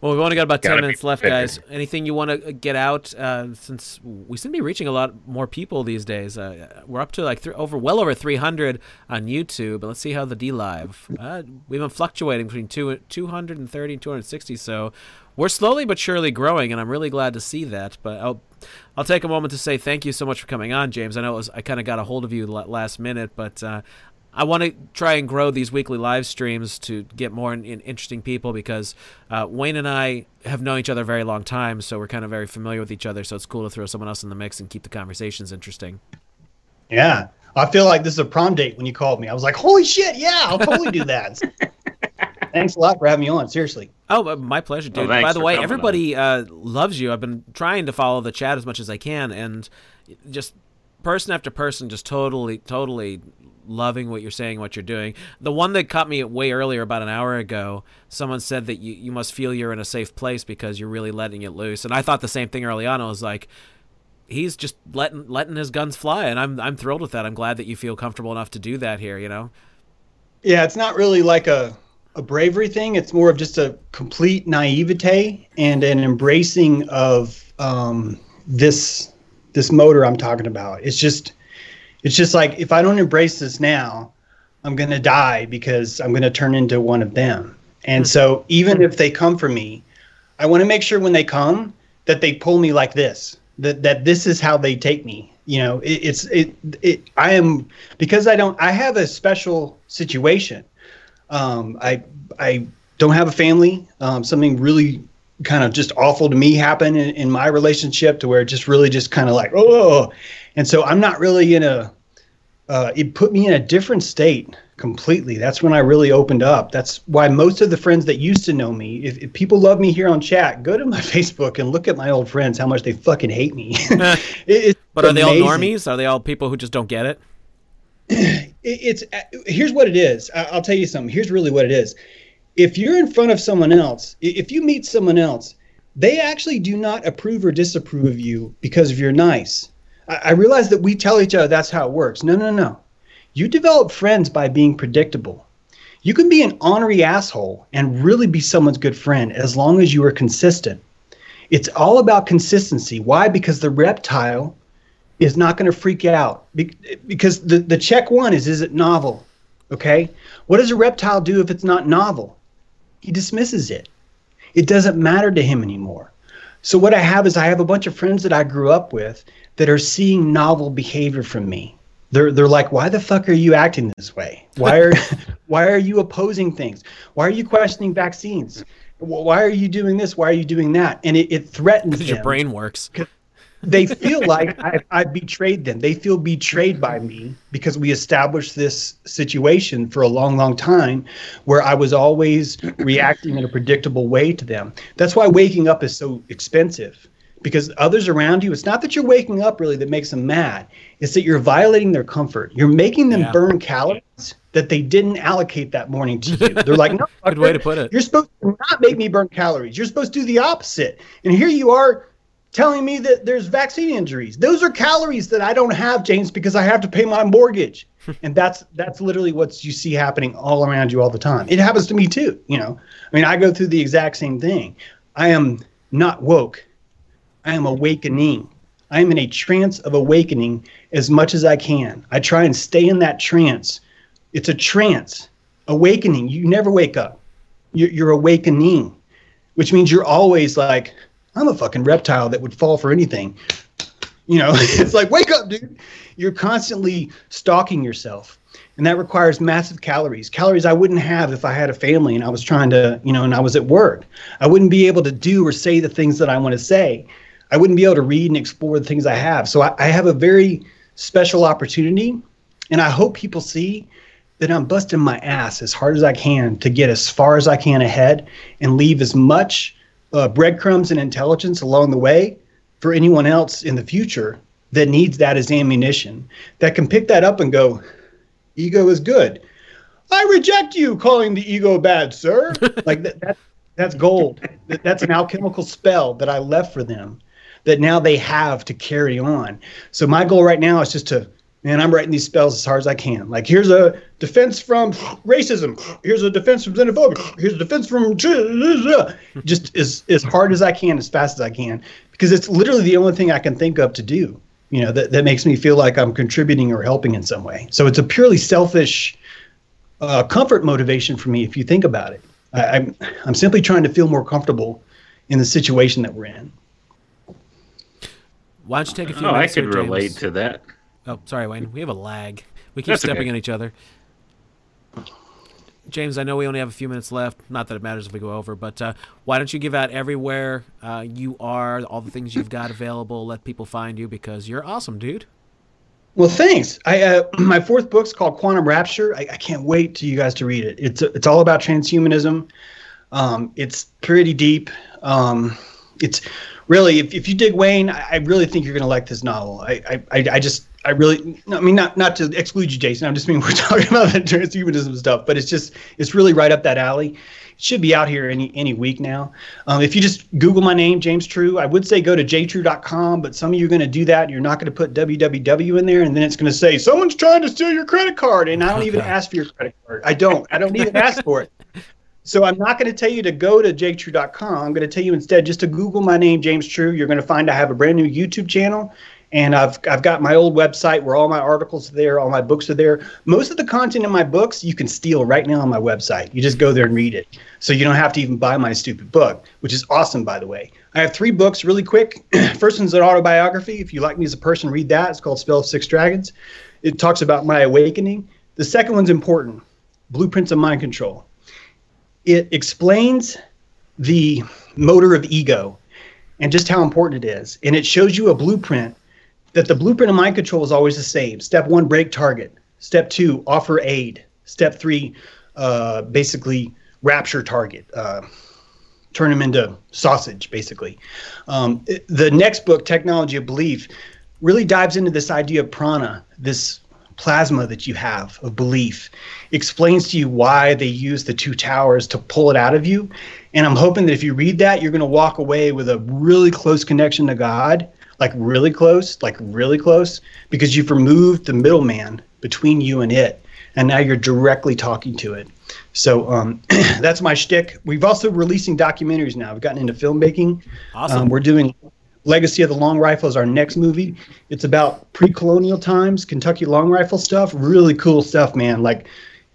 Well, we've only got about 10 Gotta minutes left, guys. Anything you want to get out uh, since we seem to be reaching a lot more people these days? Uh, we're up to like th- over well over 300 on YouTube. But let's see how the DLive. Uh, we've been fluctuating between two, 230 and 260. So we're slowly but surely growing, and I'm really glad to see that. But I'll, I'll take a moment to say thank you so much for coming on, James. I know it was, I kind of got a hold of you last minute, but uh, I want to try and grow these weekly live streams to get more in, in interesting people because uh, Wayne and I have known each other a very long time, so we're kind of very familiar with each other. So it's cool to throw someone else in the mix and keep the conversations interesting. Yeah. I feel like this is a prom date when you called me. I was like, holy shit, yeah, I'll totally do that. Thanks a lot for having me on. Seriously. Oh, uh, my pleasure, dude. thanks By the way, everybody uh, loves you. I've been trying to follow the chat as much as I can, and just person after person, just totally, totally loving what you're saying, what you're doing. The one that caught me way earlier, about an hour ago, someone said that you, you must feel you're in a safe place because you're really letting it loose. And I thought the same thing early on. I was like, he's just letting letting his guns fly, and I'm I'm thrilled with that. I'm glad that you feel comfortable enough to do that here. You know. Yeah, it's not really like a, a bravery thing. It's more of just a complete naivete and an embracing of um, this this motor I'm talking about. It's just it's just like if I don't embrace this now, I'm gonna die because I'm gonna turn into one of them. And so even if they come for me, I want to make sure when they come that they pull me like this. That that this is how they take me. You know, it, it's it it. I am because I don't. I have a special situation. Um, I I don't have a family. Um, something really kind of just awful to me happened in, in my relationship to where it just really just kind of like oh, and so I'm not really in a. Uh, it put me in a different state completely. That's when I really opened up. That's why most of the friends that used to know me, if, if people love me here on chat, go to my Facebook and look at my old friends, how much they fucking hate me. It- it's But are they all normies? Are they all people who just don't get it? It- it's uh, here's what it is. I- I'll tell you something. Here's really what it is. If you're in front of someone else, if you meet someone else, they actually do not approve or disapprove of you because of you're nice. I, realize that we tell each other that's how it works. No, no, no. You develop friends by being predictable. You can be an ornery asshole and really be someone's good friend as long as you are consistent. It's all about consistency. Why? Because the reptile is not going to freak out Be- because the, the check one is is it novel okay what does a reptile do if it's not novel he dismisses it it doesn't matter to him anymore so what i have is i have a bunch of friends that i grew up with that are seeing novel behavior from me. They're they're like why the fuck are you acting this way? Why are why are you opposing things? Why are you questioning vaccines? Why are you doing this? Why are you doing that? And it, it threatens Because your brain works. they feel like I, I betrayed them. They feel betrayed by me because we established this situation for a long, long time where I was always reacting in a predictable way to them. That's why waking up is so expensive because others around you, it's not that you're waking up really that makes them mad, it's that you're violating their comfort. You're making them Yeah. burn calories that they didn't allocate that morning to you. They're like, no, Good way to put it. You're supposed to not make me burn calories. You're supposed to do the opposite. And here you are telling me that there's vaccine injuries. Those are calories that I don't have, James, because I have to pay my mortgage. and that's that's literally what you see happening all around you all the time. It happens to me too, you know. I mean, I go through the exact same thing. I am not woke. I am awakening. I am in a trance of awakening as much as I can. I try and stay in that trance. It's a trance, awakening. You never wake up. You're, you're awakening, which means you're always like, I'm a fucking reptile that would fall for anything. You know, it's like, wake up, dude. You're constantly stalking yourself. And that requires massive calories, calories I wouldn't have if I had a family and I was trying to, you know, and I was at work. I wouldn't be able to do or say the things that I want to say. I wouldn't be able to read and explore the things I have. So I, I have a very special opportunity. And I hope people see that I'm busting my ass as hard as I can to get as far as I can ahead and leave as much uh, breadcrumbs and intelligence along the way for anyone else in the future that needs that as ammunition that can pick that up and go, ego is good. I reject you calling the ego bad, sir. like that, that that's gold. That, that's an alchemical spell that I left for them that now they have to carry on. So my goal right now is just to man, I'm writing these spells as hard as I can. Like, here's a defense from racism. Here's a defense from xenophobia. Here's a defense from just as as hard as I can, as fast as I can, because it's literally the only thing I can think of to do. You know, that that makes me feel like I'm contributing or helping in some way. So it's a purely selfish uh, comfort motivation for me, if you think about it. I, I'm I'm simply trying to feel more comfortable in the situation that we're in. Why don't you take a few Oh, I minutes could here, James? relate to that. Oh, sorry, Wayne. We have a lag. We keep That's stepping okay. on each other. James, I know we only have a few minutes left. Not that it matters if we go over, but uh, why don't you give out everywhere uh, you are, all the things you've got available, let people find you because you're awesome, dude. Well, thanks. I uh, my fourth book's called Quantum Rapture. I, I can't wait to you guys to read it. It's it's all about transhumanism. Um, it's pretty deep. Um, it's really if, if you dig Wayne, I, I really think you're gonna like this novel. I I, I just I really no, I mean not not to exclude you, Jason. I'm just mean we're talking about the transhumanism stuff, but it's just it's really right up that alley. It should be out here any any week now. Um, if you just Google my name, James True, I would say go to jtrue.com, but some of you are going to do that. and You're not going to put www in there, and then it's going to say someone's trying to steal your credit card, and I don't even ask for your credit card. I don't. I don't even ask for it. So I'm not going to tell you to go to jtrue.com. I'm going to tell you instead just to Google my name, James True. You're going to find I have a brand new YouTube channel, and I've I've got my old website where all my articles are there, all my books are there. Most of the content in my books you can steal right now on my website. You just go there and read it, so you don't have to even buy my stupid book, which is awesome, by the way. I have three books, really quick. First one's an autobiography. If you like me as a person, read that. It's called Spell of Six Dragons. It talks about my awakening. The second one's important. Blueprints of Mind Control it explains the motor of ego and just how important it is. And it shows you a blueprint that the blueprint of mind control is always the same. Step one, break target. Step two, offer aid. Step three, uh, basically rapture target. Uh, turn them into sausage, basically. Um, the next book, Technology of Belief, really dives into this idea of prana, this plasma that you have of belief, explains to you why they use the two towers to pull it out of you. And I'm hoping that if you read that, you're going to walk away with a really close connection to God, like really close, like really close, because you've removed the middleman between you and it. And now you're directly talking to it. So um, that's my shtick. We've also releasing documentaries now. We've gotten into filmmaking. Awesome. Um, we're doing Legacy of the Long Rifle is our next movie. It's about pre-colonial times, Kentucky long rifle stuff. Really cool stuff, man. Like,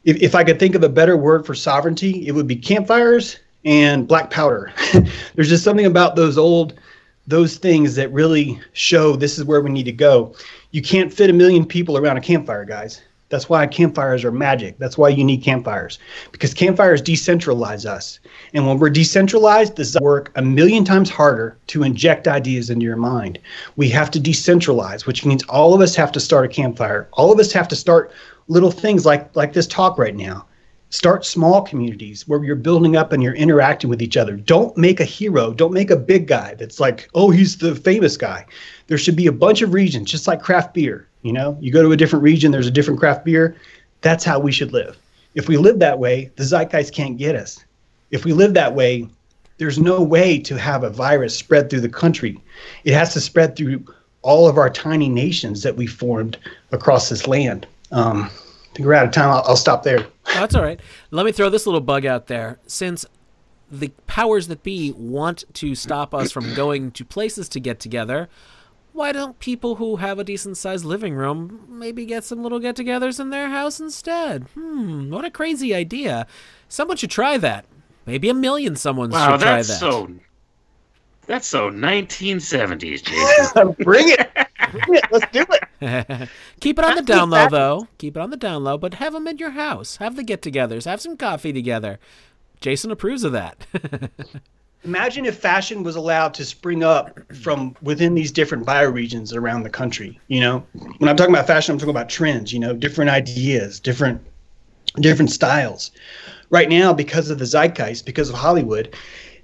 if, if I could think of a better word for sovereignty, it would be campfires and black powder. There's just something about those old, those things that really show this is where we need to go. You can't fit a million people around a campfire, guys. That's why campfires are magic. That's why you need campfires because campfires decentralize us. And when we're decentralized, this work a million times harder to inject ideas into your mind. We have to decentralize, which means all of us have to start a campfire. All of us have to start little things like like this talk right now. Start small communities where you're building up and you're interacting with each other. Don't make a hero. Don't make a big guy that's like, oh, he's the famous guy. There should be a bunch of regions, just like craft beer. You know, you go to a different region, there's a different craft beer. That's how we should live. If we live that way, the zeitgeist can't get us. If we live that way, there's no way to have a virus spread through the country. It has to spread through all of our tiny nations that we formed across this land. Um, I think we're out of time. I'll, I'll stop there. That's all right. Let me throw this little bug out there. Since the powers that be want to stop us from going to places to get together, why don't people who have a decent sized living room maybe get some little get togethers in their house instead? Hmm, what a crazy idea. Someone should try that. Maybe a million someone Wow, should try that's that. so. That's so 1970s, Jason. Bring it. Bring it. Let's do it. Keep it on the down low, though. Keep it on the down low, but have them in your house. Have the get togethers. Have some coffee together. Jason approves of that. Imagine if fashion was allowed to spring up from within these different bioregions around the country. You know, when I'm talking about fashion, I'm talking about trends. You know, different ideas, different different styles. Right now, because of the zeitgeist, because of Hollywood,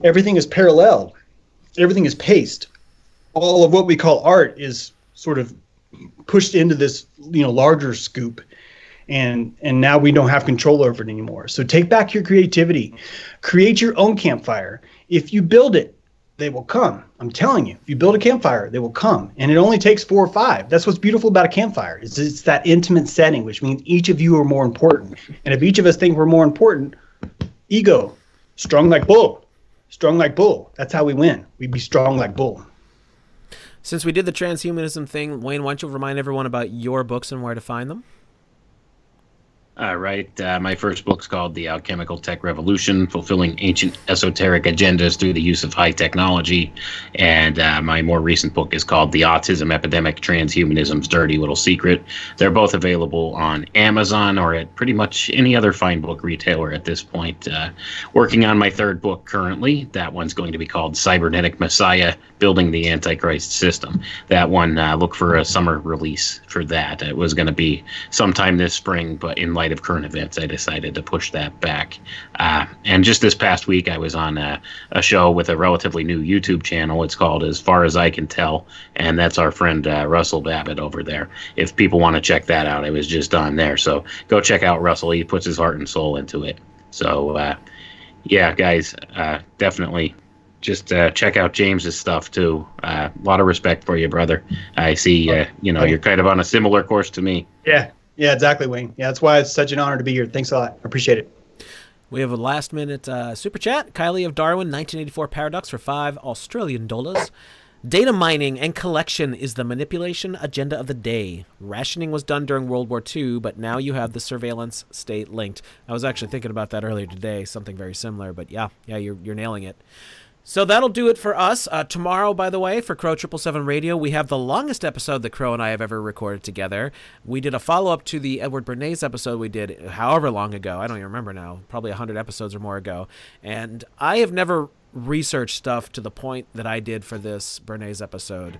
everything is paralleled. Everything is paced. All of what we call art is sort of pushed into this, you know, larger scoop and and now we don't have control over it anymore. So take back your creativity. Create your own campfire. If you build it, they will come. I'm telling you, if you build a campfire, they will come. And it only takes four or five. That's what's beautiful about a campfire. Is it's that intimate setting, which means each of you are more important. And if each of us think we're more important, ego, strong like bull, strong like bull. That's how we win. We'd be strong like bull. Since we did the transhumanism thing, Wayne, why don't you remind everyone about your books and where to find them? All right. Uh, my first book's called The Alchemical Tech Revolution Fulfilling Ancient Esoteric Agendas Through the Use of High Technology. And uh, my more recent book is called The Autism Epidemic Transhumanism's Dirty Little Secret. They're both available on Amazon or at pretty much any other fine book retailer at this point. Uh, working on my third book currently. That one's going to be called Cybernetic Messiah Building the Antichrist System. That one, uh, look for a summer release for that. It was going to be sometime this spring, but in light of current events, I decided to push that back. Uh, and just this past week, I was on a, a, show with a relatively new YouTube channel. It's called As Far as I Can Tell, and that's our friend uh, Russell Babbitt over there. If people want to check that out, I was just on there. So go check out Russell. He puts his heart and soul into it. So, uh, yeah, guys, uh, definitely just uh, check out James's stuff too. Uh, a lot of respect for you, brother. I see, uh, you know, you're kind of on a similar course to me. Yeah, yeah, exactly, Wayne. Yeah, that's why it's such an honor to be here. Thanks a lot. I appreciate it. We have a last minute uh, super chat. Kylie of Darwin, 1984 Paradox for five Australian dollars. Data mining and collection is the manipulation agenda of the day. Rationing was done during World War II, but now you have the surveillance state linked. I was actually thinking about that earlier today, something very similar, but yeah, yeah, you're, you're nailing it. So that'll do it for us. Uh, tomorrow, by the way, for Crow Triple Seven Radio, we have the longest episode that Crow and I have ever recorded together. We did a follow up to the Edward Bernays episode we did however long ago. I don't even remember now, probably 100 episodes or more ago. And I have never researched stuff to the point that I did for this Bernays episode.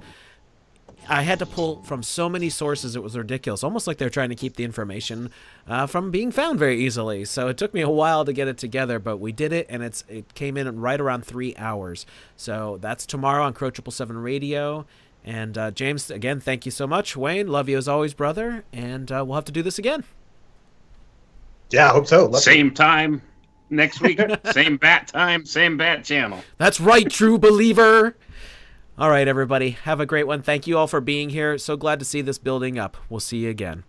I had to pull from so many sources, it was ridiculous. Almost like they're trying to keep the information uh, from being found very easily. So it took me a while to get it together, but we did it, and it's it came in right around three hours. So that's tomorrow on Crow Triple Seven Radio. And uh, James, again, thank you so much. Wayne, love you as always, brother. And uh, we'll have to do this again. Yeah, I hope so. Love same it. time next week. same bat time, same bat channel. That's right, true believer. All right, everybody. Have a great one. Thank you all for being here. So glad to see this building up. We'll see you again.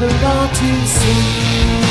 For all to see.